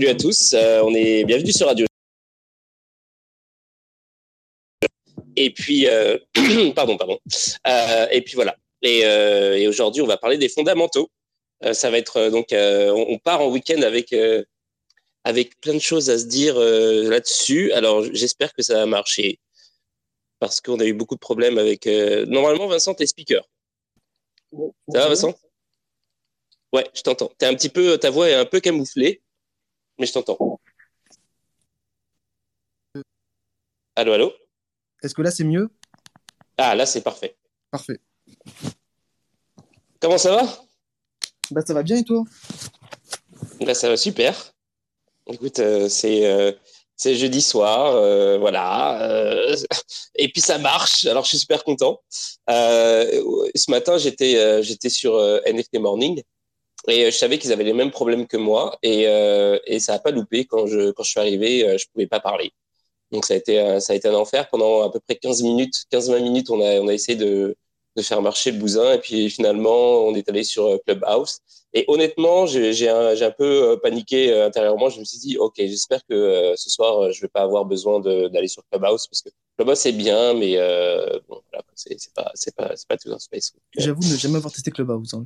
Salut à tous, euh, on est bienvenue sur Radio. Et puis, euh, pardon, pardon. Euh, et puis voilà. Et, aujourd'hui, on va parler des fondamentaux. ça va être donc, on, part en week-end avec avec plein de choses à se dire là-dessus. Alors, j'espère que ça va marcher parce qu'on a eu beaucoup de problèmes avec. Normalement, Vincent, t'es speaker. Ça va, Vincent? Ouais, je t'entends. T'es un petit peu, ta voix est un peu camouflée, mais je t'entends. Allô, allô? Est-ce que là, c'est mieux? Ah, là, c'est parfait. Parfait. Comment ça va? Bah, ça va bien et toi? Bah, ça va super. Écoute, euh, c'est euh, c'est jeudi soir, euh, voilà. et puis ça marche, alors je suis super content. ce matin, j'étais j'étais sur NFT Morning et euh, je savais qu'ils avaient les mêmes problèmes que moi et, euh, et ça n'a pas loupé quand je, quand je suis arrivé, euh, je pouvais pas parler. Donc ça a été, ça a été un enfer. Pendant à peu près 15 minutes, 15-20 minutes, on a, on a essayé de, de faire marcher le bousin et puis finalement on est allé sur Clubhouse. Et honnêtement, j'ai un, un peu paniqué intérieurement. Je me suis dit, ok, j'espère que ce soir je vais pas avoir besoin d'aller sur Clubhouse parce que Clubhouse c'est bien, mais bon, voilà, c'est pas, pas, pas tout un space. J'avoue ne jamais avoir testé Clubhouse. Hein.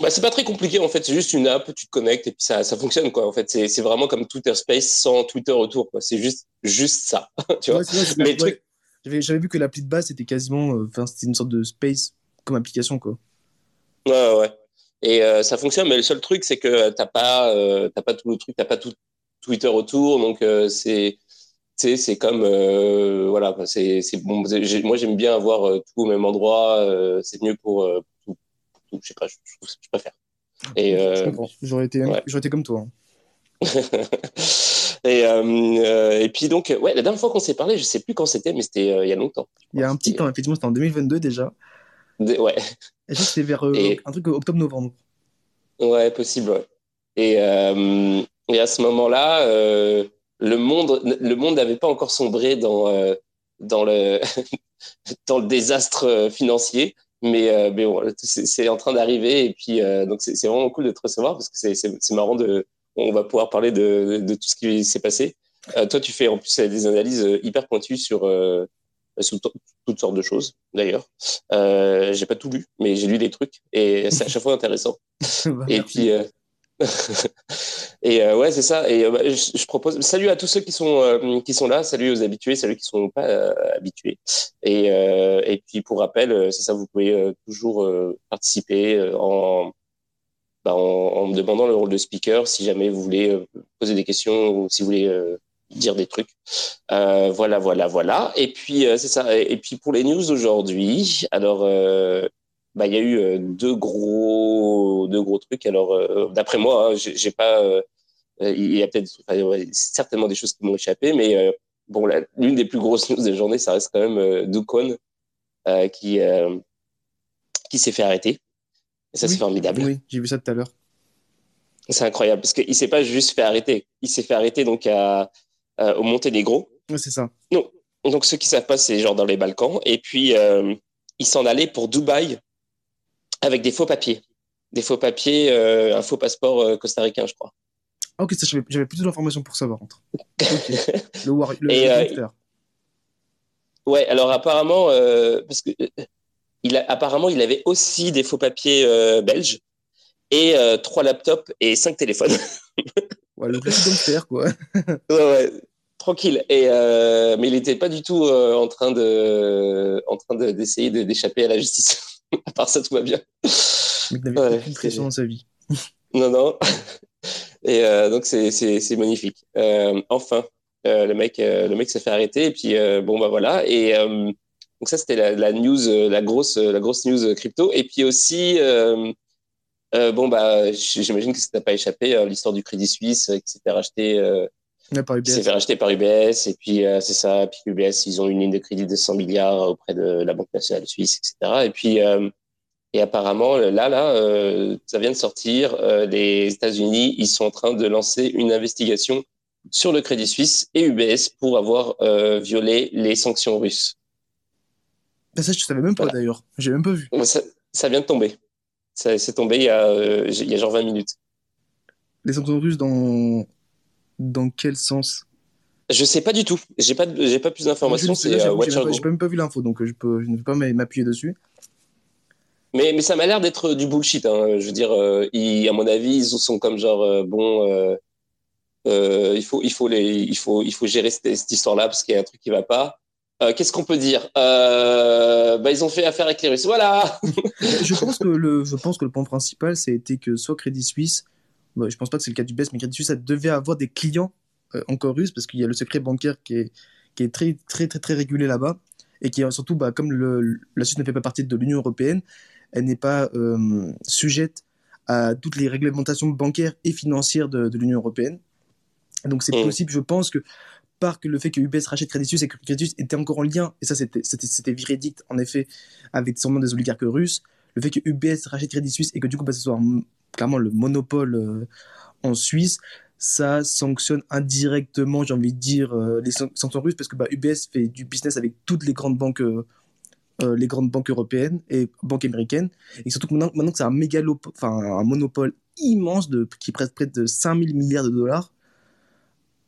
Bah, c'est pas très compliqué en fait, c'est juste une app, tu te connectes et puis ça, ça fonctionne quoi. En fait, c'est, c'est vraiment comme Twitter Space sans Twitter autour quoi. C'est juste, juste ça. tu vois. Mais truc... j'avais, j'avais vu que l'appli de base c'était quasiment, euh, enfin c'était une sorte de Space comme application quoi. Ouais ouais. Et euh, ça fonctionne, mais le seul truc c'est que t'as pas, euh, t'as pas tout le truc, t'as pas tout Twitter autour, donc euh, c'est c'est c'est comme voilà c'est c'est bon moi j'aime bien avoir tout au même endroit c'est mieux pour je sais pas, je, je, préfère. Et, euh, j'aurais été, j'aurais été comme toi. Hein. et, euh, et puis donc, ouais, la dernière fois qu'on s'est parlé, je sais plus quand c'était, mais c'était euh, il y a longtemps. Il y a un petit temps, effectivement, c'était en 2022 déjà. ouais. Et c'était vers un truc octobre-novembre. Ouais, possible, ouais. Et, et à ce moment-là, le monde, le monde n'avait pas encore sombré dans, dans le, dans le désastre financier. Mais, euh, mais bon, c'est en train d'arriver et puis euh, donc c'est vraiment cool de te recevoir parce que c'est marrant de, on va pouvoir parler de, de, tout ce qui s'est passé. Euh, toi, tu fais en plus des analyses hyper pointues sur, sur toutes sortes de choses. D'ailleurs, j'ai pas tout lu, mais j'ai lu des trucs et c'est à chaque fois intéressant. Bah, et puis et euh, ouais, c'est ça. Et euh, bah, je, propose salut à tous ceux qui sont euh, qui sont là, salut aux habitués, salut qui sont pas habitués. Et et puis pour rappel, c'est ça, vous pouvez toujours participer en, bah, en, en me demandant le rôle de speaker si jamais vous voulez poser des questions ou si vous voulez dire des trucs. voilà, voilà, voilà. Et puis c'est ça. Et, et, puis pour les news aujourd'hui, alors bah, il y a eu euh, deux gros, deux gros trucs. Alors, euh, d'après moi, hein, j'ai pas, euh, il y a peut-être certainement des choses qui m'ont échappé, mais bon, l'une des plus grosses news de la journée, ça reste quand même euh, qui, qui s'est fait arrêter. Et ça, c'est formidable. Oui, j'ai vu ça tout à l'heure. C'est incroyable parce qu'il s'est pas juste fait arrêter. Il s'est fait arrêter donc à, au Monténégro. Oui, c'est ça. Non. Donc, ceux qui savent pas, c'est genre dans les Balkans. Et puis, il s'en allait pour Dubaï avec des faux papiers. Des faux papiers, euh, un faux passeport euh, costaricain, je crois. Ah, ok, j'avais plus d'informations pour ça, par contre. Le, war, le, euh, Ouais, alors apparemment, parce que il a, apparemment, il avait aussi des faux papiers belges et trois laptops et cinq téléphones. ouais, le faire, quoi. ouais, ouais, tranquille. Et mais il n'était pas du tout en train de, en train d'essayer d'échapper à la justice. à part ça, tout va bien. Mais n'avait aucune pression dans sa vie. non, non. Et euh, donc, c'est magnifique. Euh, enfin, euh, le mec, le mec s'est fait arrêter. Et puis, bon, bah voilà. Et donc, ça, c'était la, la, news, la grosse, la grosse news crypto. Et puis aussi, bon, bah, j'imagine que ça t'a pas échappé, l'histoire du Crédit Suisse qui s'était racheté. S'est fait racheter par UBS. Et puis, c'est ça. Puis, UBS, ils ont une ligne de crédit de 100 milliards auprès de la Banque nationale suisse, etc. Et puis, et apparemment, là, là, euh, ça vient de sortir. Euh, les États-Unis, ils sont en train de lancer une investigation sur le Crédit Suisse et UBS pour avoir euh, violé les sanctions russes. Ben ça, je savais même pas d'ailleurs. J'ai même pas vu. Ça, ça, vient de tomber. Ça c'est tombé il y, a, euh, il y a genre 20 minutes. Les sanctions russes dans dans quel sens? Je sais pas du tout. J'ai pas j'ai pas plus d'informations. J'ai même pas vu l'info, donc je peux je ne peux pas m'appuyer dessus. Mais, mais ça m'a l'air d'être du bullshit. Hein. Je veux dire, euh, à mon avis, ils sont comme genre euh, bon, euh, euh, il faut, il faut les, il faut, il faut gérer cette, cette histoire-là parce qu'il y a un truc qui va pas. Euh, Qu'est-ce qu'on peut dire? Bah, ils ont fait affaire avec les Russes. Voilà. je pense que le, je pense que le point principal, ça a été que soit Crédit Suisse, bah, je pense pas que c'est le cas du BES, mais Crédit Suisse, ça devait avoir des clients encore russes parce qu'il y a le secret bancaire qui est, qui est très, très, très, très régulé là-bas et qui est surtout, bah, comme le, la Suisse ne fait pas partie de l'Union européenne, elle n'est pas euh, sujette à toutes les réglementations bancaires et financières de, l'Union européenne. Donc c'est possible, je pense que par que le fait que UBS rachète Credit Suisse et que Credit Suisse était encore en lien, et ça c'était véridique en effet avec sûrement des oligarques russes, le fait que UBS rachète Credit Suisse et que du coup bah, ce soit clairement le monopole euh, en Suisse, ça sanctionne indirectement, j'ai envie de dire, euh, les sanctions russes parce que bah, UBS fait du business avec toutes les grandes banques euh, les grandes banques européennes et banques américaines. Et surtout que maintenant, maintenant que c'est un, mégalo, enfin, un monopole immense de, qui prête près de 5000 milliards de dollars,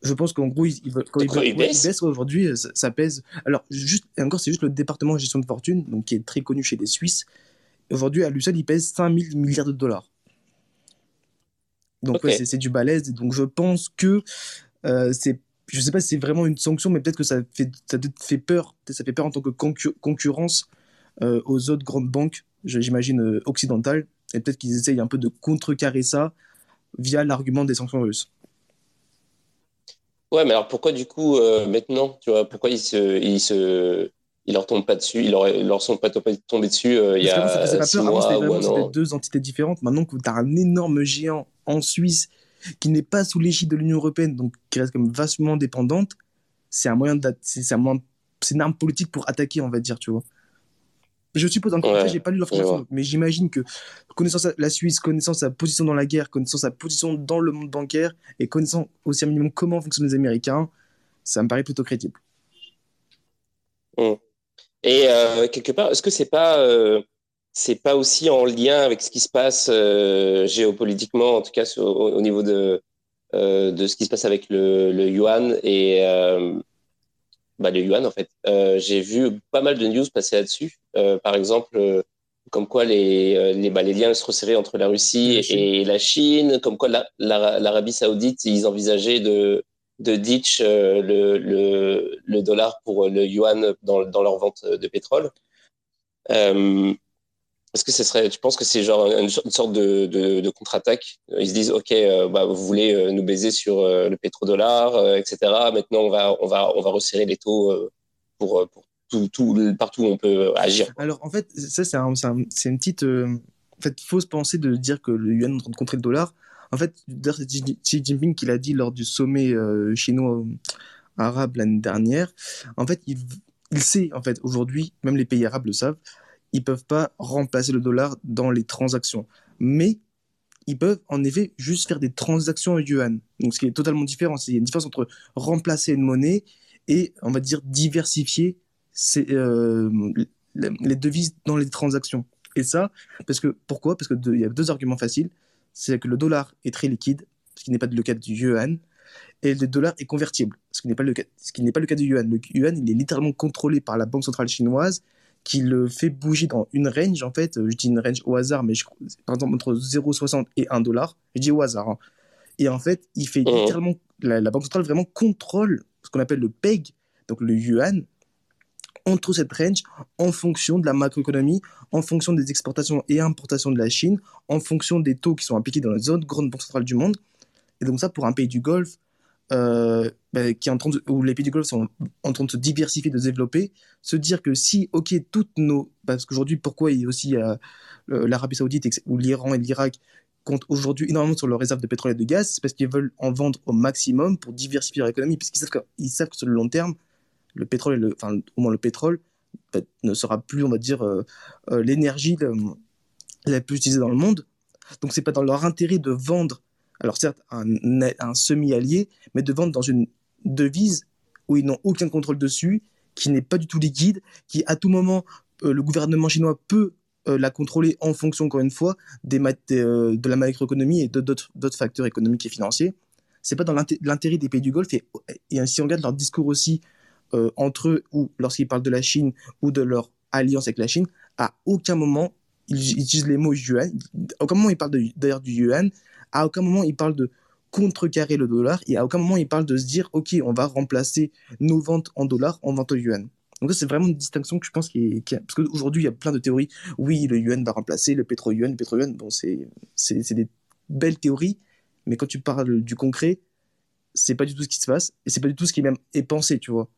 je pense qu'en gros, ils, quand ils, baissent aujourd'hui, ça, pèse. Alors, juste, et encore, c'est juste le département de gestion de fortune, donc qui est très connu chez les Suisses. Aujourd'hui, à lui seul, il pèse 5000 milliards de dollars. Donc, c'est du balèze. Donc, je pense que euh, c'est je sais pas si c'est vraiment une sanction, mais peut-être que ça fait, ça fait peur. Ça fait peur en tant que concurrence euh, aux autres grandes banques, j'imagine euh, occidentales. Et peut-être qu'ils essayent un peu de contrecarrer ça via l'argument des sanctions russes. Ouais, mais alors pourquoi du coup euh, maintenant, tu vois, pourquoi ils se, ils se, ils leur tombent pas dessus, ils leur, leur sont pas tombés dessus il y a six mois Avant, c'était deux entités différentes. Maintenant que tu as un énorme géant en Suisse qui n'est pas sous l'égide de l'Union européenne, donc qui reste comme vastement dépendante, c'est un moyen c'est un c'est une arme politique pour attaquer, on va dire, tu vois. Je suppose, encore ouais, j'ai pas lu l'information, mais j'imagine que connaissant la Suisse, connaissant sa position dans la guerre, connaissant sa position dans le monde bancaire et connaissant aussi un minimum comment fonctionnent les Américains, ça me paraît plutôt crédible. Mmh. Et euh, quelque part, est-ce que c'est pas euh, c'est pas aussi en lien avec ce qui se passe euh, géopolitiquement, en tout cas au, niveau de euh, de ce qui se passe avec le, le yuan et euh, bah, le yuan en fait. Euh, j'ai vu pas mal de news passer là-dessus. Euh, par exemple, comme quoi les les, bah, les liens se resserraient entre la Russie et, la Chine, comme quoi l'Arabie la, Saoudite ils envisageaient de de ditch le, le, le dollar pour le yuan dans, dans leur vente de pétrole. Euh, est-ce que ce serait, tu penses que c'est genre une, sorte de, de, contre-attaque? Ils se disent, ok, euh, bah, vous voulez euh, nous baiser sur euh, le pétrodollar, etc. Maintenant, on va, on va, on va resserrer les taux pour, pour tout, tout, partout où on peut agir. Alors, en fait, ça, c'est un, une petite en fait, fausse pensée de dire que le yuan est en train de contrer le dollar. En fait, c'est Xi Jinping qui l'a dit lors du sommet chinois-arabe l'année dernière. En fait, il, sait, en fait, aujourd'hui, même les pays arabes le savent, ils peuvent pas remplacer le dollar dans les transactions. Mais ils peuvent en effet juste faire des transactions en yuan. Donc ce qui est totalement différent. Il y a une différence entre remplacer une monnaie et, on va dire, diversifier euh, les devises dans les transactions. Et ça, parce que, pourquoi? Parce qu'il y a deux arguments faciles. C'est que le dollar est très liquide, ce qui n'est pas le cas du yuan, et le dollar est convertible, ce qui n'est pas le cas, ce qui n'est pas le cas du yuan. Le yuan, il est littéralement contrôlé par la Banque centrale chinoise qui le fait bouger dans une range, en fait, je dis une range au hasard, mais je, par exemple entre 0,60 et 1 dollar, je dis au hasard. Hein. Et en fait, il fait mmh. littéralement, la, Banque centrale vraiment contrôle ce qu'on appelle le PEG, donc le yuan, entre cette range en fonction de la macroéconomie, en fonction des exportations et importations de la Chine, en fonction des taux qui sont appliqués dans les autres grandes banques centrales du monde. Et donc ça, pour un pays du Golfe, euh, ben, qui est en train de, où les pays du Golfe sont en train de se diversifier, de se développer, se dire que si, ok, toutes nos... Parce qu'aujourd'hui, pourquoi il y a aussi euh, l'Arabie Saoudite ou l'Iran et l'Irak comptent aujourd'hui énormément sur leurs réserves de pétrole et de gaz, c'est parce qu'ils veulent en vendre au maximum pour diversifier leur économie, savent, que, savent que sur le long terme, le pétrole, le, enfin au moins le pétrole, ben, ne sera plus, on va dire, euh, l'énergie la plus utilisée dans le monde. Donc c'est pas dans leur intérêt de vendre alors certes un, semi-allié, mais de vendre dans une devise où ils n'ont aucun contrôle dessus, qui n'est pas du tout liquide, qui à tout moment, euh, le gouvernement chinois peut euh, la contrôler en fonction, encore une fois, des, euh, de la macroéconomie et d'autres facteurs économiques et financiers. C'est pas dans l'intérêt des pays du Golfe. Et, et, si on regarde leur discours aussi entre eux, ou lorsqu'ils parlent de la Chine ou de leur alliance avec la Chine, à aucun moment ils utilisent les mots yuan. À aucun moment ils parlent d'ailleurs du yuan à aucun moment il parle de contrecarrer le dollar et à aucun moment il parle de se dire ok on va remplacer nos ventes en dollars en vente au yuan. Donc c'est vraiment une distinction que je pense qui est, parce qu'aujourd'hui il y a plein de théories. Oui le yuan va remplacer le pétro yuan, le pétro yuan bon c'est des belles théories, mais quand tu parles du concret c'est pas du tout ce qui se passe et c'est pas du tout ce qui même est pensé tu vois.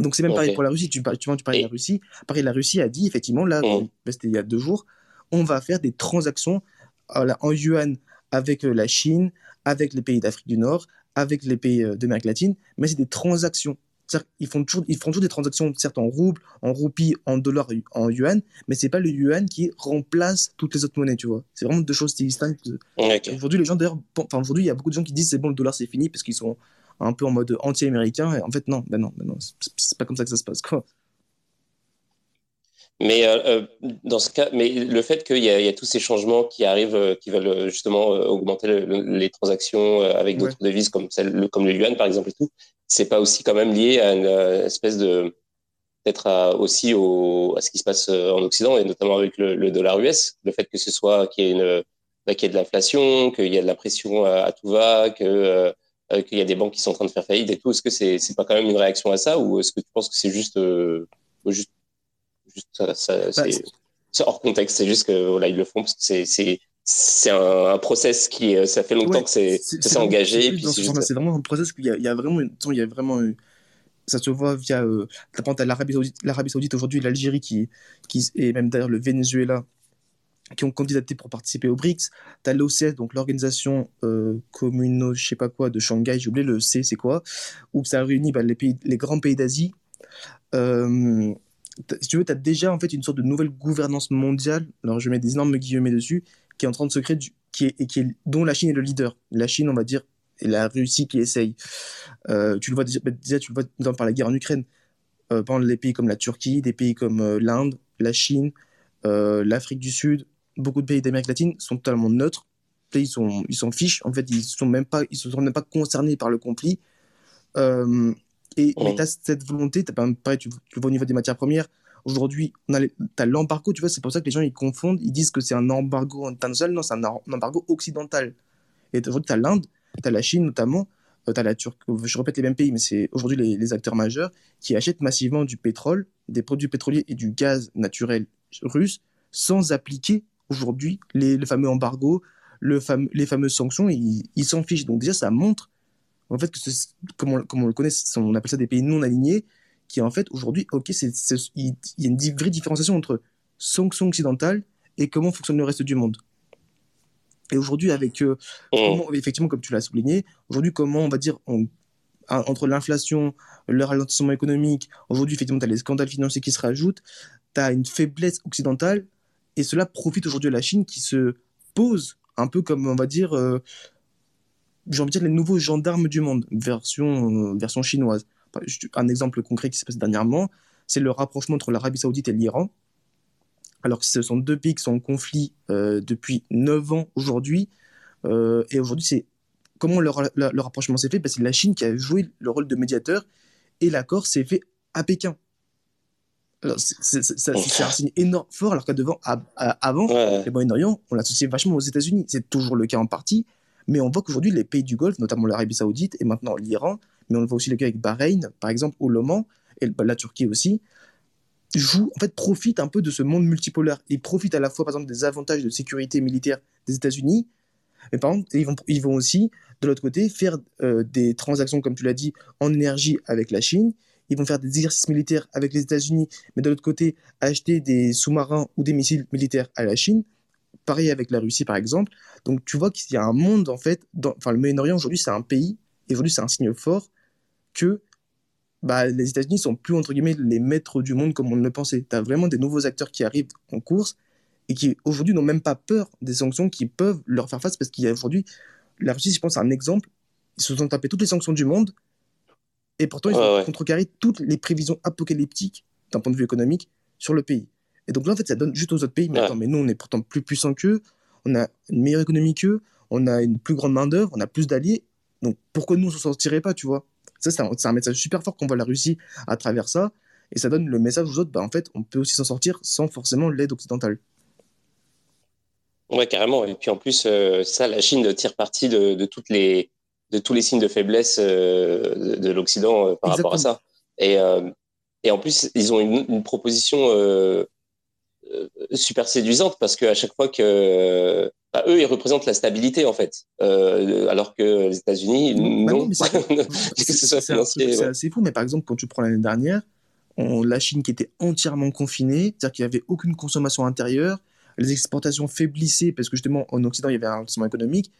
Donc c'est même pareil pour la Russie. Tu, tu, tu parlais de la Russie. Pareil, la Russie a dit effectivement, là, mm. c'était il y a deux jours, on va faire des transactions en yuan avec euh, la Chine, avec les pays d'Afrique du Nord, avec les pays euh, d'Amérique latine, mais c'est des transactions. Ils font, toujours, ils font toujours des transactions, certes en roubles, en roupies, en dollars, en yuan, mais c'est pas le yuan qui remplace toutes les autres monnaies, tu vois. C'est vraiment deux choses distinctes. Aujourd'hui, les gens, d'ailleurs, enfin, aujourd'hui, il y a beaucoup de gens qui disent c'est bon, le dollar c'est fini parce qu'ils sont un peu en mode anti-américain. En fait, non, ben non, ben non, c'est pas comme ça que ça se passe, quoi. Mais euh, euh, dans ce cas, mais le fait qu'il y, y, a tous ces changements qui arrivent, euh, qui veulent justement augmenter les transactions avec d'autres devises comme celle, comme le yuan par exemple et tout, c'est pas aussi quand même lié à une espèce de peut-être aussi au, à ce qui se passe en Occident et notamment avec le, dollar US, le fait que ce soit qu'il y ait une bah, qu'il y ait de l'inflation, qu'il y a de la pression à, tout va, que qu'il y a des banques qui sont en train de faire faillite et tout. Est-ce que c'est c'est pas quand même une réaction à ça ou est-ce que tu penses que c'est juste juste ça, bah, c'est hors contexte. C'est juste que voilà, ils le font parce que c'est c'est un, un, process qui euh, ça fait longtemps que c'est c'est engagé. C'est vraiment un process qu'il y, y, a vraiment il y a vraiment ça se voit via euh, l'Arabie Saoudite, l'Arabie Saoudite aujourd'hui, l'Algérie qui qui et même d'ailleurs le Venezuela qui ont candidaté pour participer au BRICS. Tu as l'OCS, donc l'organisation euh, communo, je sais pas quoi, de Shanghai, j'ai oublié le C, c'est quoi, où ça réunit bah, les, pays, les grands pays d'Asie. Euh, si tu veux, tu as déjà en fait une sorte de nouvelle gouvernance mondiale, alors je mets des énormes guillemets dessus, qui est en train de se créer, qui est, et dont la Chine est le leader. La Chine, on va dire, et la Russie qui essaye. Euh, tu le vois déjà, bah, tu le vois par la guerre en Ukraine. Euh, pendant les pays comme la Turquie, des pays comme l'Inde, la Chine, l'Afrique du Sud, beaucoup de pays d'Amérique latine sont totalement neutres. Ils s'en fichent. En fait, ils sont même pas, ils sont même pas concernés par le conflit. Euh, et, Mais tu as cette volonté, as, pareil, tu, tu vois au niveau des matières premières, aujourd'hui, tu as l'embargo, tu vois, c'est pour ça que les gens ils confondent, ils disent que c'est un embargo international, non, c'est un, embargo occidental. Et aujourd'hui, tu as l'Inde, tu as la Chine notamment, euh, tu as la Turquie, je répète les mêmes pays, mais c'est aujourd'hui les, les, acteurs majeurs qui achètent massivement du pétrole, des produits pétroliers et du gaz naturel russe sans appliquer aujourd'hui les, le fameux embargo, le les fameuses sanctions, ils s'en fichent. Donc déjà, ça montre en fait, que comme, on, comme on le connaît, on appelle ça des pays non alignés, qui en fait, aujourd'hui, ok, il y a une vraie différenciation entre sanctions occidentales et comment fonctionne le reste du monde. Et aujourd'hui, avec, euh, mmh. effectivement, comme tu l'as souligné, aujourd'hui, comment on va dire, entre l'inflation, le ralentissement économique, aujourd'hui, effectivement, tu as les scandales financiers qui se rajoutent, tu as une faiblesse occidentale, et cela profite aujourd'hui à la Chine qui se pose un peu comme, on va dire, euh, j'ai envie de dire, les nouveaux gendarmes du monde, version, euh, version chinoise. Un exemple concret qui s'est passé dernièrement, c'est le rapprochement entre l'Arabie Saoudite et l'Iran. Alors que ce sont deux pays qui sont en conflit euh, depuis 9 ans aujourd'hui. Et aujourd'hui, c'est comment le, le, rapprochement s'est fait? Ben, C'est la Chine qui a joué le rôle de médiateur et l'accord s'est fait à Pékin. C'est un signe énorme, fort, alors qu'avant, avant, le Moyen-Orient, on l'associait vachement aux États-Unis. C'est toujours le cas en partie, mais on voit qu'aujourd'hui, les pays du Golfe, notamment l'Arabie Saoudite et maintenant l'Iran, mais on le voit aussi le cas avec Bahreïn, par exemple, ou l'Oman, et la Turquie aussi, jouent, en fait, profitent un peu de ce monde multipolaire. Ils profitent à la fois, par exemple, des avantages de sécurité militaire des États-Unis, mais par contre, ils vont, ils vont aussi, de l'autre côté, faire euh, des transactions, comme tu l'as dit, en énergie avec la Chine. Ils vont faire des exercices militaires avec les États-Unis, mais de l'autre côté, acheter des sous-marins ou des missiles militaires à la Chine. Pareil avec la Russie, par exemple. Donc, tu vois qu'il y a un monde, en fait, dans, enfin, le Moyen-Orient, aujourd'hui, c'est un pays, et aujourd'hui, c'est un signe fort que bah, les États-Unis sont plus, entre guillemets, les maîtres du monde comme on le pensait. Tu as vraiment des nouveaux acteurs qui arrivent en course et qui, aujourd'hui, n'ont même pas peur des sanctions qui peuvent leur faire face parce qu'il y a aujourd'hui, la Russie, je pense, un exemple. Ils se sont tapés toutes les sanctions du monde et pourtant, ils ont contrecarré toutes les prévisions apocalyptiques d'un point de vue économique sur le pays. Et donc là, en fait, ça donne juste aux autres pays, mais attends, mais nous, on est pourtant plus puissants qu'eux, on a une meilleure économie qu'eux, on a une plus grande main-d'œuvre, on a plus d'alliés. Donc pourquoi nous, on ne s'en sortirait pas, tu vois? Ça, c'est un, un, message super fort qu'on voit la Russie à travers ça. Et ça donne le message aux autres, bah, en fait, on peut aussi s'en sortir sans forcément l'aide occidentale. Ouais, carrément. Et puis en plus, euh, ça, la Chine tire parti de, de, toutes les, de tous les signes de faiblesse euh, de, l'Occident euh, par rapport à ça. Et, et en plus, ils ont une, une proposition super séduisante parce qu'à chaque fois que bah, eux, ils représentent la stabilité en fait, alors que les États-Unis, bah non. C'est assez fou, mais par exemple, quand tu prends l'année dernière, on, la Chine qui était entièrement confinée, c'est-à-dire qu'il n'y avait aucune consommation intérieure, les exportations faiblissaient parce que justement en Occident il y avait un ralentissement économique,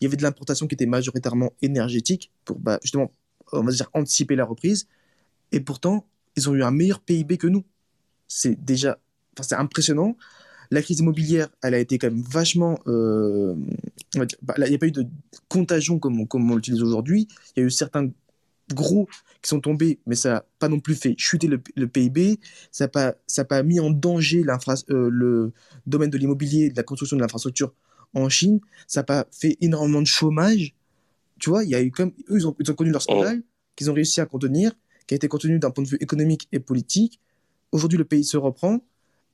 il y avait de l'importation qui était majoritairement énergétique pour bah, justement on va dire anticiper la reprise et pourtant ils ont eu un meilleur PIB que nous. C'est déjà c'est impressionnant. La crise immobilière, elle a été quand même vachement. Euh, bah, il n'y a pas eu de contagion comme, on l'utilise aujourd'hui. Il y a eu certains gros qui sont tombés, mais ça n'a pas non plus fait chuter le, PIB, ça n'a pas mis en danger euh, le domaine de l'immobilier, de la construction de l'infrastructure en Chine, ça n'a pas fait énormément de chômage. Tu vois, il y a eu comme eux, ils ont, ils ont connu leur scandale, qu'ils ont réussi à contenir, qui a été contenu d'un point de vue économique et politique. Aujourd'hui, le pays se reprend,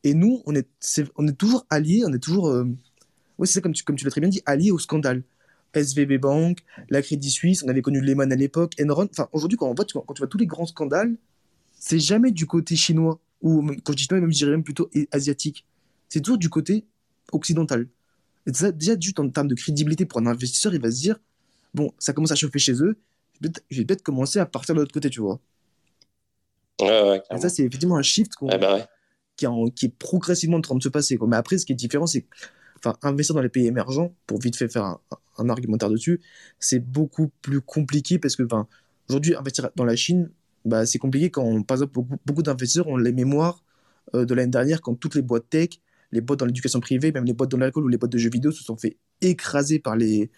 et nous, on est, on est toujours alliés, on est toujours, euh, oui, c'est comme tu, comme tu l'as très bien dit, alliés au scandale. SVB Bank, la Crédit Suisse, on avait connu Lehman à l'époque, Enron. Enfin, aujourd'hui, quand, on voit, quand tu vois tous les grands scandales, c'est jamais du côté chinois, ou quand je dis chinois, même, je dirais même plutôt asiatique. C'est toujours du côté occidental. Ça, déjà, juste en termes de crédibilité pour un investisseur, il va se dire bon, ça commence à chauffer chez eux, je vais peut-être commencer à partir de l'autre côté, tu vois. Ouais, et ça, c'est effectivement un shift qui, est qui, est progressivement en train de se passer. Quoi. Mais après, ce qui est différent, c'est enfin, investir dans les pays émergents, pour vite fait faire un, un argumentaire dessus, c'est beaucoup plus compliqué parce que aujourd'hui, investir dans la Chine, bah, c'est compliqué quand, par exemple, beaucoup, beaucoup d'investisseurs ont les mémoires euh, de l'année dernière quand toutes les boîtes tech, les boîtes dans l'éducation privée, même les boîtes dans l'alcool ou les boîtes de jeux vidéo se sont fait écraser par les,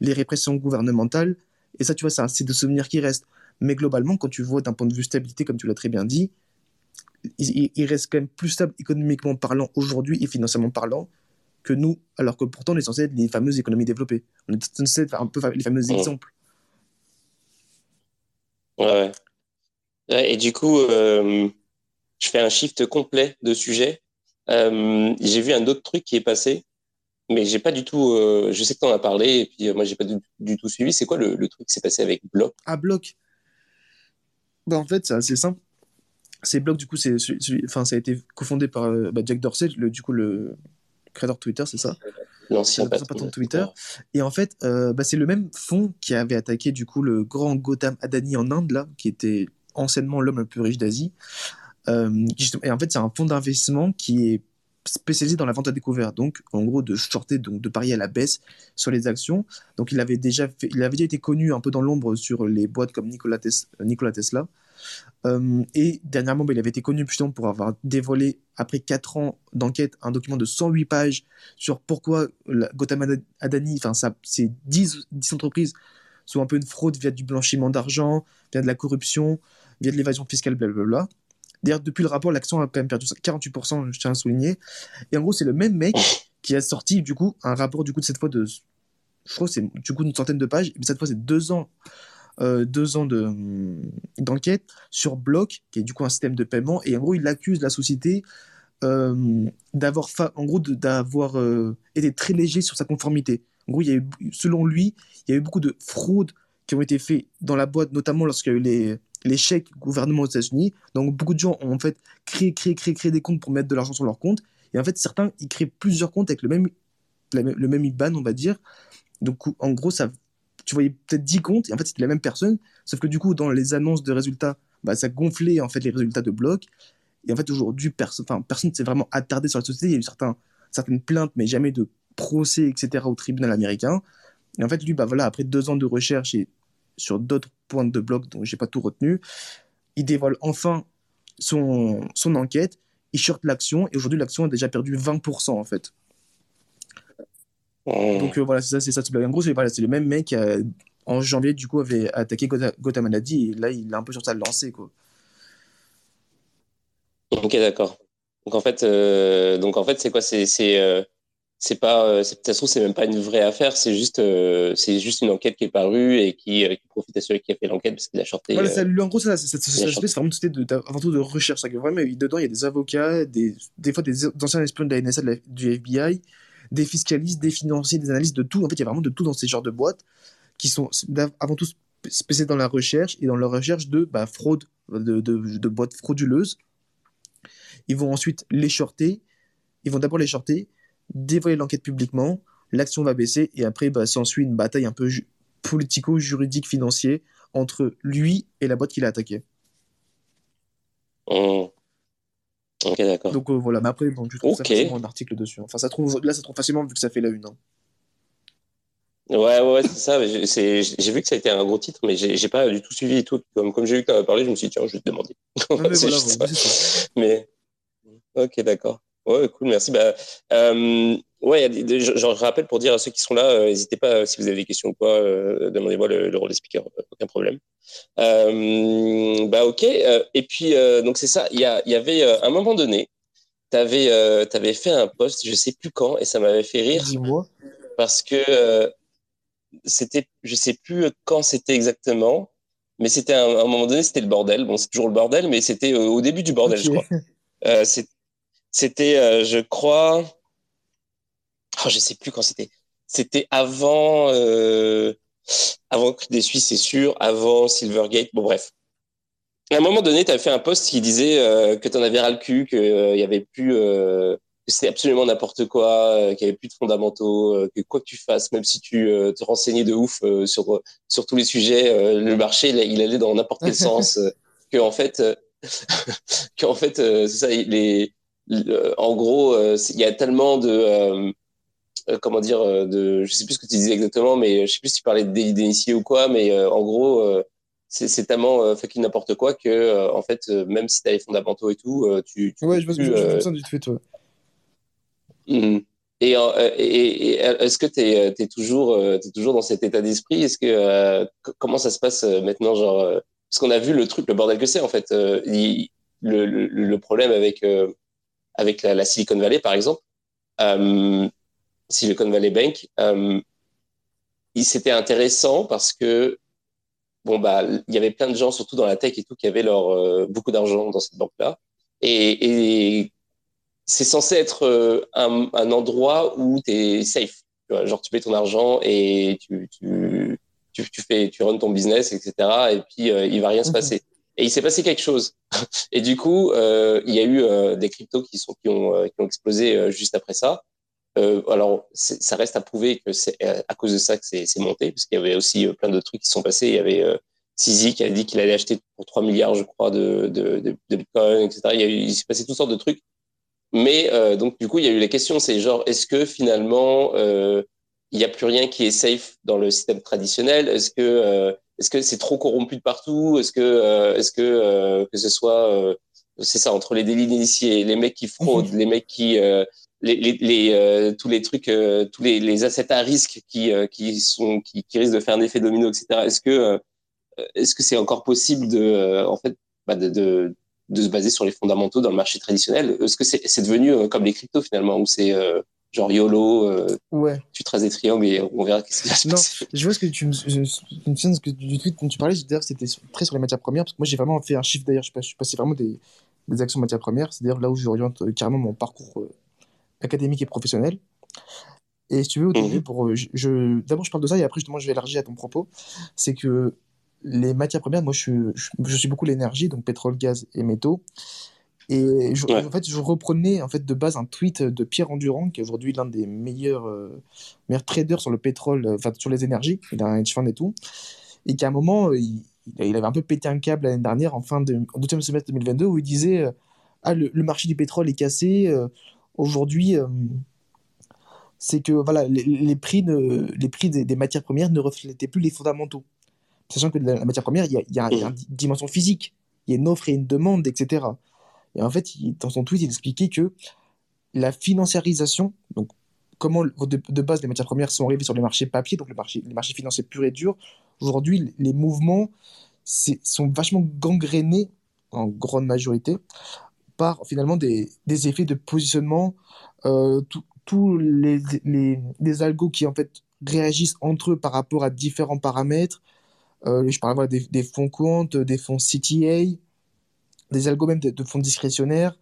les répressions gouvernementales. Et ça, tu vois, c'est de souvenirs qui restent. Mais globalement, quand tu vois d'un point de vue stabilité, comme tu l'as très bien dit, il, il, reste quand même plus stable économiquement parlant aujourd'hui et financièrement parlant que nous, alors que pourtant on est censé être les fameuses économies développées. On est censé être un peu les fameux exemples. Ouais. Et du coup, euh, je fais un shift complet de sujet. Euh, j'ai vu un autre truc qui est passé, mais j'ai pas du tout. Euh, je sais que tu en as parlé, et puis moi j'ai pas du, tout suivi. C'est quoi le, truc qui s'est passé avec Block? Ah, Block bah, En fait, c'est assez simple. C'est Block, du coup, c'est, enfin, ça a été cofondé par bah, Jack Dorsey, le, du coup, le, créateur de Twitter, c'est ça? L'ancien patron de Twitter. Et en fait, euh, bah, c'est le même fonds qui avait attaqué du coup le grand Gautam Adani en Inde, là, qui était anciennement l'homme le plus riche d'Asie. Euh, et en fait, c'est un fonds d'investissement qui est spécialisé dans la vente à découvert, donc en gros de shorter, donc de parier à la baisse sur les actions. Donc il avait déjà, il avait déjà été connu un peu dans l'ombre sur les boîtes comme Nikola, Tesla. Euh, et dernièrement, bah, il avait été connu justement pour avoir dévoilé, après 4 ans d'enquête, un document de 108 pages sur pourquoi la Gotham Adani, enfin, ces 10, 10 entreprises sont un peu une fraude via du blanchiment d'argent, via de la corruption, via de l'évasion fiscale, blablabla. D'ailleurs, depuis le rapport, l'action a quand même perdu 48%, je tiens à souligner. Et en gros, c'est le même mec qui a sorti, du coup, un rapport, du coup, de cette fois de. Je crois que c'est du coup une centaine de pages, mais cette fois, c'est deux ans euh, deux ans d'enquête sur Block, qui est du coup un système de paiement, et en gros, il accuse la société euh, d'avoir, en gros, d'avoir euh, été très léger sur sa conformité. En gros, il y a eu, selon lui, il y a eu beaucoup de fraudes qui ont été faites dans la boîte, notamment lorsqu'il y a eu les, chèques gouvernement aux États-Unis. Donc beaucoup de gens ont en fait créé, créé, créé, créé des comptes pour mettre de l'argent sur leur compte. Et en fait, certains, ils créent plusieurs comptes avec le même, le même IBAN, on va dire. Donc en gros, ça, tu voyais peut-être 10 comptes, et en fait, c'était la même personne. Sauf que du coup, dans les annonces de résultats, bah, ça gonflait en fait les résultats de bloc. Et en fait, aujourd'hui, personne ne s'est vraiment attardé sur la société. Il y a eu certaines plaintes, mais jamais de procès, etc., au tribunal américain. Et en fait, lui, bah, voilà, après deux ans de recherche et sur d'autres points de bloc dont j'ai pas tout retenu, il dévoile enfin son, son enquête, il short l'action, et aujourd'hui, l'action a déjà perdu 20% en fait. Oh. Donc euh, voilà, c'est ça, c'est ça. En gros, c'est voilà, le même mec qui, en janvier, du coup, avait attaqué Gotham et là, il est un peu sur sa lancée, quoi. Ok, d'accord. Donc en fait, euh, donc en fait, c'est quoi? C'est euh, c'est pas, euh, ça se trouve, c'est même pas une vraie affaire, c'est juste, euh, c'est juste une enquête qui est parue et qui, euh, qui profite à celui qui a fait l'enquête parce qu'il a shorté. Voilà, ça, en gros, ça, c'est vraiment de, avant tout de recherche. Que vraiment, dedans, il y a des avocats, des, des fois des anciens espions de la NSA, du FBI, des fiscalistes, des financiers, des analystes, de tout. En fait, il y a vraiment de tout dans ces genres de boîtes qui sont avant tout spécialisés dans la recherche et dans la recherche de bah, fraude, de, de, de boîtes frauduleuses. Ils vont ensuite les shorter. Ils vont d'abord les shorter dévoiler l'enquête publiquement, l'action va baisser et après bah, s'ensuit une bataille un peu politico-juridique financier entre lui et la boîte qu'il a attaquée. Mmh. Ok, d'accord. Donc euh, voilà, mais après, bon, tu trouves facilement un article dessus. Enfin, ça trouve, là, ça trouve facilement vu que ça fait la une. Hein. Ouais, ouais, c'est ça. J'ai vu que ça a été un gros titre, mais j'ai pas du tout suivi et tout. Comme, comme j'ai vu que tu avais parlé, je me suis dit, tiens, je vais te demander. mais, mais, ok, d'accord. Ouais, cool, merci. Bah, euh, ouais, je, rappelle pour dire à ceux qui sont là, euh, n'hésitez pas, euh, si vous avez des questions ou quoi, euh, demandez-moi le, rôle de speaker, aucun problème. Euh, bah, ok. et puis, donc c'est ça, il y, y avait un moment donné, tu avais, avais, fait un post, je sais plus quand, et ça m'avait fait rire. Dis-moi. Parce que c'était, je sais plus quand c'était exactement, mais c'était à un, moment donné, c'était le bordel. Bon, c'est toujours le bordel, mais c'était au début du bordel, je crois. Euh, c'était, euh, je crois, oh, je sais plus quand c'était. C'était avant, euh, avant des Suisses, c'est sûr, avant Silvergate. Bon, bref. À un moment donné, tu avais fait un post qui disait euh, que tu en avais ras le cul, qu'il euh, y avait plus, euh, que c'était absolument n'importe quoi, qu'il y avait plus de fondamentaux, que quoi que tu fasses, même si tu te renseignais de ouf sur sur tous les sujets, le marché il, allait dans n'importe quel sens, que en fait, qu'en fait, c'est ça, les en gros, euh, il y a tellement de euh, euh, comment dire de je sais plus ce que tu disais exactement mais je sais plus si tu parlais d'initié ou quoi mais en gros c'est tellement fucking n'importe quoi que en fait même si tu as les fondamentaux et tout tu, ouais je pense que je du fait toi mmh. et, et, est-ce que tu es, toujours es toujours dans cet état d'esprit? Est-ce que comment ça se passe maintenant genre parce qu'on a vu le truc le bordel que c'est en fait le, le, le, problème avec avec la, Silicon Valley, par exemple, euh, Silicon Valley Bank, euh, c'était intéressant parce que bon bah il y avait plein de gens, surtout dans la tech et tout, qui avaient leur euh, beaucoup d'argent dans cette banque-là, et, et c'est censé être euh, un, un, endroit où tu es safe. Tu vois, genre tu mets ton argent et tu, tu, tu, tu, fais, tu runs ton business, etc. Et puis il va rien se passer. Et il s'est passé quelque chose. Et du coup, euh, il y a eu euh, des cryptos qui, sont, qui, ont, euh, qui ont explosé euh, juste après ça. Euh, alors, ça reste à prouver que c'est à cause de ça que c'est monté, parce qu'il y avait aussi plein de trucs qui sont passés. Il y avait euh, Sisi qui a dit qu'il allait acheter pour 3 milliards, je crois, de, de, de, de Bitcoin, etc. Il, il s'est passé toutes sortes de trucs. Mais donc, du coup, il y a eu la question, c'est genre, est-ce que finalement, il n'y a plus rien qui est safe dans le système traditionnel? Est-ce que est-ce que c'est trop corrompu de partout? Est-ce que, euh, est-ce que euh, que ce soit, euh, c'est ça, entre les délits d'initiés, les mecs qui fraudent, mhm. les mecs qui, les, les, les tous les trucs, tous les, les assets à risque qui, qui sont, qui, qui risquent de faire un effet domino, etc. Est-ce que, est-ce que c'est encore possible de, en fait, bah de, de, de, se baser sur les fondamentaux dans le marché traditionnel? Est-ce que c'est, c'est devenu comme les cryptos finalement, où c'est genre YOLO, euh, ouais. tu traces des triangles et on verra qu'est-ce qui va se passer. Non, je vois ce que tu me souviens que du tweet dont tu parlais, d'ailleurs c'était très sur les matières premières, parce que moi j'ai vraiment fait un chiffre d'ailleurs, je suis passé vraiment des, des actions matières premières, c'est-à-dire là où j'oriente euh, carrément mon parcours euh, académique et professionnel. Et si tu veux, au début, mhm. pour, je, d'abord je parle de ça et après justement je vais élargir à ton propos, c'est que les matières premières, moi, je, je, suis beaucoup l'énergie, donc pétrole, gaz et métaux. Et je, en fait, je reprenais en fait de base un tweet de Pierre Endurant, qui est aujourd'hui l'un des meilleurs, euh, meilleurs traders sur le pétrole, euh, enfin sur les énergies. Il a un hedge fund et tout. Et qu'à un moment, il, il, avait un peu pété un câble l'année dernière, en fin de, deuxième semestre 2022, où il disait Ah, le, le, marché du pétrole est cassé. aujourd'hui, c'est que voilà, les, prix, les prix des, matières premières ne reflétaient plus les fondamentaux. Sachant que la, matière première, il y a, une mmh. dimension physique, il y a une offre et une demande, etc. Et en fait, dans son tweet, il expliquait que la financiarisation, donc comment de, base les matières premières sont arrivées sur les marchés papier, donc les marchés financiers purs et durs, aujourd'hui, les mouvements sont vachement gangrénés, en grande majorité, par finalement des, effets de positionnement, euh, tous les, algos qui en fait réagissent entre eux par rapport à différents paramètres. Euh, je parle des, des, fonds comptes, des fonds CTA, des algos même de, fonds discrétionnaires.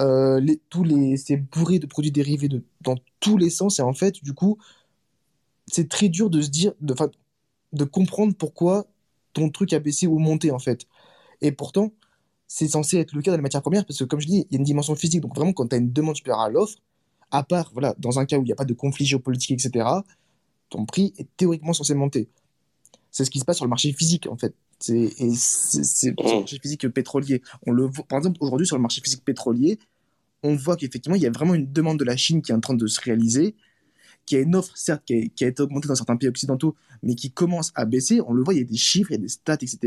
Euh, tous les, c'est bourré de produits dérivés de, dans tous les sens. Et en fait, du coup, c'est très dur de se dire, de, de comprendre pourquoi ton truc a baissé ou monté, en fait. Et pourtant, c'est censé être le cas dans les matières premières, parce que comme je dis, il y a une dimension physique. Donc vraiment, quand tu as une demande supérieure à l'offre, à part, voilà, dans un cas où il n'y a pas de conflit géopolitique, etc., ton prix est théoriquement censé monter. C'est ce qui se passe sur le marché physique, en fait. C'est le mmh. marché physique pétrolier. On le voit, par exemple, aujourd'hui, sur le marché physique pétrolier, on voit qu'effectivement, il y a vraiment une demande de la Chine qui est en train de se réaliser, qui a une offre, certes, qui a, été augmentée dans certains pays occidentaux, mais qui commence à baisser. On le voit, il y a des chiffres, il y a des stats, etc.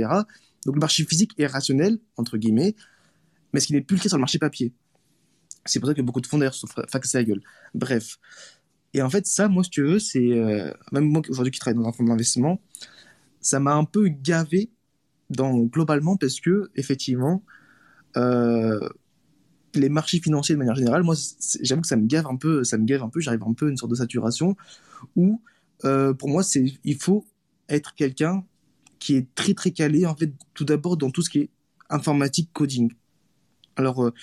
Donc le marché physique est rationnel, entre guillemets, mais ce qui n'est plus le cas sur le marché papier. C'est pour ça que beaucoup de fonds d'ailleurs se faxer la gueule. Bref. Et en fait, ça, moi, si tu veux, c'est. Euh, même moi aujourd'hui qui travaille dans un fonds d'investissement, ça m'a un peu gavé dans, globalement parce que, effectivement, euh, les marchés financiers de manière générale, moi, j'avoue que ça me gave un peu, ça me gave un peu, j'arrive un peu à une sorte de saturation où, euh, pour moi, c'est, il faut être quelqu'un qui est très très calé, en fait, tout d'abord dans tout ce qui est informatique, coding. Alors, euh,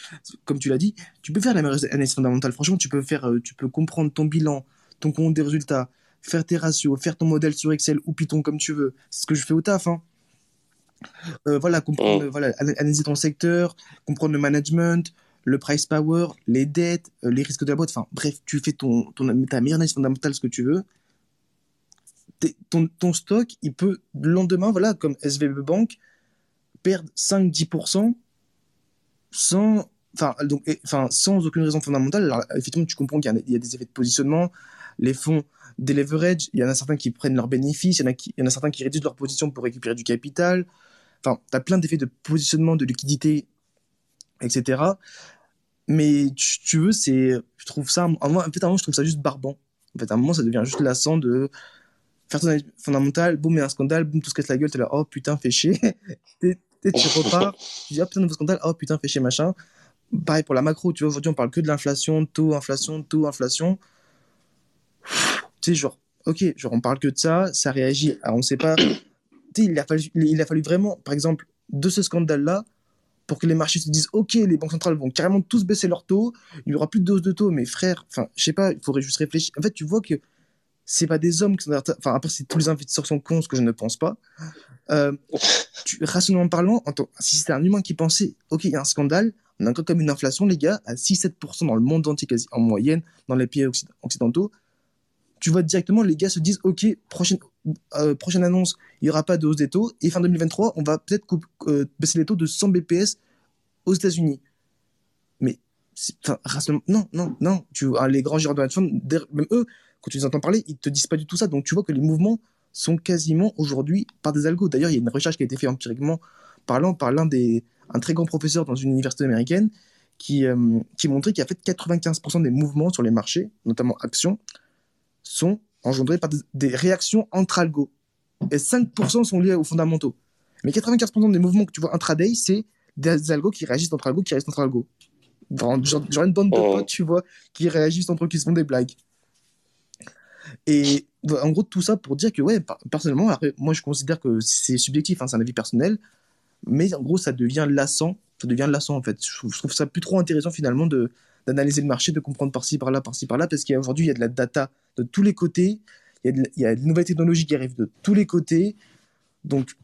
comme tu l'as dit, tu peux faire l'analyse fondamentale. Franchement, tu peux faire, tu peux comprendre ton bilan, ton compte des résultats, faire tes ratios, faire ton modèle sur Excel ou Python comme tu veux. C'est ce que je fais au taf. Hein. Euh, voilà, comprendre, voilà, analyser ton secteur, comprendre le management, le price power, les dettes, les risques de la boîte. Enfin, bref, tu fais ton, ton, ta meilleure analyse fondamentale, ce que tu veux. Ton, ton, stock, il peut, le lendemain, voilà, comme SVB Bank, perdre 5-10% sans, enfin, donc, enfin, sans aucune raison fondamentale. Alors, effectivement, tu comprends qu'il y, y, a des effets de positionnement. Les fonds des leverage, il y en a certains qui prennent leurs bénéfices, il y en a, qui, il y en a certains qui réduisent leur position pour récupérer du capital. Enfin, tu as plein d'effets de positionnement, de liquidité, etc. Mais tu, tu veux, c'est, je trouve ça, en fait, à un moment, je trouve ça juste barbant. En fait, à un moment, ça devient juste lassant de faire ton analyse fondamentale, boum, il y a un scandale, boum, tout se casse la gueule, t'es là, oh putain, fais chier. tu repars, tu dis, oh putain, nouveau scandale, oh putain, fais chier, machin. Pareil pour la macro, tu vois, aujourd'hui, on parle que de l'inflation, taux, inflation, taux, inflation. Tu sais, genre, ok, genre, on parle que de ça, ça réagit, on sait pas. Il a, fallu, il a fallu vraiment, par exemple, de ce scandale-là, pour que les marchés se disent, ok, les banques centrales vont carrément tous baisser leurs taux, il y aura plus de dose de taux, mais frère, enfin, je sais pas, il faudrait juste réfléchir. En fait, tu vois que c'est pas des hommes qui sont enfin après si tous les investisseurs sont cons ce que je ne pense pas euh, tu, rationnellement parlant si c'était un humain qui pensait ok il y a un scandale on a encore comme une inflation les gars à 6-7% dans le monde entier quasi en moyenne dans les pays occidentaux tu vois directement les gars se disent ok prochaine euh, prochaine annonce il y aura pas de hausse des taux et fin 2023 on va peut-être euh, baisser les taux de 100 BPS aux États-Unis mais non non non tu vois les grands gérants de même eux quand tu les entends parler, ils te disent pas du tout ça. Donc tu vois que les mouvements sont quasiment aujourd'hui par des algos. D'ailleurs, il y a une recherche qui a été faite empiriquement parlant par l'un des un très grand professeur dans une université américaine qui, euh, qui montrait qu'en fait 95% des mouvements sur les marchés, notamment actions, sont engendrés par des, réactions entre algos. Et 5% sont liés aux fondamentaux. Mais 95% des mouvements que tu vois intraday, c'est des algos qui réagissent entre algos, qui réagissent entre algos. Genre, genre une bande de oh. potes, tu vois, qui réagissent entre eux, qui se font des blagues. Et en gros, tout ça pour dire que, ouais, personnellement, moi je considère que c'est subjectif, hein, c'est un avis personnel, mais en gros, ça devient lassant. Ça devient lassant en fait. Je trouve, ça plus trop intéressant finalement de d'analyser le marché, de comprendre par-ci, par-là, par-ci, par-là, parce qu'aujourd'hui, il y a de la data de tous les côtés, il y, a de, nouvelles technologies qui arrivent de tous les côtés. Donc,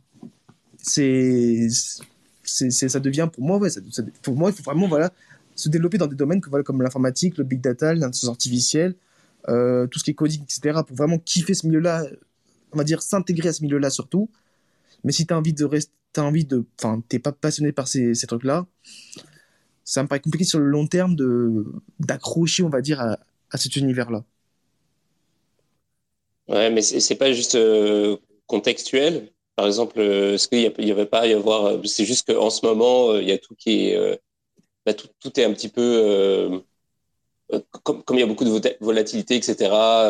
c'est, ça devient pour moi, pour moi, il faut vraiment se développer dans des domaines comme l'informatique, le big data, l'intelligence artificielle, euh, tout ce qui est coding, etc., pour vraiment kiffer ce milieu-là, on va dire s'intégrer à ce milieu-là surtout. Mais si tu as envie de rester, t'as envie de, enfin, t'es pas passionné par ces trucs-là, ça me paraît compliqué sur le long terme de d'accrocher, on va dire, à, à cet univers-là. Ouais, mais c'est pas juste euh, contextuel. Par exemple, euh, est-ce qu'il n'y avait pas à y avoir. Euh, c'est juste qu'en ce moment, il y a tout qui est. Bah, tout, est un petit peu. Comme, comme, il y a beaucoup de volatilité, etc.,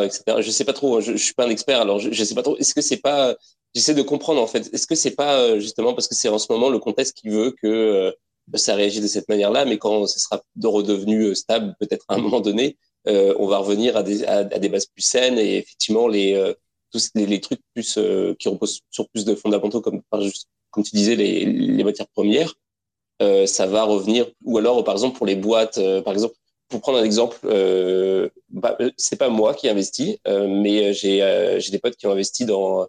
etc. Je sais pas trop. Hein, je, je suis pas un expert, alors je, je sais pas trop. Est-ce que c'est pas J'essaie de comprendre en fait. Est-ce que c'est pas justement parce que c'est en ce moment le contexte qui veut que ça réagit de cette manière-là, mais quand ce sera redevenu stable, peut-être à un moment donné, euh, on va revenir à des, à, des, bases plus saines et effectivement les euh, tous les, trucs plus euh, qui reposent sur plus de fondamentaux comme comme tu disais les, les matières premières ça va revenir. Ou alors par exemple pour les boîtes par exemple pour prendre un exemple bah, c'est pas moi qui investis mais j'ai j'ai des potes qui ont investi dans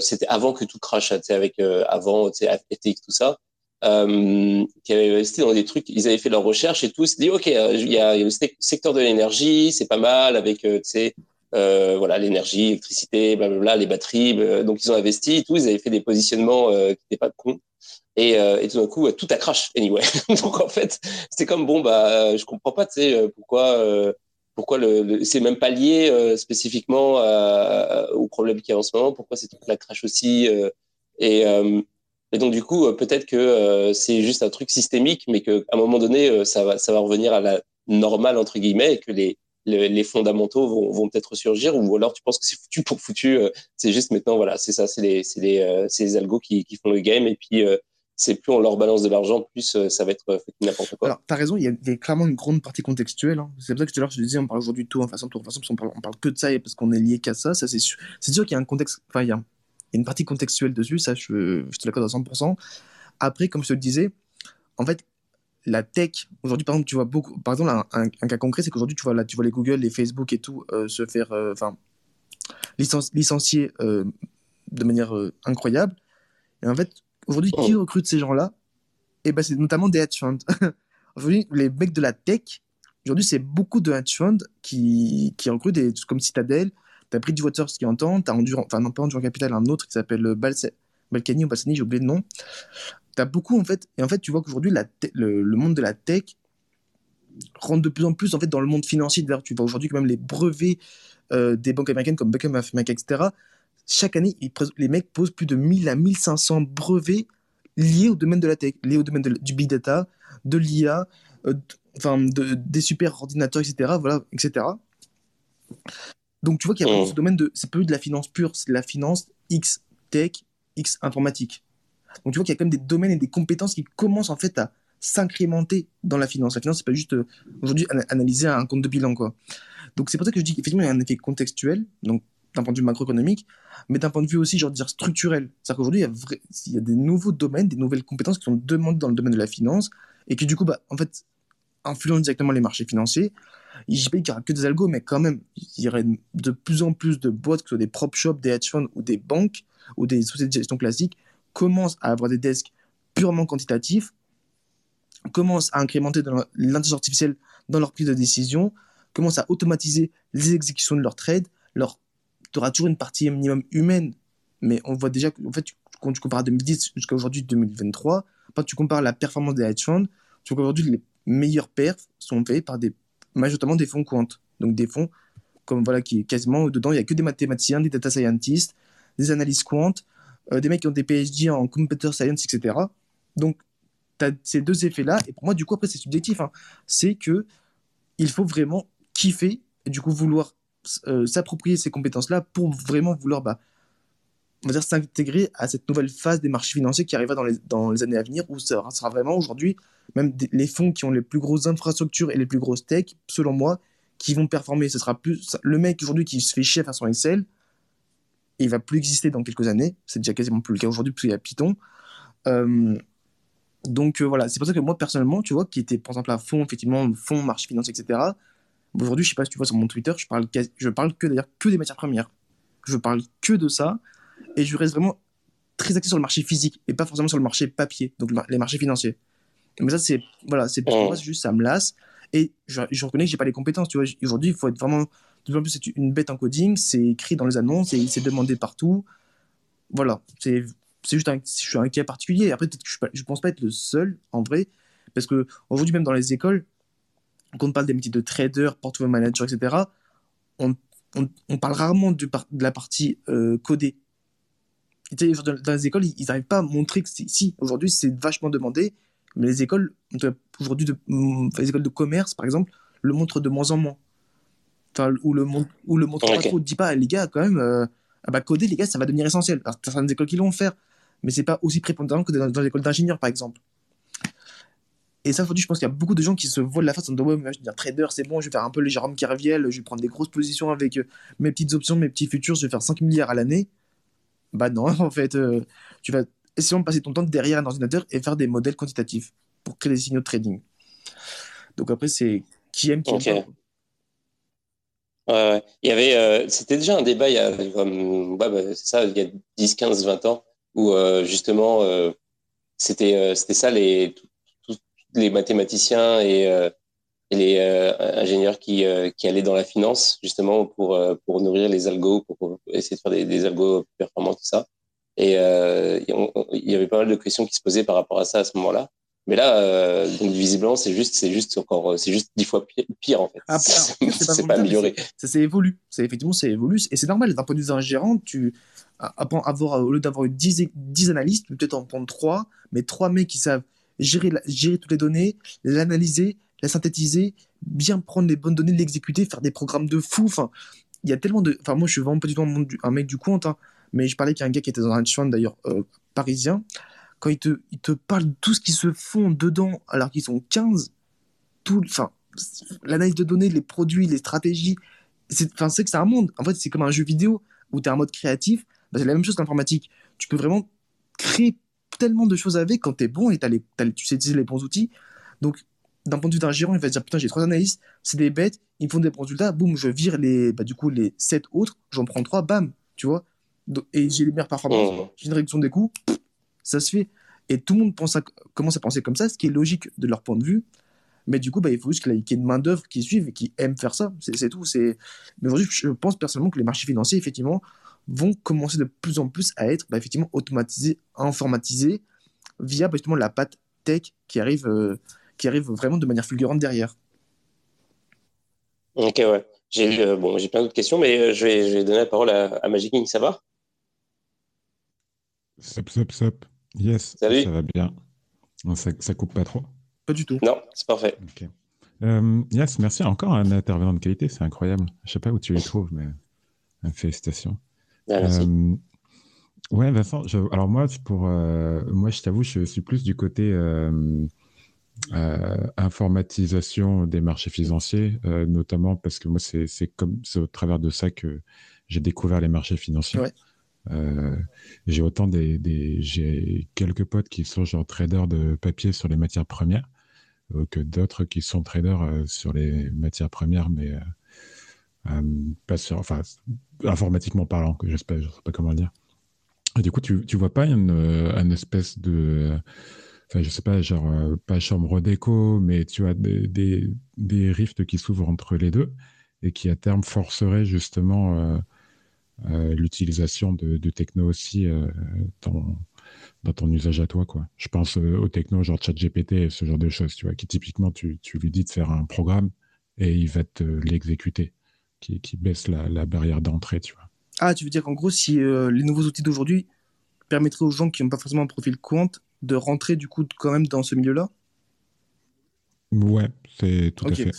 c'était avant que tout crache avec avant FTX tout ça euh, qui avaient investi dans des trucs, ils avaient fait leur recherche et tout, ils s'est dit ok, euh, il y, a, le secteur de l'énergie, c'est pas mal avec euh, tu sais euh, voilà l'énergie, l'électricité, blablabla, les batteries, donc ils ont investi et tout, ils avaient fait des positionnements qui n'étaient pas cons. Et, et tout d'un coup, tout a crash anyway. donc en fait, c'est comme bon bah je comprends pas, tu sais pourquoi pourquoi le, c'est même pas lié spécifiquement au problème qu'il y a en ce moment, pourquoi c'est tout la crash aussi et et donc, du coup, euh, peut-être que euh, c'est juste un truc systémique, mais qu'à un moment donné, euh, ça, va, revenir à la normale, entre guillemets, et que les, fondamentaux vont, peut-être surgir, ou alors tu penses que c'est foutu pour foutu. c'est juste maintenant, voilà, c'est ça, c'est les, algos qui, font le game, et puis c'est plus on leur balance de l'argent, plus ça va être n'importe quoi. Alors, tu as raison, il y, a, clairement une grande partie contextuelle. Hein. C'est pour ça que tout à l'heure, je te disais, on parle aujourd'hui de tout en façon, de façon, on parle, que de ça, et parce qu'on est lié qu'à ça, ça c'est sûr. Qu'il y a un contexte, enfin, il y a une partie contextuelle dessus, ça je, je te l'accorde à 100%. Après, comme je te le disais, en fait, la tech, aujourd'hui par exemple, tu vois beaucoup, par exemple, un, cas concret, c'est qu'aujourd'hui, tu vois, là, tu vois les Google, les Facebook et tout euh, se faire, euh, licencier euh, de manière incroyable. Et en fait, aujourd'hui, qui oh. recrute ces gens-là? Et eh ben, c'est notamment des hedge funds. aujourd'hui, les mecs de la tech, aujourd'hui, c'est beaucoup de hedge funds qui, qui recrutent des, comme Citadel, T'as Bridgewater qui entend, t'as Endurant, enfin non pas Endurant Capital, un autre qui s'appelle euh, Balkany ou Balsani, j'ai oublié le nom. T'as beaucoup en fait, et en fait tu vois qu'aujourd'hui le, monde de la tech rentre de plus en plus en fait dans le monde financier. D'ailleurs, tu vois aujourd'hui quand même les brevets euh, des banques américaines comme of America, etc. Chaque année, les mecs posent plus de 1000 à 1500 brevets liés au domaine de la tech, liés au domaine du big data, de l'IA, euh, enfin de, des super ordinateurs, etc. Voilà, etc. Donc tu vois qu'il y a vraiment mm. ce domaine de. C'est pas de la finance pure, c'est de la finance X tech, X informatique. Donc tu vois qu'il y a quand même des domaines et des compétences qui commencent en fait à s'incrémenter dans la finance. La finance, c'est pas juste euh, aujourd'hui analyser un compte de bilan, quoi. Donc c'est pour ça que je dis qu'effectivement, il y a un effet contextuel, donc d'un point de vue macroéconomique, mais d'un point de vue aussi, genre dire structurel. C'est-à-dire qu'aujourd'hui, il, y a il y a des nouveaux domaines, des nouvelles compétences qui sont demandées dans le domaine de la finance et qui du coup, bah, en fait, influencent directement les marchés financiers je dis pas qu'il n'y aura que des algos, mais quand même, il y aurait de plus en plus de boîtes, que ce soit des prop shops, des hedge funds ou des banques ou des sociétés de gestion classiques, commencent à avoir des desks purement quantitatifs, commencent à incrémenter l'intelligence artificielle dans leur prise de décision, commencent à automatiser les exécutions de leurs trades. Leur... Tu auras toujours une partie minimum humaine, mais on voit déjà, en fait, quand tu compares 2010 jusqu'à aujourd'hui 2023, quand tu compares la performance des hedge funds, tu vois qu'aujourd'hui, les meilleurs perfs sont faits par des majoritairement des fonds quant. Donc des fonds comme voilà qui est quasiment dedans, il y a que des mathématiciens, des data scientists, des analystes quant, euh, des mecs qui ont des PhD en computer science, etc. Donc tu as ces deux effets-là. Et pour moi, du coup, après, c'est subjectif. Hein. C'est que il faut vraiment kiffer et du coup vouloir euh, s'approprier ces compétences-là pour vraiment vouloir bah, on va dire s'intégrer à cette nouvelle phase des marchés financiers qui arrivera dans les, années à venir où ça sera vraiment aujourd'hui même les fonds qui ont les plus grosses infrastructures et les plus grosses tech, selon moi, qui vont performer. Ce sera plus le mec aujourd'hui qui se fait chier à son Excel, il va plus exister dans quelques années. C'est déjà quasiment plus le cas aujourd'hui parce qu'il y a Python. Euh, donc euh, voilà, c'est pour ça que moi personnellement, tu vois, qui était par exemple à fond, effectivement, fonds, marché financier, etc. Aujourd'hui, je sais pas si tu vois sur mon Twitter, je parle, je parle que d'ailleurs que des matières premières. Je parle que de ça et je reste vraiment très axé sur le marché physique et pas forcément sur le marché papier, donc les marchés financiers. Mais ça, c'est voilà, c'est pour moi, c'est juste ça me lasse. Et je, je reconnais que j'ai pas les compétences. Tu vois, aujourd'hui, il faut être vraiment. De plus en plus, c'est une bête en coding, c'est écrit dans les annonces et c'est demandé partout. Voilà, c'est juste un, je suis un cas particulier. Après, peut-être que je, je pense pas être le seul en vrai, parce que aujourd'hui, même dans les écoles, quand on parle des métiers de trader, portfolio manager, etc., on, on, on parle rarement de, de la partie euh, codée dans les écoles, ils n'arrivent pas à montrer que si, aujourd'hui c'est vachement demandé, mais les écoles, aujourd'hui, de, mm, les écoles de commerce, par exemple, le montrent de moins en moins. Enfin, ou le, ou le montre pas trop, dit pas, les gars, quand même, euh, ah bah, coder, les gars, ça va devenir essentiel. Alors, as certaines écoles qui l'ont faire, mais c'est pas aussi prépondérant que dans, les écoles d'ingénieurs, par exemple. Et ça, aujourd'hui, je pense qu'il y a beaucoup de gens qui se voient de la face en disant, ouais, moi, je vais dire trader, c'est bon, je vais faire un peu les Jérôme Kerviel, je vais prendre des grosses positions avec euh, mes petites options, mes petits futurs, je vais faire 5 milliards à l'année. Bah non, en fait, euh, tu vas essayer de passer ton temps derrière un ordinateur et faire des modèles quantitatifs pour créer des signaux de trading. Donc après, c'est qui aime, qui aime Ouais, Il y avait, euh, c'était déjà un débat il y a, bah, ça, il y a 10, 15, 20 ans, où euh, justement, c'était, c'était ça, les, tous les mathématiciens et, les ingénieurs qui, qui allaient dans la finance, justement, pour, pour nourrir les algos, pour, essayer de faire des, des algos performants, tout ça. Et il y avait pas mal de questions qui se posaient par rapport à ça à ce moment-là. Mais là, euh, donc visiblement, c'est juste, c'est juste encore, euh, c'est juste dix fois pire, en fait. Ah, c'est pas, amélioré. Ça s'est évolué. C'est effectivement, c'est évolue, et c'est normal. D'un point de vue d'un gérant, tu avoir au lieu d'avoir 10, 10 analystes, peut-être en prendre 3, mais 3 mecs qui savent gérer, gérer toutes les données, l'analyser, la synthétiser, bien prendre les bonnes données, l'exécuter, faire des programmes de fou. Enfin, il y a tellement de. Enfin, moi, je suis vraiment pas du tout un, mec du compte, hein, mais je parlais qu'un gars qui était dans un fund d'ailleurs euh, parisien quand ils te, te parlent de tout ce qui se font dedans, alors qu'ils sont 15, tout, enfin, l'analyse de données, les produits, les stratégies, c'est que c'est un monde. En fait, c'est comme un jeu vidéo où tu as un mode créatif. Bah, c'est la même chose qu'informatique. Tu peux vraiment créer tellement de choses avec quand tu es bon et as les, tu sais utiliser les bons outils. Donc, d'un point de vue d'un gérant, il va se dire Putain, j'ai trois analystes, c'est des bêtes, ils me font des bons résultats, boum, je vire les, bah, du coup, les 7 autres, j'en prends 3, bam, tu vois. et j'ai les meilleures performances, mmh. j'ai une réduction des coûts, ça se fait. Et tout le monde pense à, commence à penser comme ça, ce qui est logique de leur point de vue. Mais du coup, bah, il faut juste qu'il y ait une main-d'œuvre qui suive et qui aime faire ça. C'est tout. Mais aujourd'hui, je pense personnellement que les marchés financiers, effectivement, vont commencer de plus en plus à être bah, effectivement automatisés, informatisés via bah, justement la patte tech qui arrive, euh, qui arrive vraiment de manière fulgurante derrière. Ok, ouais. J'ai euh, bon, plein d'autres questions, mais euh, je, vais, je, vais, donner la parole à, à Magic King. Ça va Sup, sup, sup. Yes, Salut. ça va bien. Ça, ça coupe pas trop Pas du tout. Non, c'est parfait. Euh, yes, merci encore à un intervenant de qualité, c'est incroyable. Je sais pas où tu les trouves, mais félicitations. Ah, merci. Euh, ouais, Vincent, alors moi, pour, moi, je t'avoue, je suis plus du côté informatisation des marchés financiers, notamment parce que moi, c'est comme c'est au travers de ça que j'ai découvert les marchés financiers. Ouais. Euh, j'ai autant des, des j'ai quelques potes qui sont genre traders de papier sur les matières premières euh, que d'autres qui sont traders euh, sur les matières premières, mais pas sur, enfin, informatiquement parlant, que j'espère, je sais pas comment dire. Et du coup, tu, tu vois pas une, une espèce de, enfin, je sais pas, genre, pas chambre déco, mais tu as des, des, rifts qui s'ouvrent entre les deux et qui à terme forceraient justement euh, l'utilisation de, techno aussi euh, dans, ton usage à toi. Quoi. Je pense euh, aux techno genre ChatGPT, ce genre de choses, tu vois, qui typiquement, tu, tu lui dis de faire un programme et il va te l'exécuter, qui, qui, baisse la, la barrière d'entrée, tu vois. Ah, tu veux dire qu'en gros, si les nouveaux outils d'aujourd'hui permettraient aux gens qui n'ont pas forcément un profil compte de rentrer du coup quand même dans ce milieu-là? Ouais, c'est tout à fait.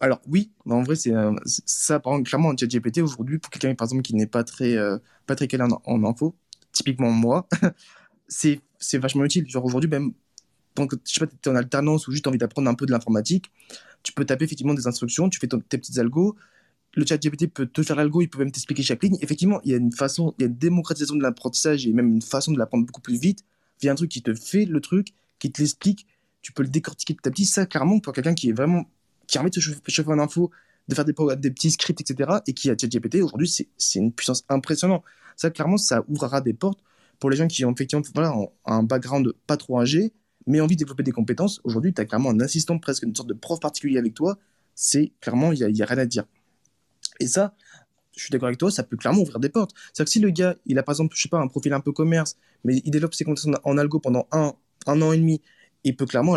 Alors oui, mais en vrai, c'est ça, par exemple, clairement, ChatGPT aujourd'hui, pour quelqu'un par exemple qui n'est pas très, euh, pas très calé en, info, typiquement moi, c'est vachement utile. Genre aujourd'hui, même, quand je sais pas, tu es en alternance ou juste envie d'apprendre un peu de l'informatique, tu peux taper effectivement des instructions, tu fais tes petites algos, le chat GPT peut te faire l'algo, il peut même t'expliquer chaque ligne. Effectivement, il y a une façon, il y a une démocratisation de l'apprentissage et même une façon de l'apprendre beaucoup plus vite via un truc qui te fait le truc, qui te l'explique tu peux le décortiquer petit à petit. Ça, clairement, pour quelqu'un qui est vraiment, qui a envie de se chauffer en info, de faire des, des petits scripts, etc., et qui a ChatGPT, aujourd'hui, c'est une puissance impressionnante. Ça, clairement, ça ouvrira des portes pour les gens qui ont effectivement voilà, un background pas trop âgé, mais envie de développer des compétences, aujourd'hui, tu as clairement un assistant, presque une sorte de prof particulier avec toi. C'est clairement, il n'y a, rien à dire. Et ça, je suis d'accord avec toi, ça peut clairement ouvrir des portes. C'est-à-dire que si le gars, il a par exemple, je sais pas, un profil un peu commerce, mais il développe ses compétences en algo pendant un, un an et demi, il peut clairement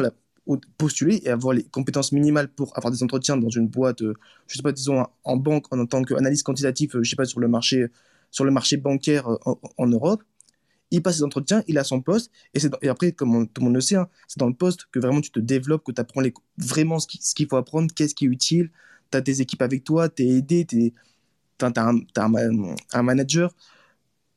postuler et avoir les compétences minimales pour avoir des entretiens dans une boîte, euh, je sais pas, disons en banque en tant qu'analyste quantitatif, euh, je sais pas, sur le marché, sur le marché bancaire euh, en Europe il passe ses entretiens, il a son poste, et, et après, comme tout le monde le sait, hein, c'est dans le poste que vraiment tu te développes, que tu apprends les, vraiment ce qu'il faut apprendre, qu'est-ce qui est utile, tu as tes équipes avec toi, tu es aidé, tu as, un, un, manager.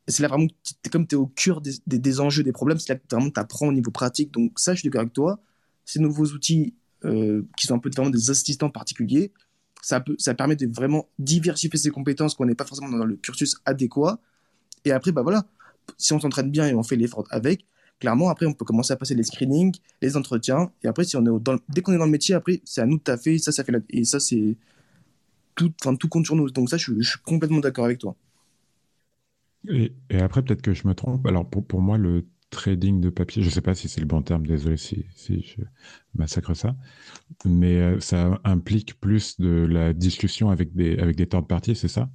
C'est là vraiment, comme tu es au cœur des, enjeux, des problèmes, c'est là que vraiment tu apprends au niveau pratique. Donc ça, je suis d'accord avec toi. Ces nouveaux outils euh, qui sont un peu vraiment des assistants particuliers, ça, permet de vraiment diversifier ses compétences qu'on n'est pas forcément dans le cursus adéquat. Et après, bah voilà, si on s'entraîne bien et on fait l'effort avec, clairement, après, on peut commencer à passer les screenings, les entretiens. Et après, si on est dès qu'on est dans le métier, après, c'est à nous de taffer. Ça, ça fait Et ça, c'est. Tout, tout compte sur nous. Donc, ça, je, suis complètement d'accord avec toi. Et, après, peut-être que je me trompe. Alors, pour, pour moi, le trading de papier, je ne sais pas si c'est le bon terme, désolé si, si je massacre ça, mais euh, ça implique plus de la discussion avec des, avec des temps de partie, c'est ça?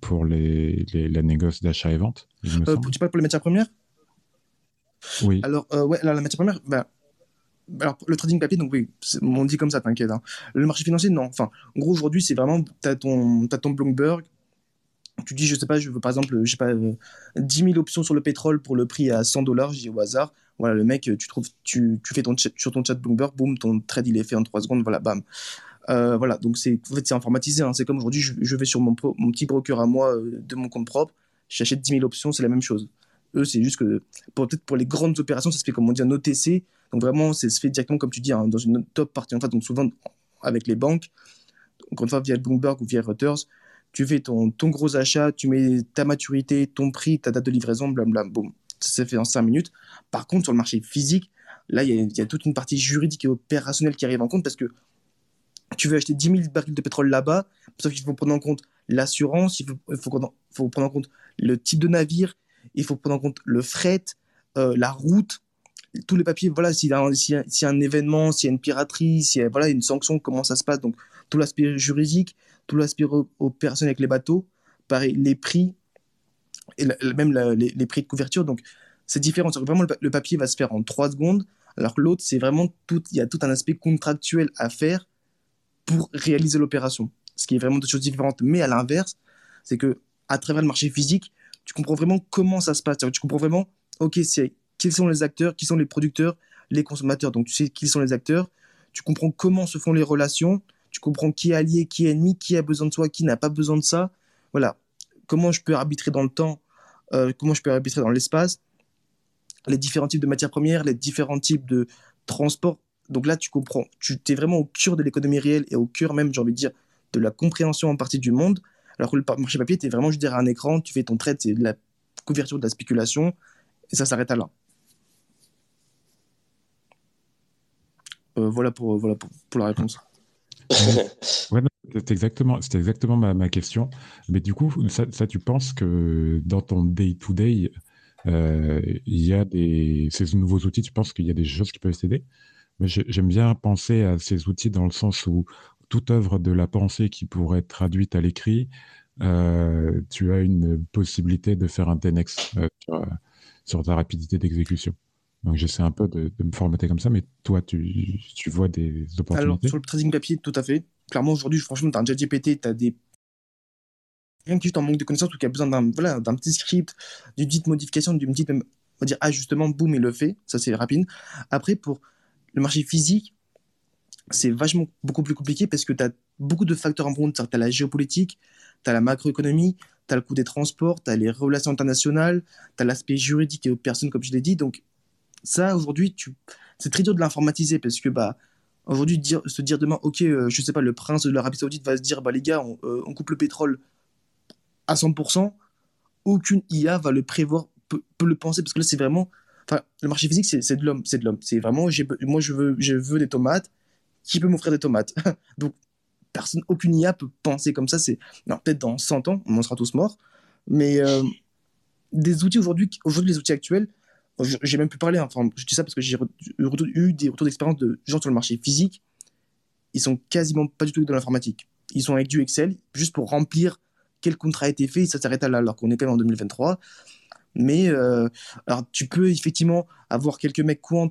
Pour les, les, la négoce d'achat et vente euh, Tu parles pour les matières premières? Oui. Alors, euh, ouais, la matière première, bah, alors, le trading papier, donc oui, on dit comme ça, t'inquiète. Hein. Le marché financier, non. Enfin, en gros, aujourd'hui, c'est vraiment, tu as ton, as ton Bloomberg, tu dis, je sais pas, je veux par exemple, je sais pas, 10 euh, 000 options sur le pétrole pour le prix à 100 dollars, je dis au hasard. Voilà, le mec, tu, trouves, tu, tu fais ton chat, sur ton chat Bloomberg, boum, ton trade il est fait en 3 secondes, voilà, bam. Euh, voilà, donc c'est en fait, informatisé. Hein. C'est comme aujourd'hui, je, vais sur mon, mon, petit broker à moi euh, de mon compte propre, j'achète 10 000 options, c'est la même chose. Eux, c'est juste que peut-être pour les grandes opérations, ça se fait comme on dit en OTC. Donc vraiment, ça se fait directement, comme tu dis, hein, dans une top partie. En fait, donc souvent avec les banques, encore une fois via Bloomberg ou via Reuters, tu fais ton, ton gros achat, tu mets ta maturité, ton prix, ta date de livraison, blablabla, boum. Ça s'est fait en 5 minutes. Par contre, sur le marché physique, là, il y, a toute une partie juridique et opérationnelle qui arrive en compte parce que tu veux acheter 10 000 barils de pétrole là-bas, sauf qu'il faut prendre en compte l'assurance, il faut, faut, prendre en compte le type de navire, il faut prendre en compte le fret, euh, la route, tous les papiers, voilà, s'il y, a un événement, s'il y a une piraterie, s'il y a voilà, une sanction, comment ça se passe, donc tout l'aspect juridique, tout l'aspect opérationnel avec les bateaux, pareil, les prix, et même les, prix de couverture, donc c'est différent. Vraiment, le, le, papier va se faire en 3 secondes, alors que l'autre, c'est vraiment tout, il y a tout un aspect contractuel à faire pour réaliser l'opération. Ce qui est vraiment deux choses différentes. Mais à l'inverse, c'est que à travers le marché physique, tu comprends vraiment comment ça se passe. Tu comprends vraiment, ok, c'est quels sont les acteurs, qui sont les producteurs, les consommateurs. Donc tu sais qui sont les acteurs. Tu comprends comment se font les relations. Tu comprends qui est allié, qui est ennemi, qui a besoin de toi, qui n'a pas besoin de ça. Voilà. Comment je peux arbitrer dans le temps, euh, comment je peux arbitrer dans l'espace, les différents types de matières premières, les différents types de transport donc là, tu comprends, tu es vraiment au cœur de l'économie réelle et au cœur même, j'ai envie de dire, de la compréhension en partie du monde. Alors que le marché papier, tu vraiment juste derrière un écran, tu fais ton trade, c'est de la couverture de la spéculation, et ça s'arrête à là. Euh, voilà, pour, voilà pour, la réponse. ouais, c'est exactement, exactement ma, question. Mais du coup, ça, tu penses que dans ton day-to-day, euh, il y a ces nouveaux outils, tu penses qu'il y a des choses qui peuvent t'aider J'aime bien penser à ces outils dans le sens où toute œuvre de la pensée qui pourrait être traduite à l'écrit, euh, tu as une possibilité de faire un 10x euh, euh, sur, ta rapidité d'exécution. Donc j'essaie un peu de, me formater comme ça, mais toi, tu, tu vois des opportunités? Alors, sur le trading papier, tout à fait. Clairement, aujourd'hui, franchement, tu as un GPT, tu as des rien que juste en manque de connaissances ou qui a besoin d'un voilà, petit script, d'une petite modification, d'une petite on va dire ajustement, boum, il le fait. Ça, c'est rapide. Après, pour le marché physique, c'est vachement beaucoup plus compliqué parce que tu as beaucoup de facteurs en compte. Tu as la géopolitique, tu as la macroéconomie, tu as le coût des transports, tu as les relations internationales, tu as l'aspect juridique et aux personnes, comme je l'ai dit. Donc, ça, aujourd'hui, tu... c'est très dur de l'informatiser parce que, bah, aujourd'hui, dire, se dire demain, OK, euh, je sais pas, le prince de l'Arabie Saoudite va se dire, bah, les gars, on, euh, coupe le pétrole à 100%, aucune IA va le prévoir, peut le penser parce que là, c'est vraiment Enfin, le marché physique, c'est de l'homme. C'est de l'homme. C'est vraiment, moi, je veux, je veux des tomates. Qui peut m'offrir des tomates Donc, personne, aucune IA peut penser comme ça. C'est peut-être dans 100 ans, on sera tous morts. Mais, euh, des outils aujourd'hui, aujourd'hui les outils actuels, j'ai même pu parler, enfin, je dis ça parce que j'ai eu des retours d'expérience de gens sur le marché physique, ils sont quasiment pas du tout dans l'informatique. Ils sont avec du Excel, juste pour remplir quel contrat a été fait, et ça s'arrête là, alors qu'on est quand même en 2023. Mais euh, alors, tu peux effectivement avoir quelques mecs quant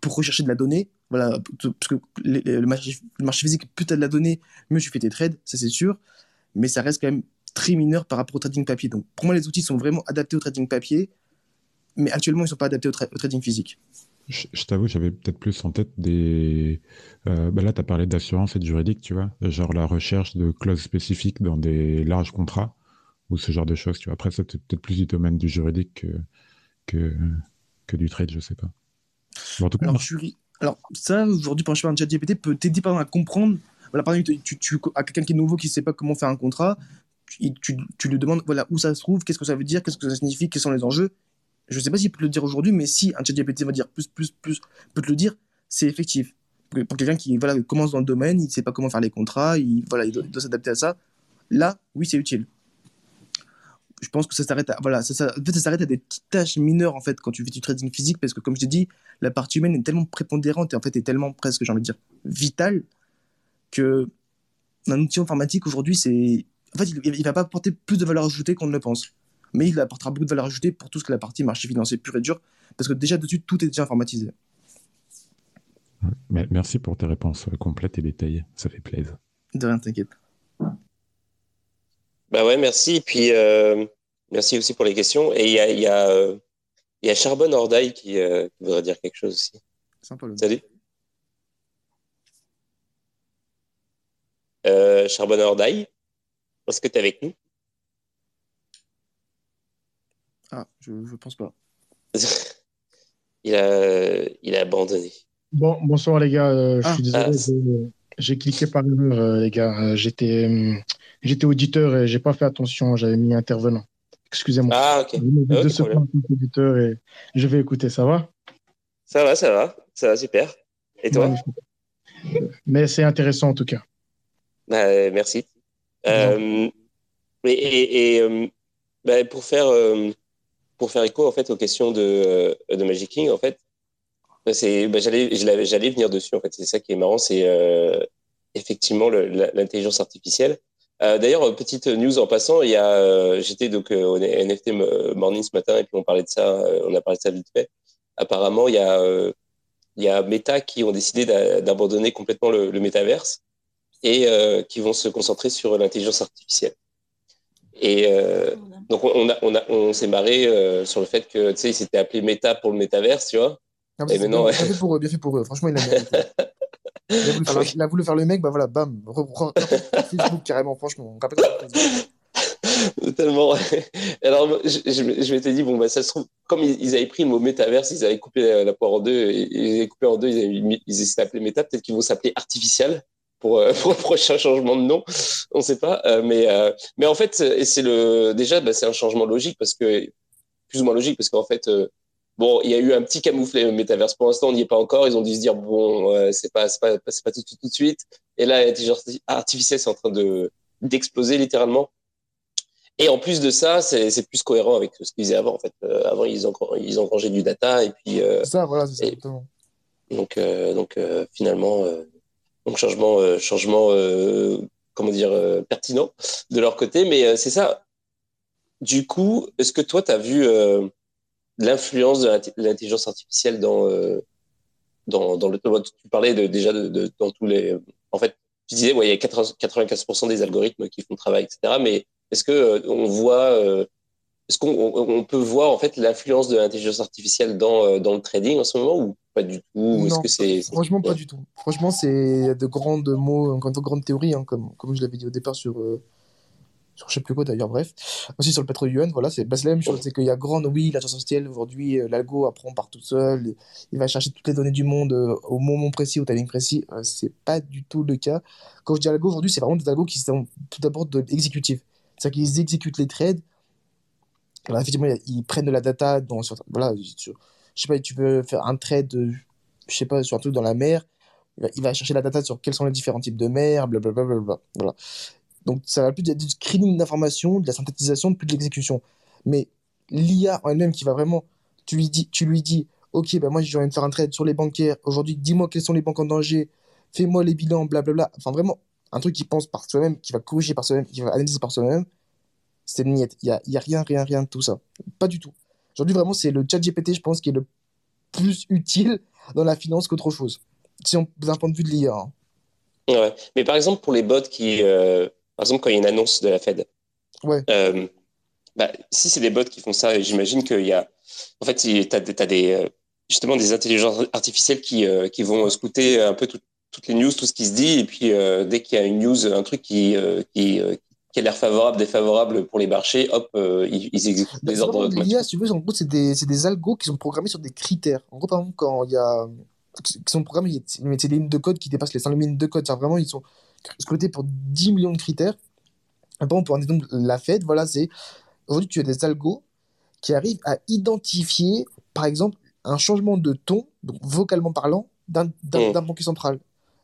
pour rechercher de la donnée. Voilà, parce que le, marché, le marché physique, plus tu as de la donnée, mieux tu fais tes trades, ça c'est sûr. Mais ça reste quand même très mineur par rapport au trading papier. Donc pour moi, les outils sont vraiment adaptés au trading papier, mais actuellement, ils ne sont pas adaptés au, trading physique. Je, t'avoue, j'avais peut-être plus en tête des. Euh, bah là, tu as parlé d'assurance et de juridique, tu vois, genre la recherche de clauses spécifiques dans des larges contrats ou ce genre de choses. Tu vois. Après, c'est peut-être plus du domaine du juridique que, que, que du trade, je sais pas. en tout cas, alors, alors, ça, aujourd'hui, par exemple, un chat GPT peut t'aider à comprendre. Voilà, par exemple, tu, à quelqu'un qui est nouveau, qui ne sait pas comment faire un contrat, tu, tu, lui demandes voilà, où ça se trouve, qu'est-ce que ça veut dire, qu'est-ce que ça signifie, quels sont les enjeux. Je ne sais pas s'il peut le dire aujourd'hui, mais si un chat GPT va dire plus, plus, plus, peut te le dire, c'est effectif. Pour quelqu'un qui voilà, commence dans le domaine, il ne sait pas comment faire les contrats, il, voilà, il doit, s'adapter à ça. Là, oui, c'est utile. Je pense que ça s'arrête à, voilà, ça, ça, en fait, ça s'arrête à des petites tâches mineures en fait quand tu fais du trading physique parce que comme je t'ai dit, la partie humaine est tellement prépondérante et en fait est tellement presque, j'ai envie de dire, vitale que un outil informatique aujourd'hui, c'est en fait, il, ne va pas apporter plus de valeur ajoutée qu'on ne le pense. Mais il apportera beaucoup de valeur ajoutée pour tout ce que la partie marché financier pur et dur, parce que déjà dessus, tout est déjà informatisé. Merci pour tes réponses complètes et détaillées. Ça fait plaisir. De rien, t'inquiète. Bah ouais, merci. Et puis, euh, merci aussi pour les questions. Et il y a, y, a, euh, y a Charbonne Ordaille qui, euh, qui, voudrait dire quelque chose aussi. Sympa, le Salut. Charbonne Ordaille. Est-ce que tu es avec nous? Ah, je ne pense pas. il, a, il a abandonné. Bon, bonsoir les gars, euh, je suis ah. désolé, ah. J'ai cliqué par erreur euh, les gars. Euh, j'étais, j'étais auditeur et j'ai pas fait attention, j'avais mis intervenant. Excusez-moi. Ah ok. auditeur et je vais écouter, ça va? Ça va, ça va, ça va super. Et toi? Mais c'est intéressant en tout cas. Bah, merci. Euh, et, euh, bah, pour faire euh, pour faire écho en fait aux questions de, de Magic King en fait, c'est bah, j'allais j'allais venir dessus en fait. C'est ça qui est marrant, c'est effectivement l'intelligence artificielle. D'ailleurs, petite news en passant, il y a, j'étais donc au NFT Morning ce matin et puis on parlait de ça, on a parlé de ça vite fait. Apparemment, il y a, il y a Meta qui ont décidé d'abandonner complètement le, le métaverse et euh, qui vont se concentrer sur l'intelligence artificielle. Et euh, donc on, a, on, a, on s'est marré euh, sur le fait que tu sais, il s'était appelé Meta pour le métaverse, tu vois. Maintenant, bien, fait pour eux, bien fait pour eux. Franchement, il a, il a, voulu, faire, le mec, bah voilà, bam, Facebook carrément, franchement. Totalement. Alors, je, je, je m'étais dit, bon, bah, ça se trouve, comme ils, avaient pris le mot métaverse, ils avaient coupé la, poire en deux, et, ils avaient coupé en deux, ils avaient, ils s'étaient appelés méta, peut-être qu'ils vont s'appeler artificiel pour, euh, pour le prochain changement de nom. On ne sait pas. Euh, mais, euh, mais en fait, c'est le, déjà, bah, c'est un changement logique parce que, plus ou moins logique parce qu'en fait, bon, il y a eu un petit camouflet métaverse. Pour l'instant, on n'y est pas encore. Ils ont dû se dire, bon, c'est pas, c'est pas, c'est pas tout, tout, tout de suite. Et là, l'intelligence artificielle, c'est en train de, d'exploser littéralement. Et en plus de ça, c'est, c'est plus cohérent avec ce qu'ils faisaient avant. En fait, avant ils ont ils engrangeaient du data et puis. ça, voilà, c'est exactement. Donc, donc finalement, donc changement, euh, changement, euh, comment dire, euh, pertinent de leur côté. Mais c'est ça. Du coup, est-ce que toi, tu as vu l'influence de l'intelligence artificielle dans, dans, dans le. Tu parlais de, déjà de, dans tous les. En fait, tu disais, ouais, il y a 95% des algorithmes qui font le travail, etc. Mais est-ce que on voit, est-ce qu'on peut voir en fait l'influence de l'intelligence artificielle dans, dans le trading en ce moment ou pas du tout Est-ce que c'est franchement pas du tout. Franchement, c'est de grandes mots, de grandes théories, hein, comme, comme je l'avais dit au départ sur, euh, sur je sais plus quoi d'ailleurs, bref. Aussi sur le pétrole yuan, voilà, c'est bah, la même chose. C'est qu'il y a grande, oui, l'intelligence artificielle aujourd'hui, euh, l'algo apprend par tout seul, il va chercher toutes les données du monde euh, au moment précis, au timing précis. c'est pas du tout le cas. Quand je dis algo aujourd'hui, c'est vraiment des algos qui sont tout d'abord de exécutifs. C'est-à-dire qu'ils exécutent les trades. Alors, effectivement, ils prennent de la data dans, voilà, sur, je sais pas, tu veux faire un trade, je sais pas, sur un truc dans la mer, il va, chercher la data sur quels sont les différents types de mer, blablabla. Bla, bla, voilà. Donc ça va plus du screening d'informations, de la synthétisation, plus de l'exécution. Mais l'IA en elle-même qui va vraiment, tu lui dis, tu lui dis, ok, ben moi j'ai envie de faire un trade sur les bancaires. Aujourd'hui, dis-moi quelles sont les banques en danger. Fais-moi les bilans, blablabla. Enfin vraiment, un truc qui pense par soi-même, qui va corriger par soi-même, qui va analyser par soi-même. C'est une miette. Il y a, y a rien, rien, rien de tout ça. Pas du tout. Aujourd'hui, vraiment, c'est le chat GPT, je pense, qui est le plus utile dans la finance qu'autre chose. Si on, d'un point de vue de l'IA. Hein. Ouais. Mais par exemple, pour les bots qui, euh, par exemple, quand il y a une annonce de la Fed, ouais. Euh, bah, si c'est des bots qui font ça, j'imagine qu'il y a, en fait, tu as, des, euh, justement des intelligences artificielles qui, qui vont scouter un peu toutes les news, tout ce qui se dit, et puis dès qu'il y a une news, un truc qui, qui, qui a l'air favorable, défavorable pour les marchés, hop, ils, ils, exécutent bah, des ordres. L'IA, si tu veux, en gros, c'est des, des algos qui sont programmés sur des critères. En gros, par exemple, quand il y a qui sont programmés, c'est des lignes de code qui dépassent les 100 lignes de code. Vraiment, ils sont scrutés pour 10 millions de critères. Bon, pour un exemple, la Fed, voilà, c'est aujourd'hui, tu as des algos qui arrivent à identifier, par exemple, un changement de ton, donc vocalement parlant, d'un mmh. banquier central,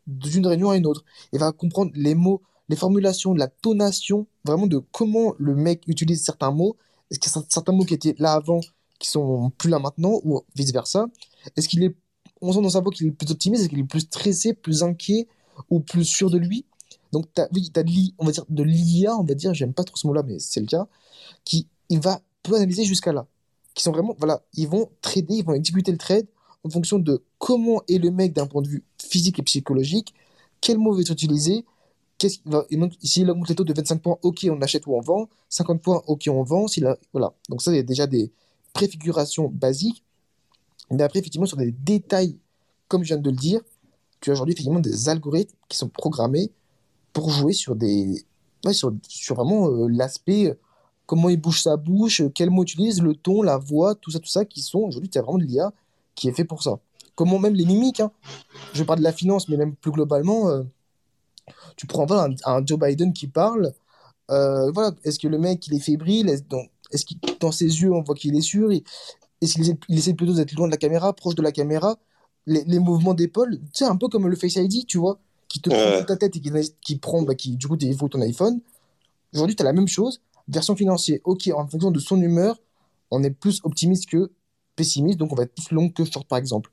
d'une réunion à une autre. Et va comprendre les mots, les formulations, la tonation, vraiment de comment le mec utilise certains mots. Est-ce qu'il y a certains mots qui étaient là avant qui sont plus là maintenant, ou vice versa Est-ce qu'il est on sent dans sa voix qu'il est plus optimiste, est-ce qu'il est plus stressé, plus inquiet? Ou plus sûr de lui. Donc, tu as, oui, as de on va dire, de l'IA, on va dire, j'aime pas trop ce mot-là, mais c'est le cas, qui il va peut analyser jusqu'à là. Qui sont vraiment, voilà, ils vont trader, ils vont exécuter le trade en fonction de comment est le mec d'un point de vue physique et psychologique, quel mot va être utilisé, qu'est-ce va, s'il augmente les taux de 25 points, ok, on achète ou on vend, 50 points, ok, on vend, a, voilà. Donc ça, il y a déjà des préfigurations basiques mais après, effectivement, sur des détails, comme je viens de le dire, tu as aujourd'hui effectivement des algorithmes qui sont programmés pour jouer sur des. sur, vraiment euh, l'aspect, euh, comment il bouge sa bouche, euh, quel mot utilise, le ton, la voix, tout ça, tout ça, qui sont. Aujourd'hui, tu as vraiment de l'IA qui est fait pour ça. Comment même les mimiques, hein. je parle de la finance, mais même plus globalement, tu prends voilà, un, Joe Biden qui parle. voilà, est-ce que le mec il est fébrile Est-ce que dans ses yeux on voit qu'il est sûr il essaie plutôt d'être loin de la caméra, proche de la caméra. Les, mouvements d'épaule, c'est un peu comme le Face ID, tu vois, qui te prend ta tête et qui, prend, bah, qui, du coup, faut ton iPhone. Aujourd'hui, tu as la même chose, version financière. Ok, en fonction de son humeur, on est plus optimiste que pessimiste, donc on va être plus long que short, par exemple.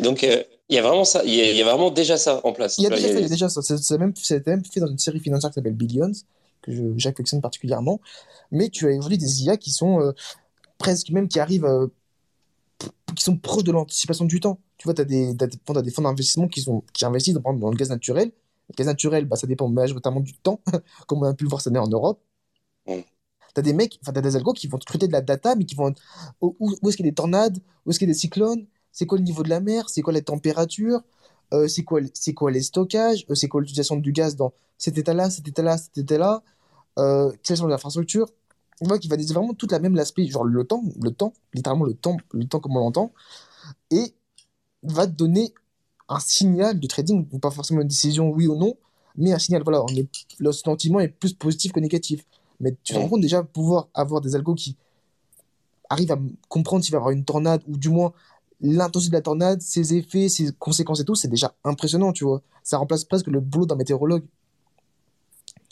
donc, euh, il y a vraiment ça, il y, a vraiment déjà ça en place. Il y a déjà, ça, C'est même, même, fait dans une série financière qui s'appelle Billions, que j'affectionne particulièrement. Mais tu as aujourd'hui des IA qui sont euh, presque même qui arrivent, euh, qui sont proches de l'anticipation du temps. Tu vois, tu as, des, des fonds d'investissement qui, sont, qui investissent dans, dans le gaz naturel. Le gaz naturel, bah, ça dépend notamment du temps, comme on a pu le voir cette année en Europe. Mm. Tu as des mecs, enfin, tu as des algos qui vont traiter de la data, mais qui vont. Où, où est-ce qu'il y a des tornades Où est-ce qu'il y a des cyclones C'est quoi le niveau de la mer C'est quoi la température euh, c'est quoi, c'est quoi les stockages euh, C'est quoi l'utilisation du gaz dans cet état-là, cet état-là, cet état-là euh, Quelles sont les infrastructures on voit qu'il va dire vraiment tout la même l'aspect, genre le temps, le temps, littéralement le temps, le temps comme on l'entend, et va donner un signal de trading, pas forcément une décision oui ou non, mais un signal, voilà, on est, le sentiment est plus positif que négatif. Mais tu te rends compte déjà pouvoir avoir des algos qui arrivent à comprendre s'il va y avoir une tornade, ou du moins l'intensité de la tornade, ses effets, ses conséquences et tout, c'est déjà impressionnant, tu vois. Ça remplace presque le boulot d'un météorologue.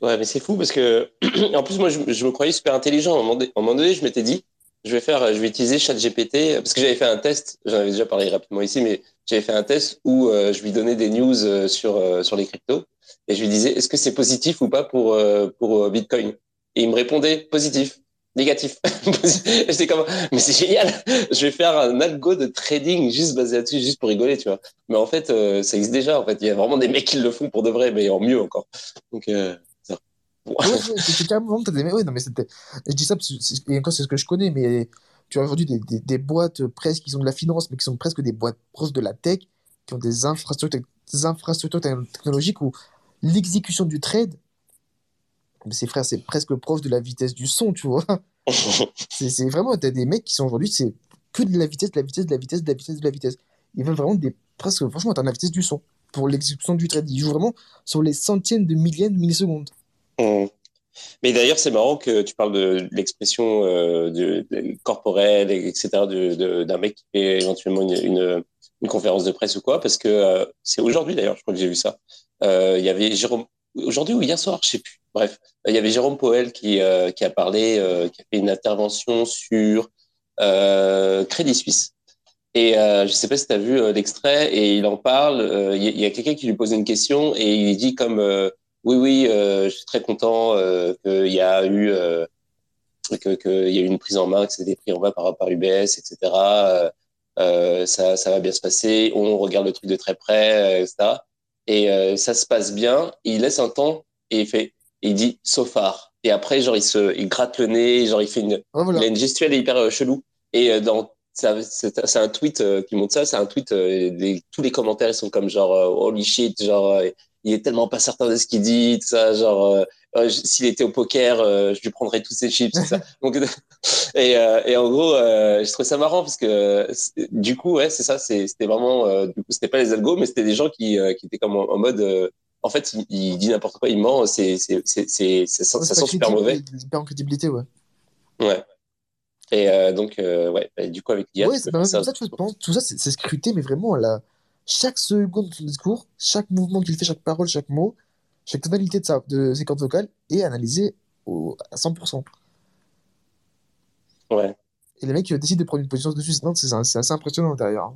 Ouais, mais c'est fou parce que, en plus, moi, je, me croyais super intelligent. À un moment donné, je m'étais dit, je vais faire, je vais utiliser ChatGPT parce que j'avais fait un test. J'en avais déjà parlé rapidement ici, mais j'avais fait un test où euh, je lui donnais des news euh, sur euh, sur les cryptos et je lui disais, est-ce que c'est positif ou pas pour pour Bitcoin? Et il me répondait positif, négatif. J'étais comme, mais c'est génial. Je vais faire un algo de trading juste basé là-dessus, juste pour rigoler, tu vois. Mais en fait, ça existe déjà. En fait, il y a vraiment des mecs qui le font pour de vrai, mais en mieux encore. Donc c'est carrément des... Oui, non, mais c'était. Je dis ça parce que, et encore, c'est ce que je connais, mais tu as aujourd'hui des, des, des, boîtes presque qui sont de la finance, mais qui sont presque des boîtes proches de la tech, qui ont des infrastructures, des infrastructures technologiques où l'exécution du trade, c'est frère, c'est presque proche de la vitesse du son, tu vois. c'est vraiment, tu as des mecs qui sont aujourd'hui, c'est que de la vitesse, de la vitesse, de la vitesse, de la vitesse, de la vitesse. Ils veulent vraiment des. Presque, franchement, tu la vitesse du son pour l'exécution du trade. Ils jouent vraiment sur les centièmes de millièmes de millisecondes. Mmh. Mais d'ailleurs, c'est marrant que tu parles de, l'expression euh, corporelle, etc., d'un mec qui fait éventuellement une, conférence de presse ou quoi, parce que euh, c'est aujourd'hui d'ailleurs, je crois que j'ai vu ça. Euh, il y avait Jérôme, aujourd'hui ou hier soir, je sais plus. bref, il y avait Jérôme Poel qui a parlé, qui a fait une intervention sur Crédit Suisse. Et je ne sais pas si tu as vu l'extrait, et il en parle. Il y, a quelqu'un qui lui pose une question et il dit comme oui, oui, je suis très content qu'il y a eu qu'il y a eu une prise en main, que c'était pris en main par, par UBS, etc. Euh, ça, ça, va bien se passer, on regarde le truc de très près, etc. Et euh, ça se passe bien. Il laisse un temps et il fait, il dit so far. Et après, genre, il se, il gratte le nez, genre, il fait une, il a une gestuelle hyper euh, chelou. Et dans, c'est un tweet qui montre ça, c'est un tweet, tous les commentaires ils sont comme genre holy shit, genre il est tellement pas certain de ce qu'il dit, tout ça, genre euh, euh, s'il était au poker, euh, je lui prendrais tous ses chips, tout ça. Donc, et, et en gros, je trouvais ça marrant parce que du coup, ouais, c'est ça, c'était vraiment, du coup, c'était pas les algos, mais c'était des gens qui, qui étaient comme en, mode, en fait, il, dit n'importe quoi, il ment, c'est, c'est, c'est, c'est, ça, sent super mauvais. Il en crédibilité, ouais. Ouais. Et donc, ouais, bah, du coup, avec l'IA, ouais, bah, ça, ça, tout ça, c'est scruté, mais vraiment à la chaque seconde de son discours, chaque mouvement qu'il fait, chaque parole, chaque mot, chaque tonalité de, sa, de ses cordes vocales est analysé au, à 100%. Ouais. Et les mecs décident de prendre une position dessus, c'est assez impressionnant derrière.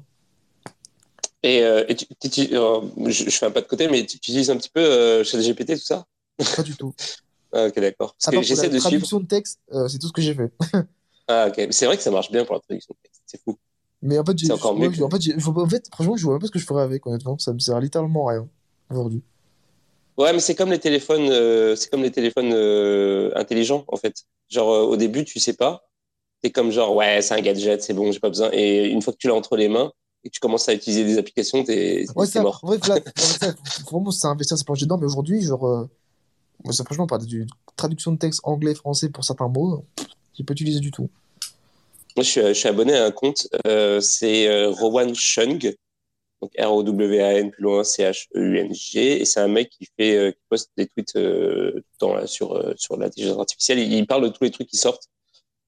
Et, euh, et tu, tu, euh, je, fais un pas de côté, mais tu, utilises un petit peu euh, GPT tout ça? Pas du tout. ah, ok, d'accord. Parce que j'essaie de traduction de texte, euh, c'est tout ce que j'ai fait. ah, ok. C'est vrai que ça marche bien pour la traduction de texte, c'est fou. Mais en fait, j'ai, encore mieux. En, fait, en fait, franchement, je vois même pas ce que je ferais avec, honnêtement. Ça me sert littéralement à rien aujourd'hui. Ouais, mais c'est comme les téléphones, euh, c'est comme les téléphones euh, intelligents, en fait. Genre, euh, au début, tu sais pas. T'es comme genre, ouais, c'est un gadget, c'est bon, j'ai pas besoin. Et une fois que tu l'as entre les mains et que tu commences à utiliser des applications, t'es, ouais, c'est mort. Ouais, là, vraiment, c'est investir, c'est plancher dedans. Mais aujourd'hui, genre, ça, franchement, pas de traduction de texte anglais-français pour certains mots, j'ai pas utilisé du tout. Moi, je suis, abonné à un compte, euh, c'est euh, Rowan Chung, donc R-O-W-A-N plus loin C-H-E-U-N-G, et c'est un mec qui fait, euh, qui poste des tweets tout le temps sur sur l'intelligence artificielle. Il, parle de tous les trucs qui sortent,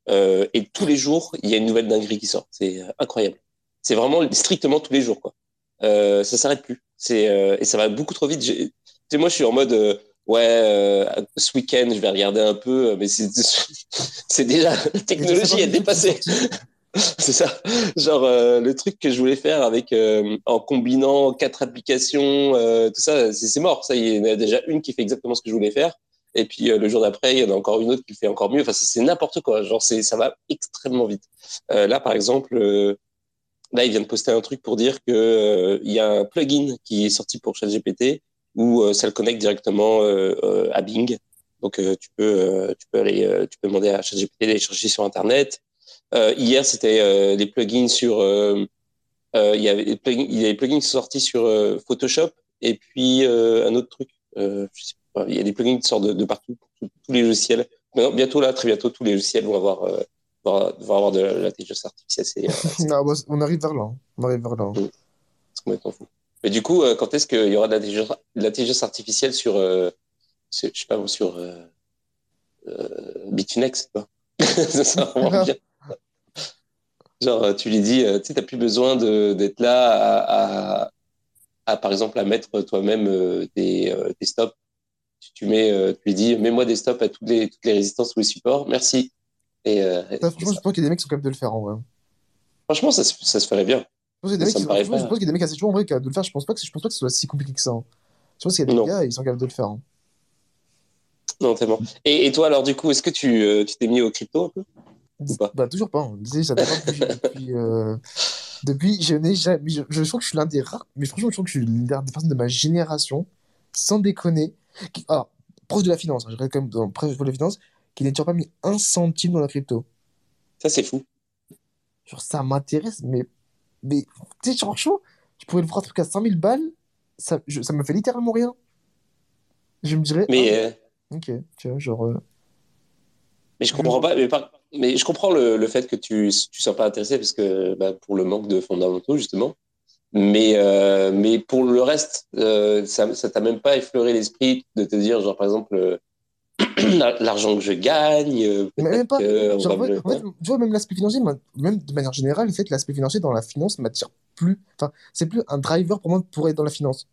et tous les jours, il y a une nouvelle dinguerie qui sort. C'est incroyable. C'est vraiment strictement tous les jours, quoi. ça s'arrête plus. C'est et ça va beaucoup trop vite. Tu sais, moi, je suis en mode ouais, euh, ce week-end, je vais regarder un peu, euh, mais c'est déjà, la technologie est dépassée. c'est ça. Genre, euh, le truc que je voulais faire avec, en combinant quatre applications, tout ça, c'est mort. Ça, il y en a déjà une qui fait exactement ce que je voulais faire. Et puis, le jour d'après, il y en a encore une autre qui fait encore mieux. Enfin, c'est n'importe quoi. Genre, c'est, ça va extrêmement vite. là, par exemple, là, il vient de poster un truc pour dire que il y a un plugin qui est sorti pour ChatGPT ou euh, ça le connecte directement euh, euh, à Bing. Donc tu peux tu peux aller tu peux demander à ChatGPT d'aller chercher sur internet. hier c'était des plugins sur il y avait plugins, a des plugins qui sont sortis sur Photoshop et puis un autre truc il y a des plugins qui sortent de, partout tous les logiciels. bientôt là très bientôt tous les logiciels vont avoir vont avoir de l'intelligence artificielle. Bah, on arrive vers là. Hein. On arrive vers là. Hein. Mmh. C'est complètement fou. Mais du coup, euh, quand est-ce qu'il y aura de l'intelligence artificielle sur, euh, je sais pas, sur euh, euh Bitunex Ça sera vraiment bien. Genre, tu lui dis, tu sais, t'as plus besoin d'être là à, à, par exemple, à mettre toi-même des, des, stops. Tu, tu mets, tu lui dis, mets-moi des stops à toutes les, toutes les résistances ou les supports. Merci. Et, franchement, je pense qu'il y a des mecs qui sont capables de le faire en vrai. Franchement, ça, ça se ferait bien. Je pense qu'il y a des mecs assez chauds en vrai qui de le faire. Je pense pas que, je pense pas que ce soit si compliqué que ça. Hein. Je pense qu'il y a des gars, ils sont capables de le faire. Hein. Non, tellement. Et, et, toi, alors, du coup, est-ce que tu euh, t'es mis au crypto un peu Ou pas? Bah, toujours pas. Hein. Ça dépend depuis. euh, depuis, je n'ai jamais. Je, je, crois que je suis l'un des rares. Mais franchement, je crois que je suis l'une des personnes de ma génération, sans déconner. Qui, alors, proche de la finance, je reste quand même dans, proche de la finance, qui n'a toujours pas mis un centime dans la crypto. Ça, c'est fou. Genre, ça m'intéresse, mais mais tu sais, franchement, je pourrais le truc à 5000 balles, ça, ça me fait littéralement rien. Je me dirais. Mais. Ah, euh, Ok, tu vois, genre. Euh, mais je comprends pas. Mais, mais je comprends le, le, fait que tu ne sois pas intéressé parce que bah, pour le manque de fondamentaux, justement. Mais, euh, mais pour le reste, ça ne t'a même pas effleuré l'esprit de te dire, genre, par exemple, l'argent que je gagne. Euh, même pas. Genre, en fait, tu vois, même l'aspect financier, même de manière générale, en fait, l'aspect financier dans la finance m'attire plus. Enfin, c'est plus un driver pour moi pour être dans la finance.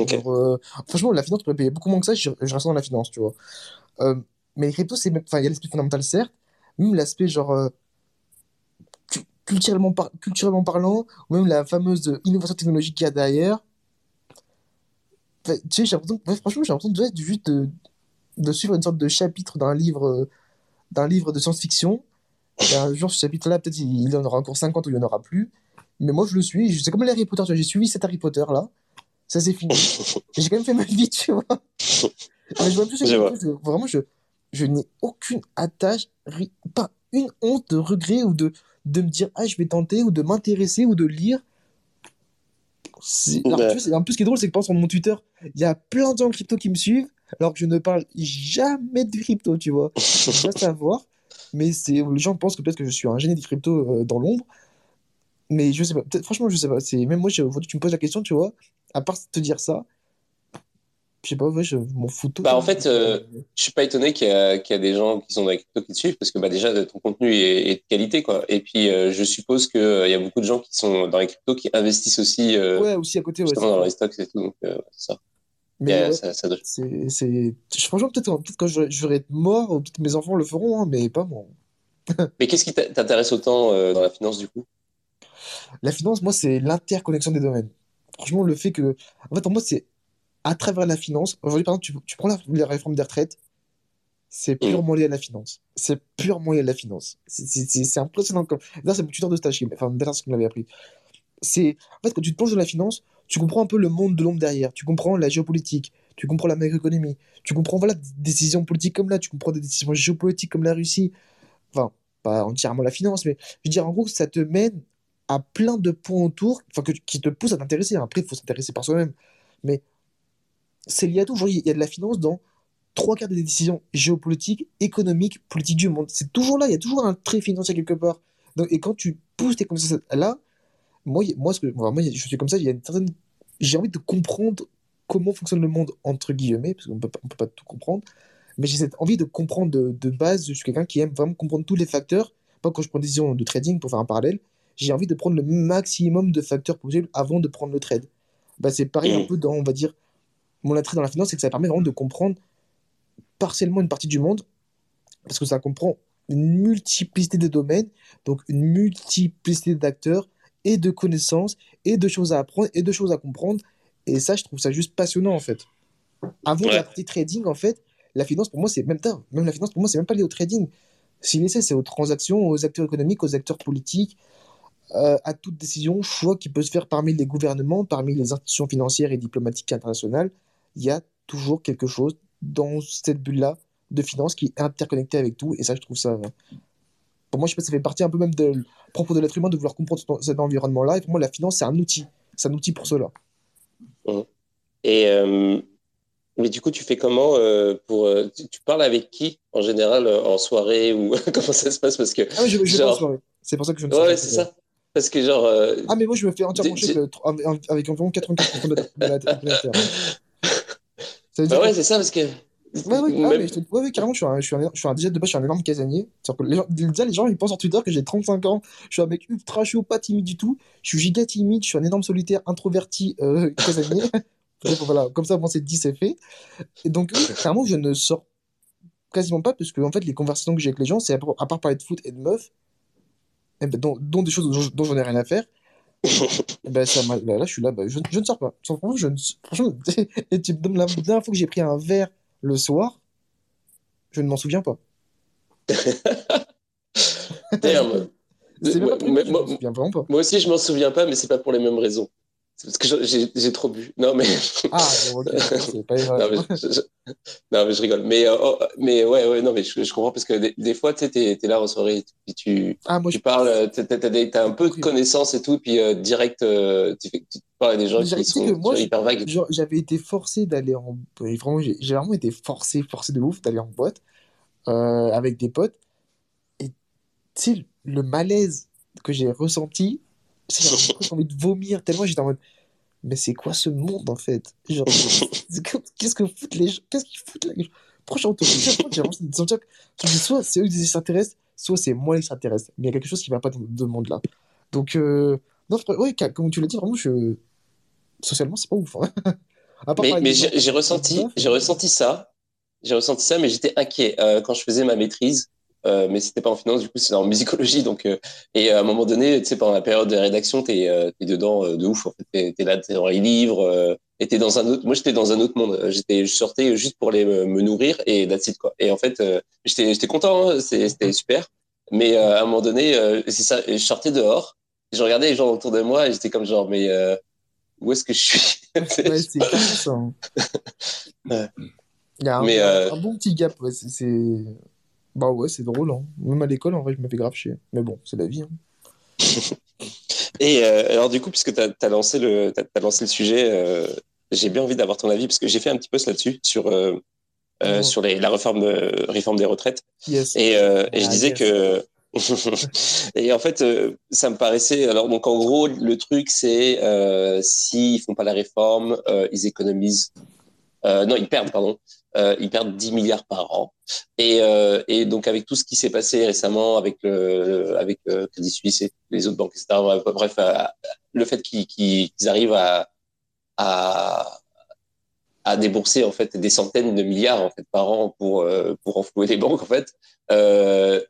Euh, franchement, la finance, tu pourrais payer beaucoup moins que ça, je, je reste dans la finance, tu vois. Euh, mais les cryptos, il y a l'aspect fondamental, certes, même l'aspect genre euh, culturellement, culturellement parlant, ou même la fameuse innovation technologique qu'il y a derrière. tu sais, j'ai l'impression, franchement, j'ai l'impression de, juste de, de, suivre une sorte de chapitre d'un livre, d'un livre de science-fiction. Un jour, ce chapitre-là, peut-être il, y en aura encore 50 ou il n'y en aura plus. Mais moi, je le suis. C'est comme les Harry Potter, j'ai suivi cet Harry Potter-là. Ça, c'est fini. j'ai quand même fait ma vie, tu vois. Mais je vois plus vraiment, je, je n'ai aucune attache, pas une honte de regret ou de, de me dire, ah, je vais tenter ou de m'intéresser ou de lire. C'est... Bah. un peu ce qui est drôle, c'est que sur mon Twitter, il y a plein de gens crypto qui me suivent, alors que je ne parle jamais de crypto, tu vois. Je dois savoir, mais c'est, les gens pensent que peut-être que je suis un génie de crypto euh, dans l'ombre. Mais je sais pas, franchement, je sais pas. C'est, même moi, je, tu me poses la question, tu vois, à part te dire ça, je sais pas, ouais, je m'en fous Bah, en fait, euh, je suis pas étonné qu'il y, y, a des gens qui sont dans les cryptos qui te suivent parce que bah, déjà, ton contenu est, de qualité. Quoi. Et puis, euh, je suppose qu'il euh, y a beaucoup de gens qui sont dans les cryptos qui investissent aussi, ouais, aussi à côté, ouais, dans les stocks et tout. Donc, ça. Mais ça, ça c'est, c'est... Franchement, peut-être, peut-être quand je, je, vais être mort, ou peut-être mes enfants le feront, hein, mais pas moi. mais qu'est-ce qui t'intéresse autant dans la finance du coup? La finance, moi, c'est l'interconnexion des domaines. Franchement, le fait que. En fait, pour moi, c'est à travers la finance. Aujourd'hui, par exemple, tu, prends la, réforme des retraites, c'est mm. purement lié à la finance. C'est purement lié à la finance. C'est impressionnant. Comme... Là, c'est mon tuteur de stage, qui, enfin, ce qu'il m'avait appris. C'est en fait quand tu te plonges dans la finance, tu comprends un peu le monde de l'ombre derrière. Tu comprends la géopolitique, tu comprends la macroéconomie, tu comprends voilà des décisions politiques comme là, tu comprends des décisions géopolitiques comme la Russie. Enfin, pas entièrement la finance, mais je veux dire en gros ça te mène à plein de points autour, enfin qui te poussent à t'intéresser. Après, il faut s'intéresser par soi-même, mais c'est lié à tout. Il y a de la finance dans trois quarts des décisions géopolitiques, économiques, politiques du monde. C'est toujours là, il y a toujours un trait financier quelque part. et quand tu pousses tes connaissances là, moi, moi, je suis comme ça, il y a une certaine... j'ai envie de comprendre comment fonctionne le monde, entre guillemets, parce qu'on peut, peut pas tout comprendre, mais j'ai cette envie de comprendre de, de base, je suis quelqu'un qui aime vraiment comprendre tous les facteurs, pas quand je prends des décisions de trading pour faire un parallèle, j'ai envie de prendre le maximum de facteurs possibles avant de prendre le trade. Bah, c'est pareil un peu dans, on va dire, mon attrait dans la finance, c'est que ça permet vraiment de comprendre partiellement une partie du monde, parce que ça comprend une multiplicité de domaines, donc une multiplicité d'acteurs et de connaissances et de choses à apprendre et de choses à comprendre. Et ça, je trouve ça juste passionnant en fait. Avant la partie trading, en fait, la finance pour moi, c'est même tard. Même la finance pour moi, c'est même pas lié au trading. S'il essaie, c'est aux transactions, aux acteurs économiques, aux acteurs politiques, euh, à toute décision, choix qui peut se faire parmi les gouvernements, parmi les institutions financières et diplomatiques internationales il y a toujours quelque chose dans cette bulle-là de finance qui est interconnecté avec tout. Et ça, je trouve ça. Pour moi, je sais pas, ça fait partie un peu même de propre de l'être humain de vouloir comprendre cet environnement-là. Et pour moi, la finance, c'est un outil. C'est un outil pour cela. Mmh. Et euh, mais du coup, tu fais comment euh, pour euh, tu, parles avec qui en général en soirée ou comment ça se passe? Parce que ah, je, je genre... soirée. C'est pour ça que je ne Ouais, c'est ça. Parce que genre. Ah mais moi je me fais entièrement chier avec environ 84% de la, de la, bah ouais, c'est ça, parce que. Ouais, ouais, ah, mais ouais, carrément, je suis, un, je, suis un, je suis un déjà de base, je suis un énorme casanier. Que les gens, déjà, les gens, ils pensent sur Twitter que j'ai 35 ans, je suis un mec ultra chaud, pas timide du tout, je suis giga timide, je suis un énorme solitaire, introverti, euh, casanier. voilà, comme ça, bon, c'est dit, c'est fait. Et donc, clairement, je ne sors quasiment pas, parce que, en fait, les conversations que j'ai avec les gens, c'est à, part parler de foot et de meufs, et eh ben, dont, dont, des choses dont, j'en ai rien à faire, ben, ça ben, là, je suis là, ben, je, je, ne sors pas. Franchement, je ne, franchement, et tu la dernière fois que j'ai pris un verre le soir, je ne m'en souviens pas. Damn. moi, moi, moi, aussi, je m'en souviens pas, mais c'est pas pour les mêmes raisons parce que j'ai trop bu. Non, mais. Ah, bon, ok. C'est pas non, mais je, non, mais je rigole. Mais, euh, oh, mais ouais, ouais, non, mais je, je comprends parce que des, fois, tu t'es es là en soirée, puis tu, ah, moi, tu je... parles, t'as un peu de connaissances et tout, puis euh, direct, euh, tu, tu, à des gens qui sont, moi, hyper vagues. J'avais été forcé d'aller en. Vraiment, j'ai vraiment été forcé, forcé de ouf d'aller en boîte avec des potes. Et tu sais, le malaise que j'ai ressenti, j'ai envie de vomir tellement j'étais en mode mais c'est quoi ce monde en fait? Genre qu'est-ce que foutent les gens qu'est-ce qu'ils foutent là franchement j'ai sentir que soit c'est eux des extraterrestres soit c'est moi l'extraterrestre mais il y a quelque chose qui va pas dans ce monde là donc euh... non ouais comme tu l'as dit vraiment je socialement c'est pas ouf hein. mais, j'ai ressenti, j'ai ressenti ça. J'ai ressenti ça, mais j'étais inquiet euh, quand je faisais ma maîtrise. Euh, mais c'était pas en finance, du coup, c'est en musicologie. Donc, euh, et à un moment donné, tu sais, pendant la période de rédaction, t'es euh, es dedans de ouf. En fait, t'es là, t'es dans les livres, et t'es dans un autre. Moi, j'étais dans un autre monde. J'étais, je sortais juste pour les me nourrir et that's it quoi. Et en fait, j'étais, j'étais content. Hein, c'était super. Mais à un moment donné, c'est ça. Je sortais dehors, je regardais les gens autour de moi et j'étais comme genre, mais où est-ce que je suis? Ouais, c'est ça. Hein. Il y a un, mais, un bon petit gap. Ouais, c'est bah ouais, c'est drôle. Hein. Même à l'école, en vrai, je m'avais grave chier. Mais bon, c'est la vie. Hein. Et euh, alors, du coup, puisque tu as, lancé le, as, lancé le sujet, euh, j'ai bien envie d'avoir ton avis, parce que j'ai fait un petit post là-dessus, sur, euh, oh. sur les, la réforme, réforme des retraites. Yes. Et, et je ah, disais que. Et en fait, ça me paraissait. Alors, donc, en gros, le truc, c'est s'ils font pas la réforme, ils économisent. non, ils perdent, pardon. Euh, ils perdent 10 milliards par an. Et, euh, et donc avec tout ce qui s'est passé récemment avec le, avec euh, Crédit Suisse et les autres banques, etc. Bref, euh, le fait qu'ils arrivent à, à à débourser en fait des centaines de milliards en fait par an pour pour renflouer les banques en fait euh,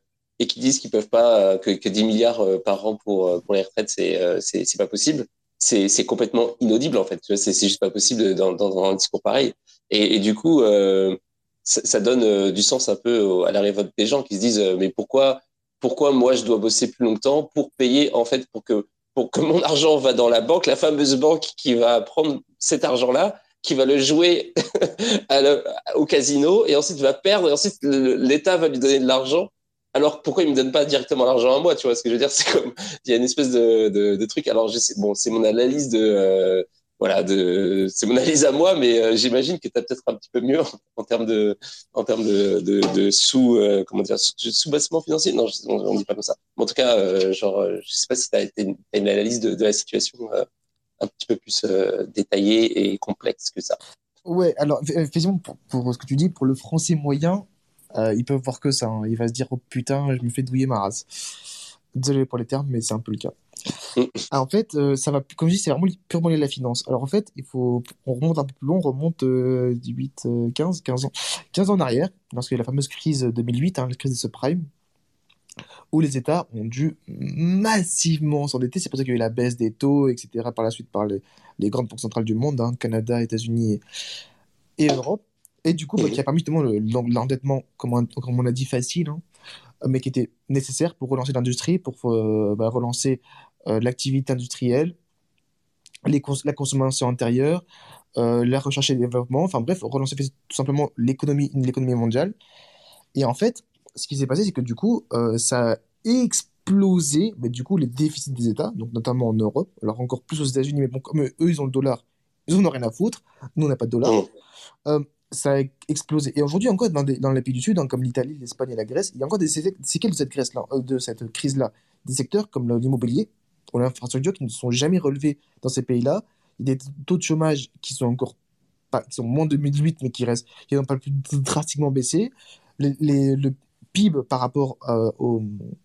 et qui disent qu'ils peuvent pas que, que 10 milliards par an pour pour les retraites c'est c'est pas possible c'est complètement inaudible en fait c'est juste pas possible dans, un discours pareil et, du coup, euh, ça, donne euh, du sens un peu à la révolte des gens qui se disent euh, mais pourquoi pourquoi moi je dois bosser plus longtemps pour payer en fait pour que pour que mon argent va dans la banque, la fameuse banque qui va prendre cet argent-là, qui va le jouer au casino et ensuite va perdre et ensuite l'État va lui donner de l'argent. Alors pourquoi il me donne pas directement l'argent à moi Tu vois ce que je veux dire C'est comme il y a une espèce de, de, de truc. Alors bon, c'est mon analyse de euh, voilà, de, c'est mon analyse à moi, mais euh, j'imagine que tu as peut-être un petit peu mieux en, termes de, en termes de, de, sous, euh, comment dire, sous-bassement financier. Non, on, ne dit pas comme ça. en tout cas, euh, genre, je sais pas si tu as, une, analyse de, la situation un petit peu plus détaillée et complexe que ça. Ouais, alors, effectivement, pour, ce que tu dis, pour le français moyen, ils peuvent voir que ça. Hein. Il va se dire, oh putain, je me fais douiller ma race. Désolé pour les termes, mais c'est un peu le cas. Ah, en fait, euh, ça va, comme je dis, c'est vraiment purement lié à la finance. Alors en fait, il faut, on remonte un peu plus loin, on remonte 18, 15, 15 ans, 15 ans en arrière, lorsqu'il y a la fameuse crise 2008, hein, la crise de subprime, où les États ont dû massivement s'endetter. C'est pour ça qu'il y a eu la baisse des taux, etc. par la suite par les, les grandes banques centrales du monde, hein, Canada, États-Unis et, Europe. Et du coup, bah, qui a permis justement l'endettement, comme, on, comme on a dit, facile, hein, mais qui était nécessaire pour relancer l'industrie, pour euh, bah, relancer euh, l'activité industrielle, les la consommation intérieure, euh, la recherche et le développement, enfin bref, relancer tout simplement l'économie l'économie mondiale. Et en fait, ce qui s'est passé, c'est que du coup, ça a explosé, mais du coup, les déficits des États, donc notamment en Europe, alors encore plus aux États-Unis, mais bon, comme eux, ils ont le dollar, ils n'en ont rien à foutre, nous, on n'a pas de dollar. Ça a explosé. Et aujourd'hui, encore dans, les pays du Sud, hein, comme l'Italie, l'Espagne et la Grèce, il y a encore des séquelles de cette euh, de cette crise-là. Des secteurs comme l'immobilier ou l'infrastructure qui ne sont jamais relevés dans ces pays-là. Il y a des taux de chômage qui sont encore pas, qui sont moins de 2008, mais qui restent, qui n'ont pas plus drastiquement baissé. Le PIB par rapport euh,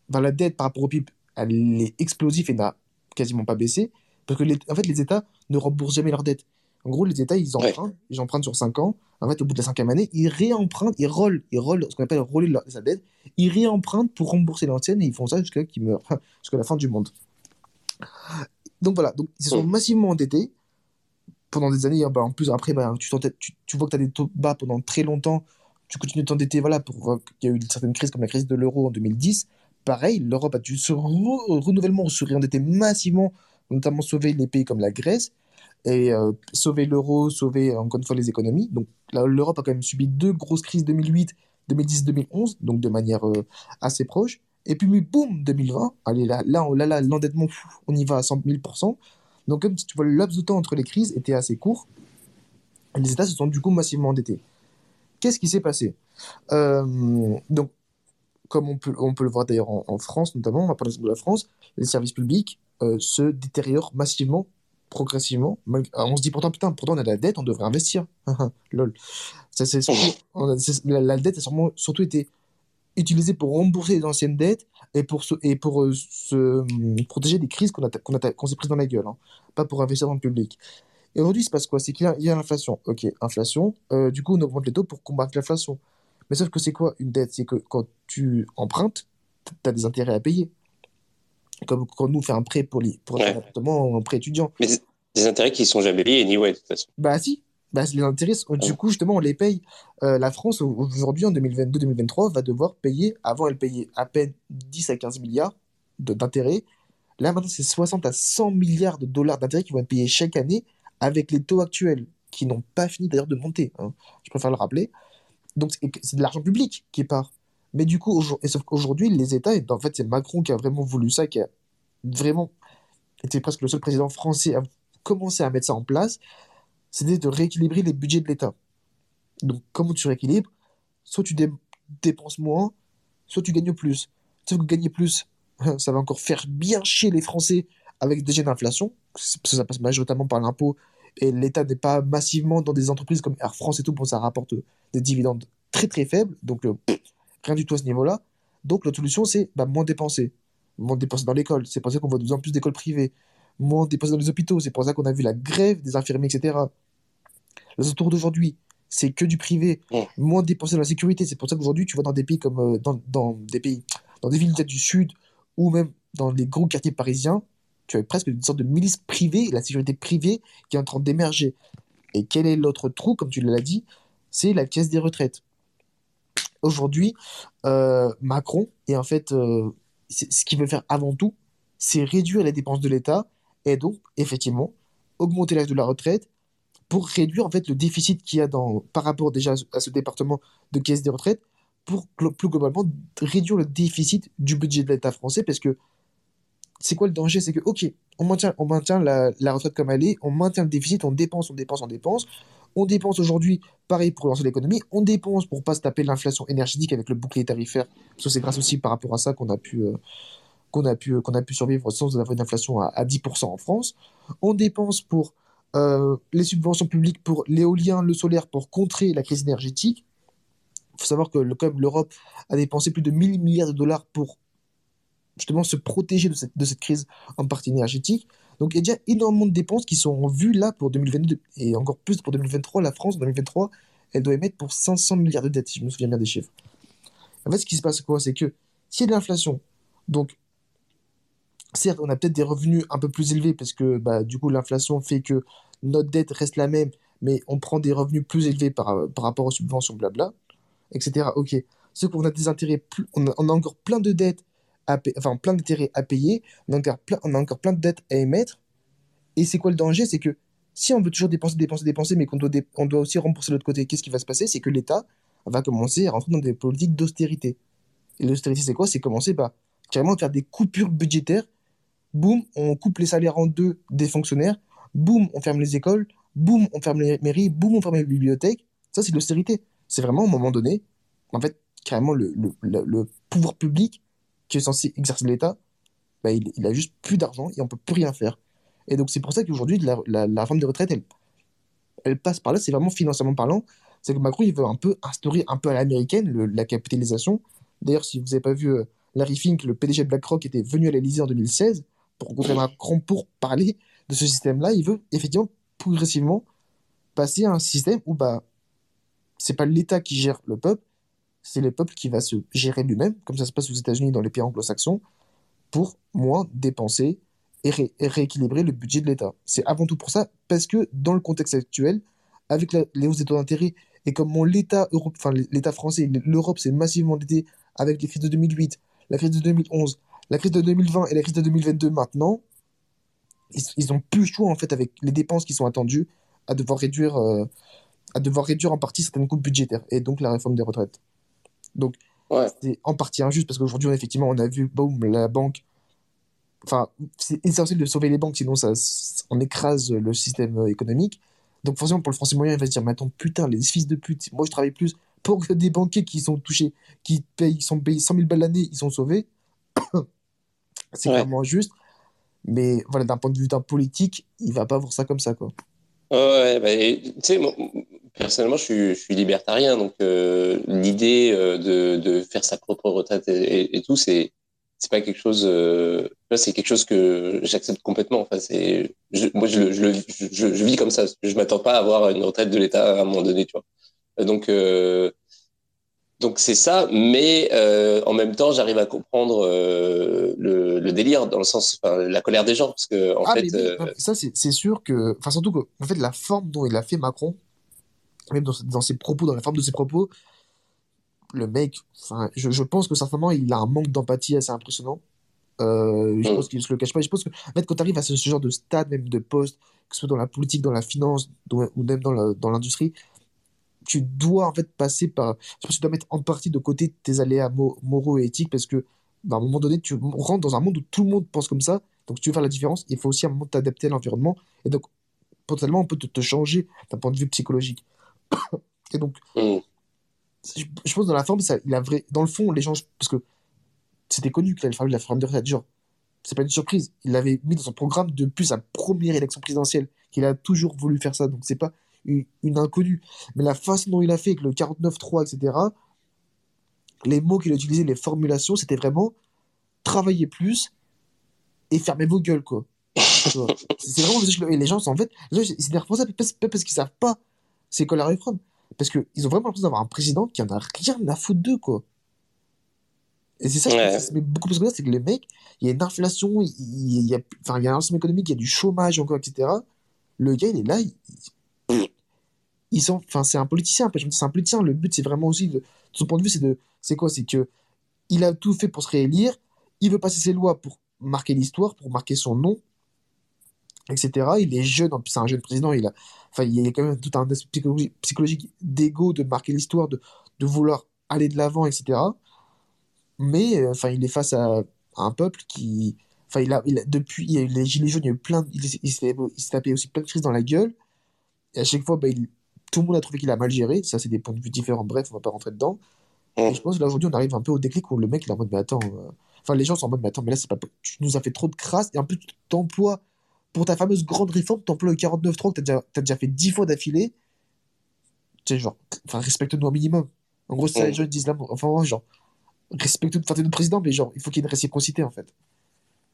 la dette par rapport au PIB, elle est explosive et n'a quasiment pas baissé. Parce que en fait, les États ne remboursent jamais leurs dettes. En gros, les États, ils empruntent, ils empruntent sur 5 ans. En fait, au bout de la cinquième année, ils réempruntent, ils rollent, ils rollent ce qu'on appelle rouler sa dette. Ils réempruntent pour rembourser l'ancienne et ils font ça jusqu'à qu'ils meurent, jusqu'à la fin du monde. Donc voilà, donc ils se sont massivement endettés pendant des années. Bah, en plus, après, bah, tu, tu, tu, vois que tu as des taux bas pendant très longtemps. Tu continues de t'endetter, voilà, pour qu'il y a eu certaines crises comme la crise de l'euro en 2010. Pareil, l'Europe a dû se renouvellement se réendetter massivement, notamment sauver les pays comme la Grèce et euh, sauver l'euro, sauver encore une fois les économies. Donc l'Europe a quand même subi deux grosses crises 2008, 2010, 2011, donc de manière euh, assez proche. Et puis boum, 2020, allez là, là, là, là l'endettement, on y va à 100 000%. Donc comme tu vois, le laps de temps entre les crises était assez court. Les États se sont du coup massivement endettés. Qu'est-ce qui s'est passé? Euh, Donc, comme on peut, on peut le voir d'ailleurs en, France notamment, on va parler de la France, les services publics se détériorent massivement progressivement. On se dit pourtant, putain, pourtant on a la dette, on devrait investir. Lol. Ça, c'est la, dette a sûrement, surtout été utilisée pour rembourser les anciennes dettes et pour se, et pour, euh, se hum, protéger des crises qu'on qu'on s'est prises dans la gueule, hein. pas pour investir dans le public. Et aujourd'hui, il se passe quoi? C'est qu'il y a, l'inflation. Ok, inflation. Euh, du coup, on augmente les taux pour combattre l'inflation. Mais sauf que c'est quoi une dette? C'est que quand tu empruntes, tu as des intérêts à payer. Comme quand nous, on fait un prêt pour, les, pour un appartement, un prêt étudiant. Mais des, intérêts qui sont jamais payés, anyway, de toute façon. Bah si. Bah, les intérêts, du coup, justement, on les paye. Euh, la France, aujourd'hui, en 2022-2023, va devoir payer, avant, elle payait à peine 10 à 15 milliards d'intérêts. Là, maintenant, c'est 60 à 100 milliards de dollars d'intérêts qui vont être payés chaque année avec les taux actuels, qui n'ont pas fini d'ailleurs de monter. Hein. Je préfère le rappeler. Donc, c'est de l'argent public qui part. Mais du coup, aujourd'hui, les États, et en fait, c'est Macron qui a vraiment voulu ça, qui a vraiment été presque le seul président français à commencer à mettre ça en place, c'était de rééquilibrer les budgets de l'État. Donc, comment tu rééquilibres? Soit tu dépenses moins, soit tu gagnes plus. Sauf que gagner plus, ça va encore faire bien chier les Français avec déjà d'inflation, parce que ça passe majoritairement par l'impôt, et l'État n'est pas massivement dans des entreprises comme Air France et tout, bon, ça rapporte des dividendes très très faibles, donc rien du tout à ce niveau-là. Donc la solution, c'est bah, moins dépenser. Moins dépenser dans l'école, c'est pour ça qu'on voit de plus en plus d'écoles privées. Moins dépenser dans les hôpitaux, c'est pour ça qu'on a vu la grève des infirmiers, etc. Les autour d'aujourd'hui, c'est que du privé. Moins dépenser dans la sécurité, c'est pour ça qu'aujourd'hui, tu vois dans des pays comme euh, dans, dans, des pays, dans des villes du sud, ou même dans les gros quartiers parisiens, tu as presque une sorte de milice privée, la sécurité privée qui est en train d'émerger. Et quel est l'autre trou, comme tu l'as dit C'est la caisse des retraites. Aujourd'hui, euh, Macron, en fait, euh, ce qu'il veut faire avant tout, c'est réduire les dépenses de l'État et donc, effectivement, augmenter l'âge de la retraite pour réduire en fait le déficit qu'il y a dans, par rapport déjà à ce département de caisse des retraites, pour plus globalement réduire le déficit du budget de l'État français, parce que c'est quoi le danger? C'est que, ok, on maintient, on maintient la, retraite comme elle est, on maintient le déficit, on dépense, on dépense, on dépense. On dépense aujourd'hui, pareil, pour lancer l'économie. On dépense pour pas se taper l'inflation énergétique avec le bouclier tarifaire. Parce que c'est grâce aussi par rapport à ça qu'on a pu, euh, qu'on a a pu survivre sans avoir une inflation à, 10% en France. On dépense pour euh, les subventions publiques pour l'éolien, le solaire, pour contrer la crise énergétique. Il faut savoir que l'Europe a dépensé plus de 1000 milliards de dollars pour justement se protéger de cette, de cette crise en partie énergétique. Donc il y a déjà énormément de dépenses qui sont vues là pour 2022 et encore plus pour 2023. La France, en 2023, elle doit émettre pour 500 milliards de dettes, si je me souviens bien des chiffres. En fait, ce qui se passe, quoi, c'est que s'il y a de l'inflation, donc certes, on a peut-être des revenus un peu plus élevés parce que bah, du coup, l'inflation fait que notre dette reste la même, mais on prend des revenus plus élevés par, par rapport aux subventions, blabla, etc. Ok. Ce qu'on a des intérêts, on a encore plein de dettes enfin, plein d'intérêts à payer, on a, encore plein, on a encore plein de dettes à émettre. Et c'est quoi le danger? C'est que si on veut toujours dépenser, dépenser, dépenser, mais qu'on doit, doit aussi rembourser l'autre côté, qu'est-ce qui va se passer? C'est que l'État va commencer à rentrer dans des politiques d'austérité. Et l'austérité, c'est quoi? C'est commencer par carrément faire des coupures budgétaires. Boum, on coupe les salaires en deux des fonctionnaires. Boum, on ferme les écoles. Boum, on ferme les mairies. Boum, on ferme les bibliothèques. Ça, c'est l'austérité. C'est vraiment, au moment donné, en fait, carrément, le, le, le pouvoir public qui est censé exercer l'État, bah, il, il, a juste plus d'argent et on peut plus rien faire. Et donc c'est pour ça qu'aujourd'hui la, la, la, réforme des retraites, elle, elle passe par là, c'est vraiment financièrement parlant. C'est que Macron, il veut un peu instaurer un peu à l'américaine la capitalisation. D'ailleurs, si vous n'avez pas vu euh, Larry Fink, le PDG de BlackRock, était venu à l'Élysée en 2016 pour rencontrer Macron pour parler de ce système-là. Il veut effectivement progressivement passer à un système où bah, c'est pas l'État qui gère le peuple, c'est le peuple qui va se gérer lui-même, comme ça se passe aux États-Unis dans les pays anglo-saxons, pour moins dépenser et, rééquilibrer le budget de l'État. C'est avant tout pour ça, parce que dans le contexte actuel, avec les hausses des taux d'intérêt et comme l'État enfin français, l'Europe s'est massivement endetté avec les crises de 2008, la crise de 2011, la crise de 2020 et la crise de 2022 maintenant, ils, ont plus le choix en fait avec les dépenses qui sont attendues à devoir réduire, euh, à devoir réduire en partie certaines coupes budgétaires et donc la réforme des retraites. Donc, c'est en partie injuste parce qu'aujourd'hui, effectivement, on a vu, boum, la banque. Enfin, c'est essentiel de sauver les banques, sinon ça, on écrase le système euh, économique. Donc, forcément, pour le français moyen, il va se dire Mais attends, putain, les fils de pute, moi je travaille plus pour que des banquiers qui sont touchés, qui payent, sont payés 100 000 balles l'année, ils sont sauvés. c'est vraiment injuste. Mais voilà, d'un point de vue d'un politique, il va pas voir ça comme ça, quoi. Ouais, bah, tu sais, Personnellement, je suis, je suis libertarien, donc euh, l'idée euh, de, de, faire sa propre retraite et, et, tout, c'est c'est pas quelque chose euh, c'est quelque chose que j'accepte complètement. Enfin c'est moi je, je, je, je, vis comme ça. Je m'attends pas à avoir une retraite de l'État à un moment donné tu vois. Donc euh, donc c'est ça mais euh, en même temps j'arrive à comprendre euh, le, le, délire dans le sens enfin, la colère des gens parce que en ah, fait euh, ça c'est sûr que enfin surtout que en fait la forme dont il a fait Macron même dans, dans ses propos dans la forme de ses propos le mec, enfin, je, je, pense que certainement il a un manque d'empathie assez impressionnant. Euh, je mm. pense qu'il se le cache pas. Je pense que en fait, quand tu arrives à ce, genre de stade, même de poste, que ce soit dans la politique, dans la finance, ou même dans l'industrie, tu dois en fait passer par. Je pense que tu dois mettre en partie de côté tes aléas moraux et éthiques parce que à un moment donné, tu rentres dans un monde où tout le monde pense comme ça. Donc, si tu veux faire la différence, il faut aussi à un moment t'adapter à l'environnement. Et donc, potentiellement, on peut te, te changer d'un point de vue psychologique. et donc, mm je pense dans la forme, ça, il a vrai, dans le fond, les gens, parce que c'était connu qu'il allait faire la forme de retraite. Genre, c'est pas une surprise. Il l'avait mis dans son programme depuis sa première élection présidentielle, qu'il a toujours voulu faire ça. Donc, c'est pas une, inconnue. Mais la façon dont il a fait avec le 49-3, etc., les mots qu'il a utilisés, les formulations, c'était vraiment travailler plus et fermer vos gueules, quoi. c'est vraiment et les gens, en fait, c'est des responsables pas parce qu'ils savent pas c'est quoi la réforme, parce qu'ils ont vraiment l'impression d'avoir un président qui en a rien à foutre d'eux, quoi. Et c'est ça, ouais. je beaucoup plus que ça, c'est que les mecs, il y a une inflation, il, y a, enfin, il y a un système économique, il y a du chômage encore, etc. Le gars, il est là, ils sont, enfin, c'est un politicien, c'est un politicien. Le but, c'est vraiment aussi, de, son point de vue, c'est de, c'est quoi, c'est que il a tout fait pour se réélire, il veut passer ses lois pour marquer l'histoire, pour marquer son nom, etc. Il est jeune, c'est un jeune président, il a, enfin, il y a quand même tout un aspect psychologique d'ego, de marquer l'histoire, de, de vouloir aller de l'avant, etc. Mais, euh, enfin, il est face à, un peuple qui, enfin, il a, il a, depuis, il y a eu les gilets jaunes, il y a eu plein, il, il s'est tapé aussi plein de crises dans la gueule. Et à chaque fois, il, tout le monde a trouvé qu'il a mal géré. Ça, c'est des points de vue différents. Bref, on va pas rentrer dedans. Et je pense que là, aujourd'hui, on arrive un peu au déclic où le mec, il est en mode, mais attends, euh, enfin, les gens sont en mode, mais attends, mais là, c'est pas, tu nous as fait trop de crasse, et en plus, tu t'emploies pour ta fameuse grande réforme, t'emploies le 49.3 que t'as déjà, as déjà fait 10 fois d'affilée. Tu sais, genre, enfin, respecte-nous un minimum. En gros, c'est ça, les gens disent là, enfin, genre, respecte-nous, enfin, t'es notre président, mais genre, il faut qu'il y ait une réciprocité, en fait.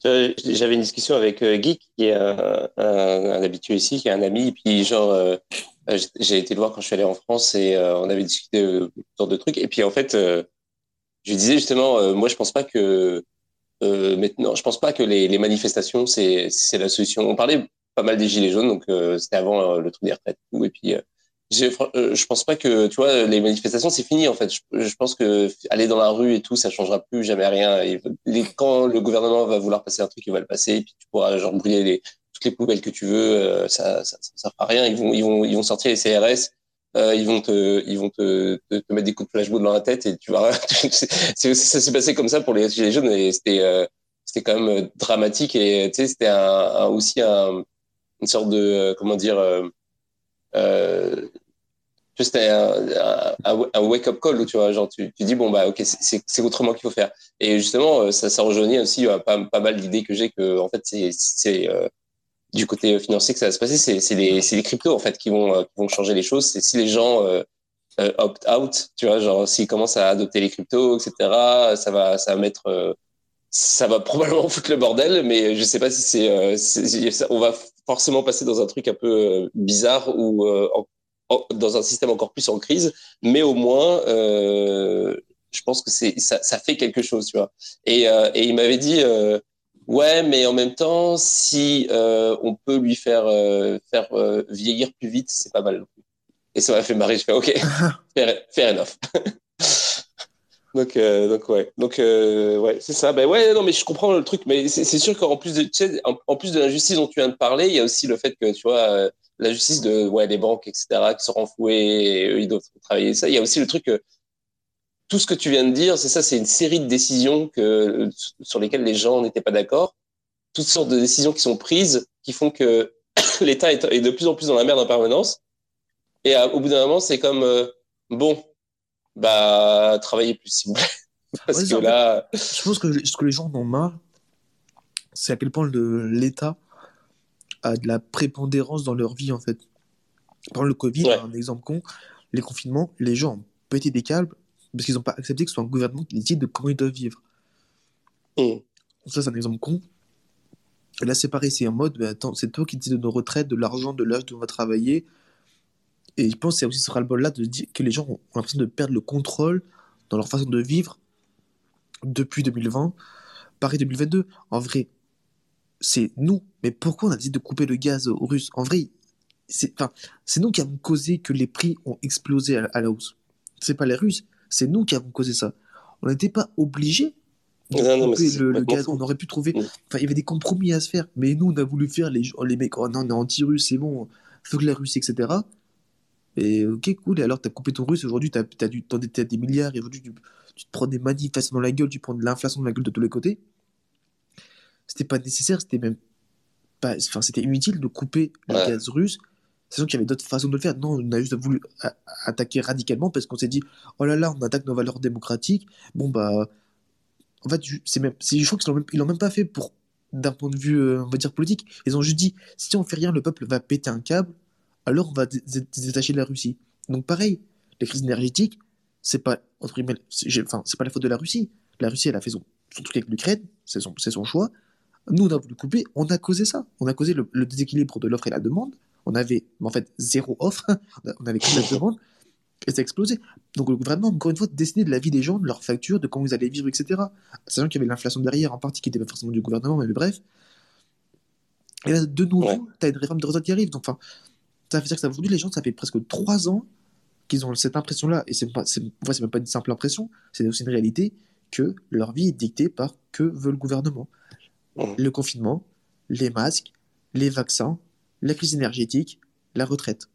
J'avais une discussion avec euh, Geek, qui est un, habitué ici, qui est un ami, et puis genre, euh, j'ai été le voir quand je suis allé en France et euh, on avait discuté de toutes sortes de trucs. Et puis en fait, je lui disais justement, moi je pense pas que euh, maintenant, je pense pas que les, manifestations c'est la solution. On parlait pas mal des gilets jaunes, donc euh, c'était avant euh, le truc des retraites et puis je, pense pas que tu vois les manifestations c'est fini en fait. Je, pense que aller dans la rue et tout ça changera plus jamais rien. Et quand le gouvernement va vouloir passer un truc, il va le passer et puis tu pourras genre brûler les, toutes les poubelles que tu veux. ça, ça, ça, fera rien. Ils vont ils vont ils vont sortir les CRS. Euh, ils vont te, ils vont te, te, te, mettre des coups de flashball dans la tête et tu vois, ça s'est passé comme ça pour les gilets jaunes et c'était, euh, c'était quand même euh, dramatique et tu sais, c'était un, aussi un, une sorte de, euh, comment dire, euh, c'était un, un, wake-up call, tu vois, genre tu, tu dis bon bah ok c'est autrement qu'il faut faire. Et justement ça, ça rejoignait aussi pas, pas mal d'idées que j'ai que en fait c'est du côté financier que ça va se passer, c'est les, les cryptos en fait qui vont, euh, qui vont changer les choses. C'est si les gens euh, euh, opt out, tu vois, genre s'ils commencent à adopter les cryptos, etc. Ça va, ça va mettre, ça va probablement foutre le bordel, mais je sais pas si c'est, on va forcément passer dans un truc un peu bizarre ou dans un système encore plus en crise, mais au moins, je pense que c'est ça, ça fait quelque chose, tu vois. Et, et il m'avait dit Ouais, mais en même temps, si euh, on peut lui faire euh, faire euh, vieillir plus vite, c'est pas mal. Et ça m'a fait marrer. Je fais OK, fair, fair enough. donc donc ouais, donc ouais, c'est ça. Ben ouais, non, mais je comprends le truc, mais c'est sûr qu'en plus de tu sais, en, plus de l'injustice dont tu viens de parler, il y a aussi le fait que tu vois la justice de ouais des banques etc qui sont renflouées et eux ils doivent travailler ça. Il y a aussi le truc que tout ce que tu viens de dire, c'est ça, c'est une série de décisions que, sur lesquelles les gens n'étaient pas d'accord. Toutes sortes de décisions qui sont prises, qui font que l'État est, de plus en plus dans la merde en permanence. Et au bout d'un moment, c'est comme, euh, bon, bah, travaillez plus, s'il vous plaît. Parce que là. je pense que ce que les gens en ont marre, c'est à quel point l'État a de la prépondérance dans leur vie, en fait. Par le Covid, un exemple con, les confinements, les gens ont pété des câbles parce qu'ils n'ont pas accepté que ce soit un gouvernement qui décide de comment ils doivent vivre. Mm. Ça, c'est un exemple con. Et là, c'est pareil, c'est en mode, bah, attends, c'est toi qui dis de nos retraites, de l'argent, de l'âge où on va travailler. Et je pense y a aussi ce ras-le-bol-là de dire que les gens ont l'impression de perdre le contrôle dans leur façon de vivre depuis 2020, pareil 2022. En vrai, c'est nous. Mais pourquoi on a décidé de couper le gaz aux Russes? En vrai, c'est nous qui avons causé que les prix ont explosé à, la hausse. C'est pas les Russes, c'est nous qui avons causé ça. On n'était pas obligés de couper le, gaz. On aurait pu trouver. Mm. Enfin, il y avait des compromis à se faire. Mais nous, on a voulu faire les, les mecs. Oh non, on est anti-russe, c'est bon. Faut que la Russie, etc. Et ok, cool. Et alors, tu as coupé ton russe. Aujourd'hui, tu as, dû t'endetter des milliards. Et aujourd'hui, tu, te prends des manifestations dans la gueule. Tu prends de l'inflation dans la gueule de tous les côtés. C'était pas nécessaire. C'était même pas. Enfin, c'était inutile de couper le gaz russe. Sachant qu'il y avait d'autres façons de le faire. Non, on a juste voulu attaquer radicalement parce qu'on s'est dit oh là là, on attaque nos valeurs démocratiques. Bon, bah. En fait, c'est même, je crois qu'ils l'ont même, pas fait pour d'un point de vue, euh, on va dire, politique. Ils ont juste dit si on fait rien, le peuple va péter un câble alors on va détacher de la Russie. Donc pareil, les crises énergétiques, c'est pas entre enfin c'est pas la faute de la Russie. La Russie elle a fait son, truc avec l'Ukraine, c'est son, son choix. Nous on a voulu couper, on a causé ça, on a causé le, déséquilibre de l'offre et la demande. On avait en fait zéro offre, on avait que la demande et ça a explosé. Donc le gouvernement, encore une fois, décidé de la vie des gens, de leurs factures, de comment ils allaient vivre, etc. Sachant qu'il y avait l'inflation derrière, en partie qui n'était pas forcément du gouvernement, mais bref. Et là, de nouveau, tu as une réforme de retraite qui arrive. Donc, enfin, ça veut dire que aujourd'hui, les gens, ça fait presque trois ans qu'ils ont cette impression-là, et c'est c'est même pas une simple impression, c'est aussi une réalité, que leur vie est dictée par que veut le gouvernement. Le confinement, les masques, les vaccins, la crise énergétique, la retraite.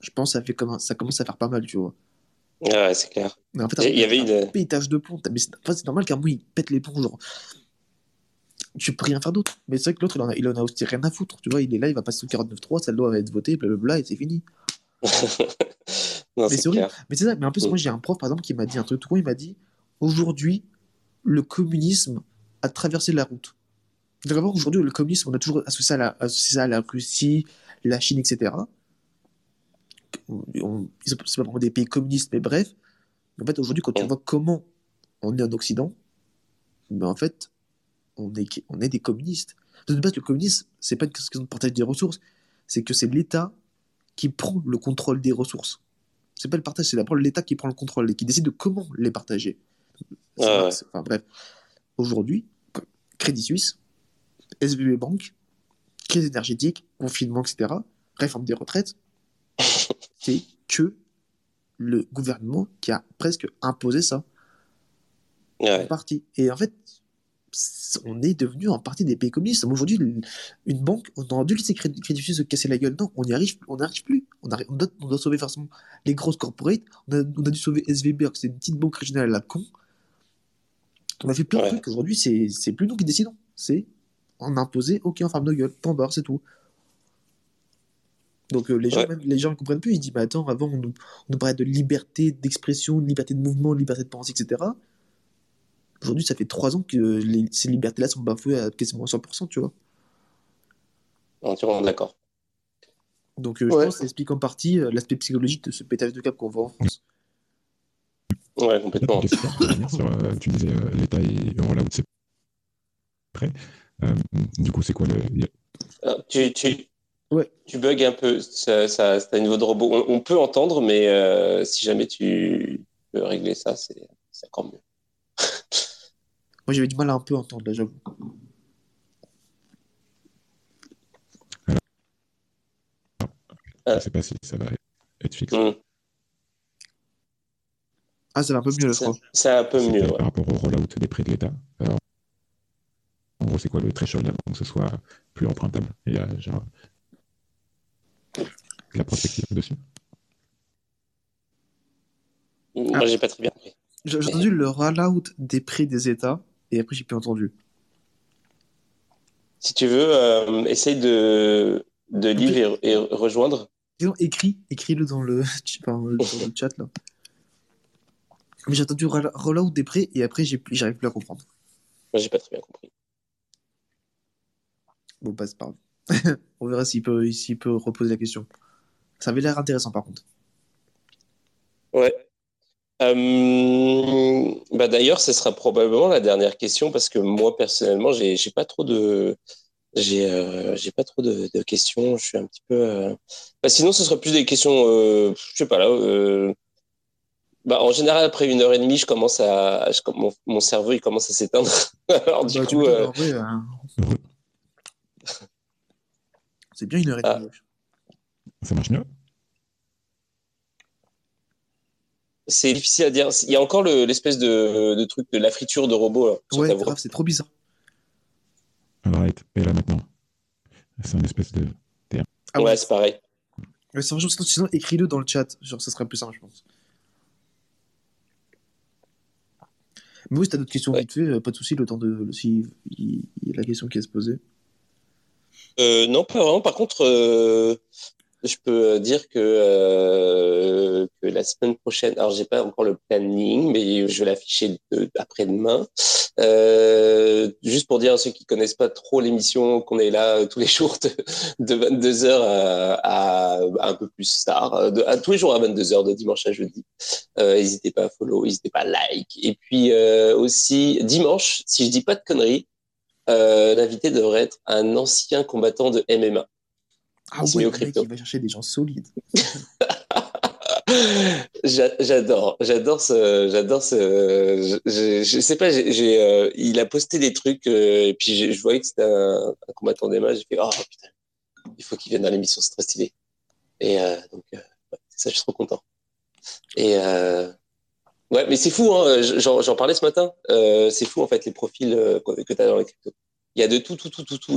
Je pense que ça, fait comme ça commence à faire pas mal, tu vois. Ouais, c'est clair. en fait, il y avait une. Pétage de plomb. Mais c'est, normal qu'un bout, il pète les plombs, genre tu peux rien faire d'autre. Mais c'est vrai que l'autre, il, en a, il en a aussi rien à foutre. Tu vois, il est là, il va passer au 49-3, ça doit être voté, blablabla, et c'est fini. mais c'est Mais c'est ça. Mais en plus, moi, j'ai un prof, par exemple, qui m'a dit un truc tout con. Il m'a dit aujourd'hui, le communisme a traversé la route. D'abord, aujourd'hui, le communisme, on a toujours associé ça à la, associé ça à la Russie, la Chine, etc. C'est pas vraiment des pays communistes, mais bref. En fait, aujourd'hui, quand tu vois comment on est en Occident, ben en fait, on est, on est des communistes. De base, le communisme, c'est pas une question de partage des ressources, c'est que c'est l'État qui prend le contrôle des ressources. C'est pas le partage, c'est d'abord l'État qui prend le contrôle et qui décide de comment les partager. Enfin bref, aujourd'hui, Crédit Suisse, SVB Banque, crise énergétique, confinement, etc., réforme des retraites, c'est que le gouvernement qui a presque imposé ça. Ouais. partie. Et en fait, on est devenu en partie des pays communistes. Aujourd'hui, une banque, on aurait dû laisser Crédit se casser la gueule. Non, on n'y arrive, on plus. On, on, doit, on, doit, sauver forcément les grosses corporates. On a, on a dû sauver SVB, c'est une petite banque régionale à la con. On a fait plein de trucs. Aujourd'hui, c'est plus nous qui décidons. C'est on a imposé, ok, on ferme nos gueules, point barre, c'est tout. Donc euh, les gens, même, les gens ne comprennent plus. Ils disent, bah attends, avant on nous, on nous parlait de liberté d'expression, de liberté de mouvement, de liberté de pensée, etc. Aujourd'hui, ça fait trois ans que ces libertés-là sont bafouées à quasiment 100%, tu vois. Entièrement d'accord. Donc, euh, je pense que ça explique en partie euh, l'aspect psychologique de ce pétage de cap qu'on voit en France. Ouais, complètement. Euh, tu disais l'État est en roll-out, c'est prêt. Du coup, c'est quoi le. tu, tu, ouais. tu bugs un peu. Ça, ça, c'est un niveau de robot. On, on peut entendre, mais si jamais tu peux régler ça, c'est encore mieux. Moi, j'avais du mal à un peu entendre, là, j'avoue. Je ne sais pas si ça va être fixe. Mm. Ah, ça va un peu mieux, je crois. C'est un peu mieux. Par rapport au rollout des prêts de l'État. Gros, c'est quoi le threshold avant que ce soit plus empruntable? Il y a genre la prospective dessus. Moi, j'ai pas très bien compris. J'ai entendu le rollout des prêts des États et après j'ai plus entendu. Si tu veux, euh, essaye de, de lire et, rejoindre. écris, écris-le dans le, dans le chat là. Mais j'ai entendu rollout des prêts et après j'arrive plus à comprendre. Moi j'ai pas très bien compris. Bon, bah pas. On verra s'il peut, s'il peut reposer la question. Ça avait l'air intéressant par contre. Ouais. Euh, bah D'ailleurs, ce sera probablement la dernière question parce que moi, personnellement, j'ai pas trop de. J'ai euh, pas trop de, de, questions. Je suis un petit peu. Euh... Bah, sinon, ce sera plus des questions. Je sais pas là. Bah, en général, après une heure et demie, je commence à. Je, mon, mon, cerveau, il commence à s'éteindre. Alors, du bah, coup. Euh, hein. C'est bien une heure et demie. Ah. Ça marche mieux c'est difficile à dire. Il y a encore l'espèce de, de, truc de la friture de robot. ouais, c'est trop bizarre. Right, et là maintenant. C'est une espèce de. Ah ouais, c'est pareil. Ouais, c'est sinon, écris-le dans le chat. Genre, ça sera plus simple, je pense. Mais oui, si t'as d'autres questions vite fait, euh, pas de souci, le temps de. Si il y a la question qui est se poser. Euh, non, pas vraiment. Par contre, euh, je peux dire que, euh, que la semaine prochaine, alors j'ai pas encore le planning, mais je vais l'afficher après-demain. Euh, juste pour dire à ceux qui connaissent pas trop l'émission, qu'on est là tous les jours de, 22h à, un peu plus tard, tous les jours à 22h, de dimanche à jeudi. Euh, n'hésitez pas à follow, n'hésitez pas à like. Et puis euh, aussi, dimanche, si je dis pas de conneries, euh, l'invité devrait être un ancien combattant de MMA. Ah au crypto. il va chercher des gens solides. j'adore, j'adore ce, j'adore ce. Je, je, sais pas, j'ai, euh, il a posté des trucs euh, et puis je voyais que c'était un, un, combattant des J'ai fait oh putain, il faut qu'il vienne dans l'émission, c'est très stylé. Et euh, donc ça, je suis trop content. Et ouais, mais c'est fou, hein, j'en, parlais ce matin. c'est fou en fait les profils que tu as dans les crypto. Il y a de tout, tout, tout, tout, tout.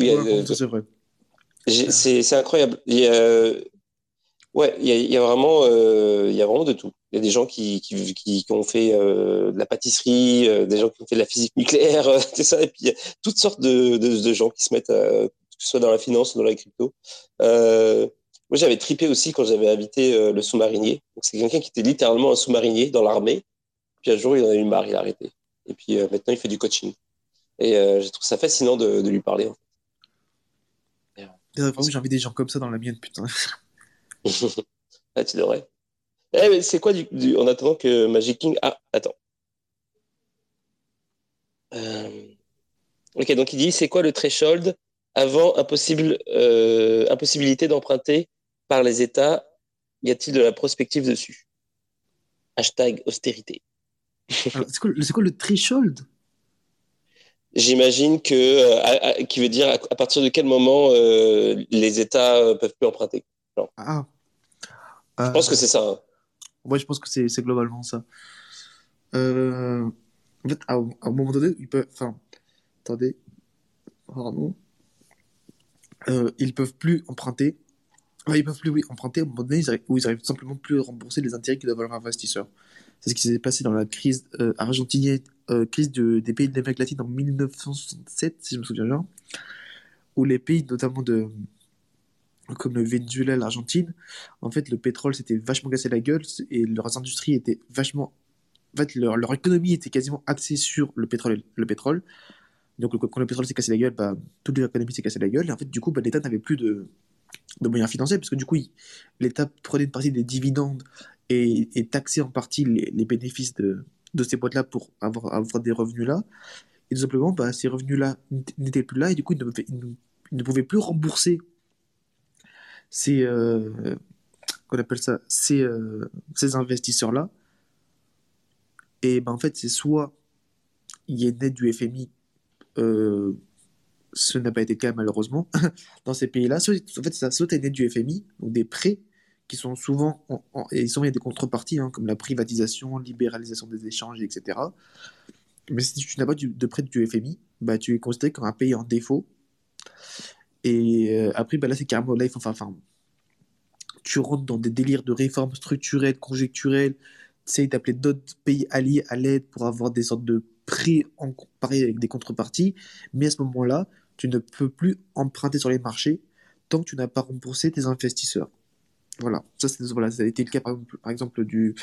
C'est vrai. C'est incroyable. Il y a, ouais, il y a, il y a vraiment, euh, il y a vraiment de tout. Il y a des gens qui, qui, qui, ont fait euh, de la pâtisserie, euh, des gens qui ont fait de la physique nucléaire, c'est ça. Et puis il y a toutes sortes de, de, de gens qui se mettent, à, que ce soit dans la finance ou dans la crypto. moi, j'avais tripé aussi quand j'avais invité le sous-marinier. C'est quelqu'un qui était littéralement un sous-marinier dans l'armée. Puis un jour, il en a eu marre, il a arrêté. Et puis maintenant, il fait du coaching. Et je trouve ça fascinant de, de lui parler. En fait. J'ai envie des gens comme ça dans la mienne, putain. ah, tu devrais. Eh, c'est quoi du, en attendant que Magic King. Ah, attends. Euh, ok, donc il dit c'est quoi le threshold avant impossible, euh, impossibilité d'emprunter par les États? Y a-t-il de la prospective dessus? Hashtag austérité. C'est quoi, quoi, le threshold? J'imagine que, euh, qui veut dire à, partir de quel moment euh, les États euh, peuvent plus emprunter. Ah. Je pense que c'est ça. Hein. Ouais, je pense que c'est globalement ça. en fait, à, un moment donné, ils peuvent. Enfin, attendez. Pardon. ils peuvent plus emprunter. ils peuvent plus, oui, emprunter à un moment donné, ils arrivent, où ils arrivent simplement plus à rembourser les intérêts qu'ils doivent à leurs investisseurs. C'est ce qui s'est passé dans la crise argentinienne euh, crise des pays de l'Amérique latine en 1967, si je me souviens bien, où les pays, notamment de, comme le Venezuela, l'Argentine, en fait, le pétrole s'était vachement cassé la gueule et leurs industries étaient vachement. En fait, leur, leur économie était quasiment axée sur le pétrole. Le pétrole. Donc, quand le pétrole s'est cassé la gueule, bah, toute l'économie s'est cassée la gueule. Et en fait, du coup, bah, l'État n'avait plus de, de, moyens financiers, parce que du coup, l'État prenait une partie des dividendes et, taxait en partie les, bénéfices de, ces boîtes-là pour avoir, des revenus-là. Et tout simplement, bah, ces revenus-là n'étaient plus là et du coup, ils ne, ne, pouvaient plus rembourser ces, euh, qu'on appelle ça, ces, euh, ces investisseurs-là. Et ben, en fait, c'est soit il y a une aide du FMI, euh, ce n'a pas été le cas malheureusement, dans ces pays-là, en fait, ça, soit une aide du FMI, donc des prêts qui sont souvent, et souvent il y a des contreparties, hein, comme la privatisation, libéralisation des échanges, etc. Mais si tu n'as pas de prêt du FMI, bah, tu es considéré comme un pays en défaut. Et euh, après, bah, là, c'est carrément, là, il enfin, tu rentres dans des délires de réformes structurelles, conjecturelles, tu sais, d'appeler d'autres pays alliés à l'aide pour avoir des sortes de prêts en pareil avec des contreparties. Mais à ce moment-là, tu ne peux plus emprunter sur les marchés tant que tu n'as pas remboursé tes investisseurs. Voilà, ça, voilà, ça a été le cas par exemple, du,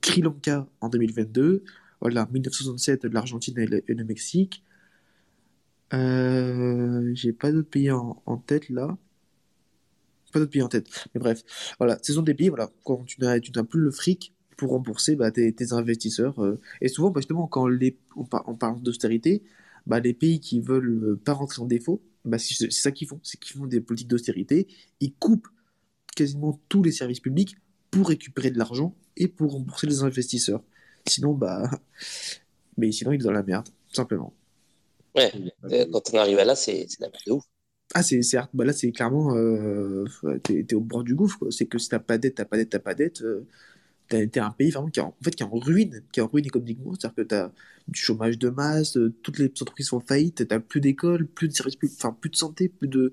Sri Lanka en 2022, voilà, 1967 de l'Argentine et, le Mexique. Euh, j'ai pas d'autres pays en, tête là. Pas d'autres pays en tête, mais bref, voilà, ce sont des pays, voilà, quand tu n'as plus le fric, pour rembourser bah, tes, investisseurs. Et souvent, bah, justement, quand les, on, parle d'austérité, bah, les pays qui veulent pas rentrer en défaut, bah, c'est ça qu'ils font, c'est qu'ils font des politiques d'austérité, ils coupent quasiment tous les services publics pour récupérer de l'argent et pour rembourser les investisseurs. Sinon, bah, mais sinon, ils sont dans la merde, simplement. Ouais, quand on arrive à là, c'est la merde de ouf. Ah, c'est bah là, c'est clairement, euh, t'es es au bord du gouffre. C'est que si t'as pas de dette, t'as pas de dette, t'as pas de dette. Euh, t'es un pays vraiment qui est en, fait qui est en ruine, qui est en ruine économiquement. C'est-à-dire que t'as du chômage de masse, euh, toutes les entreprises font faillite, t'as plus d'école, plus de services, plus, enfin plus de santé, plus de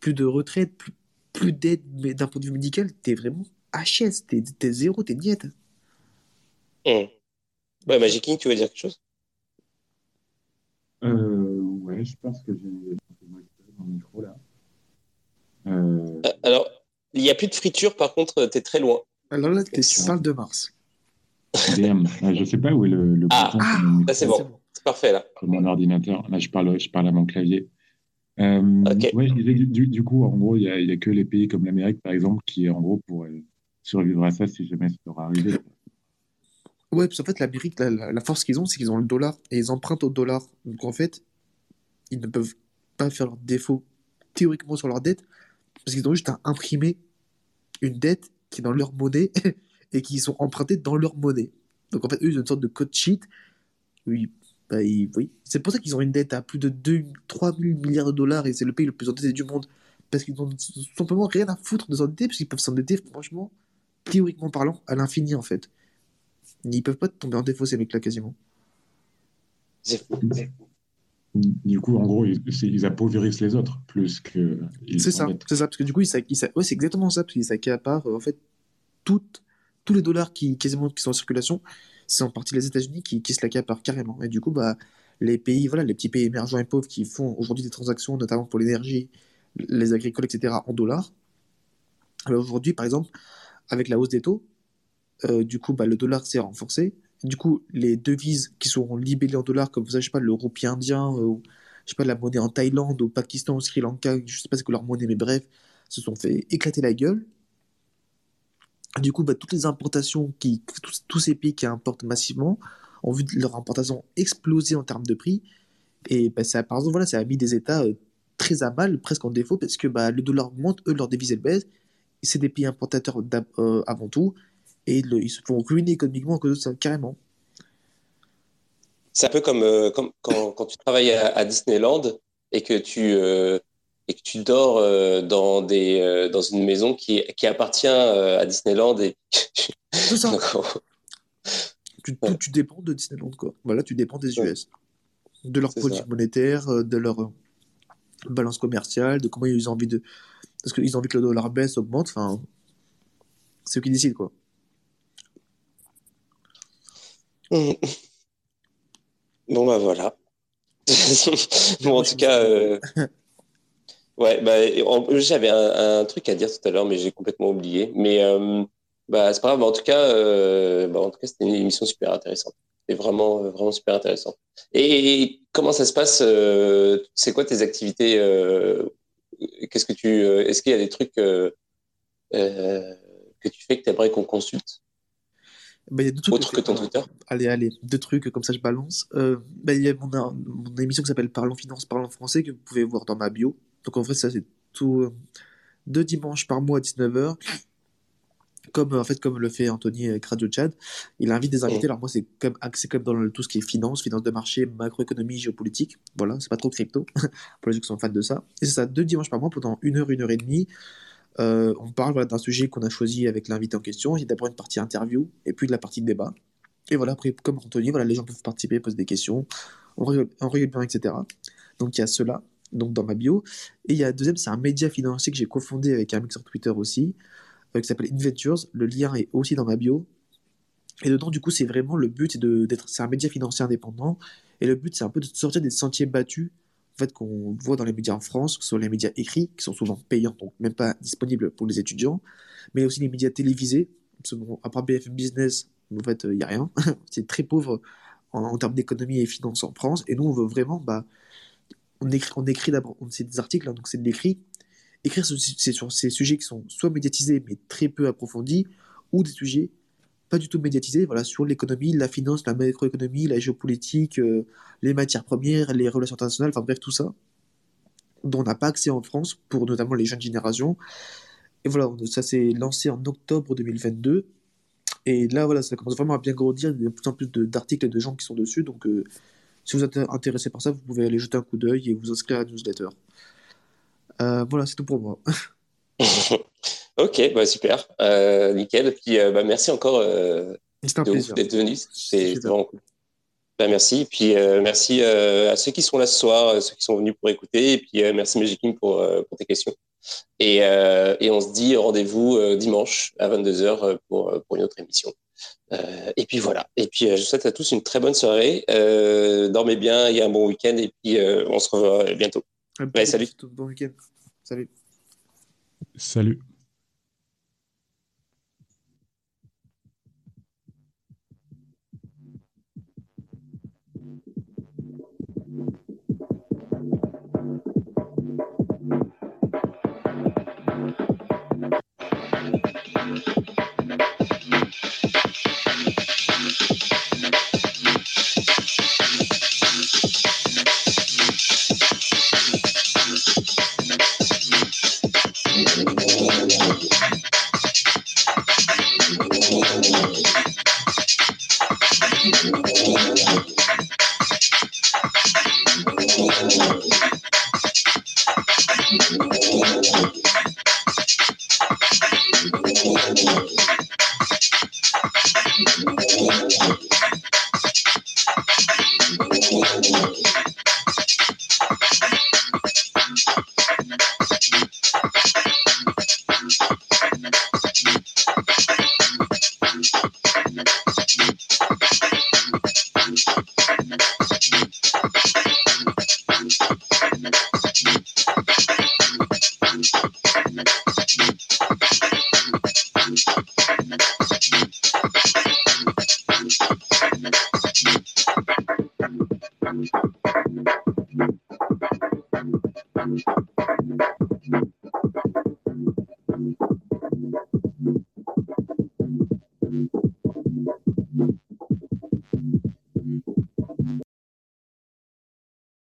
plus de retraite, plus, plus d'aide, mais d'un point de vue médical, t'es vraiment HS, t'es es zéro, t'es niette. Mmh. Ouais, Magic King, tu veux dire quelque chose? Euh, Ouais, je pense que j'ai mon micro là. Euh alors, il n'y a plus de friture, par contre, t'es très loin. Alors là, tu parles de Mars. DM. je sais pas où est le, le ah, bouton. Ah, là, c'est bon. C'est parfait, là. Mon ordinateur. Là, je parle, je parle à mon clavier. Euh, ouais, du, du, coup, en gros, il n'y a, a, que les pays comme l'Amérique, par exemple, qui, en gros, pourraient survivre à ça si jamais ça leur arriver. Ouais, parce qu'en fait, l'Amérique, la, la, force qu'ils ont, c'est qu'ils ont le dollar et ils empruntent au dollar. Donc, en fait, ils ne peuvent pas faire leur défaut théoriquement sur leur dette parce qu'ils ont juste à imprimer une dette qui est dans leur monnaie et qui sont empruntés dans leur monnaie. Donc, en fait, eux, ils ont une sorte de code sheet. Oui, bah, oui. C'est pour ça qu'ils ont une dette à plus de 2, 3 000 milliards de dollars et c'est le pays le plus endetté du monde. Parce qu'ils n'ont simplement rien à foutre de s'endetter, parce qu'ils peuvent s'endetter, franchement, théoriquement parlant, à l'infini en fait. Ils peuvent pas tomber en défaut, ces mecs-là, quasiment. Du coup, en gros, ils, appauvrissent les autres plus que. C'est ça, c'est ça, parce que du coup, ils, ouais, c'est exactement ça, parce qu'ils s'accaparent en fait toutes, tous les dollars qui, quasiment, qui sont en circulation, c'est en partie les États-Unis qui, qui se l'accaparent carrément. Et du coup, bah, les pays, voilà, les petits pays émergents et pauvres qui font aujourd'hui des transactions, notamment pour l'énergie, les agricoles, etc., en dollars. Aujourd'hui, par exemple, avec la hausse des taux, euh, du coup, bah, le dollar s'est renforcé. Du coup, les devises qui seront libellées en dollars, comme vous savez, je sais pas, le roupie indien, euh, je sais pas, la monnaie en Thaïlande, au Pakistan, au Sri Lanka, je sais pas c'est que leur monnaie, mais bref, se sont fait éclater la gueule. Du coup, bah, toutes les importations, tous, ces pays qui importent massivement, ont vu leur importation exploser en termes de prix. Et bah, ça, par exemple, voilà, ça a mis des États euh, très à mal, presque en défaut, parce que bah, le dollar augmente, eux, leur devise, elle baisse. C'est des pays importateurs avant tout et ils se font ruiner économiquement carrément. C'est un peu comme, euh, quand, tu travailles à, Disneyland et que tu, euh, et que tu dors euh, dans, des, dans une maison qui, qui appartient à Disneyland. Et... C'est ça. tu, tu, dépends de Disneyland, quoi. Voilà, tu dépends des US. De leur politique monétaire, de leur balance commerciale, de comment ils ont envie de. Parce qu'ils ont envie que le dollar baisse, augmente, enfin. C'est eux qui décident, quoi. Bon, bah voilà. bon, en tout cas, euh, ouais, bah, j'avais un, truc à dire tout à l'heure, mais j'ai complètement oublié. Mais euh, bah, c'est pas grave. en tout cas, euh, bah, en tout cas, c'était une émission super intéressante. C'était vraiment, vraiment super intéressant. Et, comment ça se passe C'est quoi tes activités Qu'est-ce que tu Est-ce qu'il y a des trucs que tu fais que tu aimerais qu'on consulte? Bah, y a deux trucs Autre que, ton Twitter? Allez, allez, deux trucs, comme ça je balance. Euh, bah, il y a mon, mon émission qui s'appelle Parlons Finance, Parlons Français, que vous pouvez voir dans ma bio. Donc en fait, ça c'est tout euh, deux dimanches par mois à 19h. Comme, en fait, comme le fait Anthony avec Radio Chad, il invite des invités. Alors, moi, c'est comme axé comme dans tout ce qui est finance, finance de marché, macroéconomie, géopolitique. Voilà, c'est pas trop crypto pour les gens qui sont fans de ça. Et c'est ça, deux dimanches par mois pendant une heure, une heure et demie. Euh, on parle d'un sujet qu'on a choisi avec l'invité en question. Il y a d'abord une partie interview et puis de la partie débat. Et voilà, après, comme Anthony, voilà, les gens peuvent participer, poser des questions, on rigole, bien, etc. Donc il y a cela, donc dans ma bio. Et il y a deuxième, c'est un média financier que j'ai cofondé avec un mix sur Twitter aussi, euh, qui s'appelle Inventures. Le lien est aussi dans ma bio. Et dedans, du coup, c'est vraiment le but, d'être, c'est un média financier indépendant. Et le but, c'est un peu de sortir des sentiers battus fait, qu'on voit dans les médias en France, que ce soit les médias écrits, qui sont souvent payants, donc même pas disponibles pour les étudiants, mais aussi les médias télévisés. À part BFM Business, en fait, il n'y a rien. c'est très pauvre en, termes d'économie et finance en France. Et nous, on veut vraiment, bah, on écrit, on écrit d'abord, c'est des articles, hein, donc c'est de l'écrit. Écrire, c'est sur ces sujets qui sont soit médiatisés, mais très peu approfondis, ou des sujets pas du tout médiatisé, voilà, sur l'économie, la finance, la macroéconomie, la géopolitique, euh, les matières premières, les relations internationales, enfin bref, tout ça, dont on n'a pas accès en France, pour notamment les jeunes générations. Et voilà, ça s'est lancé en octobre 2022. Et là, voilà, ça commence vraiment à bien grandir. Il y a de plus en plus d'articles et de gens qui sont dessus. Donc, euh, si vous êtes intéressé par ça, vous pouvez aller jeter un coup d'œil et vous inscrire à la newsletter. Euh, voilà, c'est tout pour moi. ok, bah super, euh, nickel. Puis bah, merci encore d'être venu. C'est vraiment cool. Bah, merci. Puis merci à ceux qui sont là ce soir, ceux qui sont venus pour écouter. Et puis merci Magic King pour, pour tes questions. Et, et on se dit rendez-vous dimanche à 22h pour, pour une autre émission. Euh, et puis voilà. Et puis euh, je vous souhaite à tous une très bonne soirée. Euh, dormez bien, il y a un bon week-end. Et puis on se revoit bientôt. Ouais, salut. Bon week-end. Salut. Salut.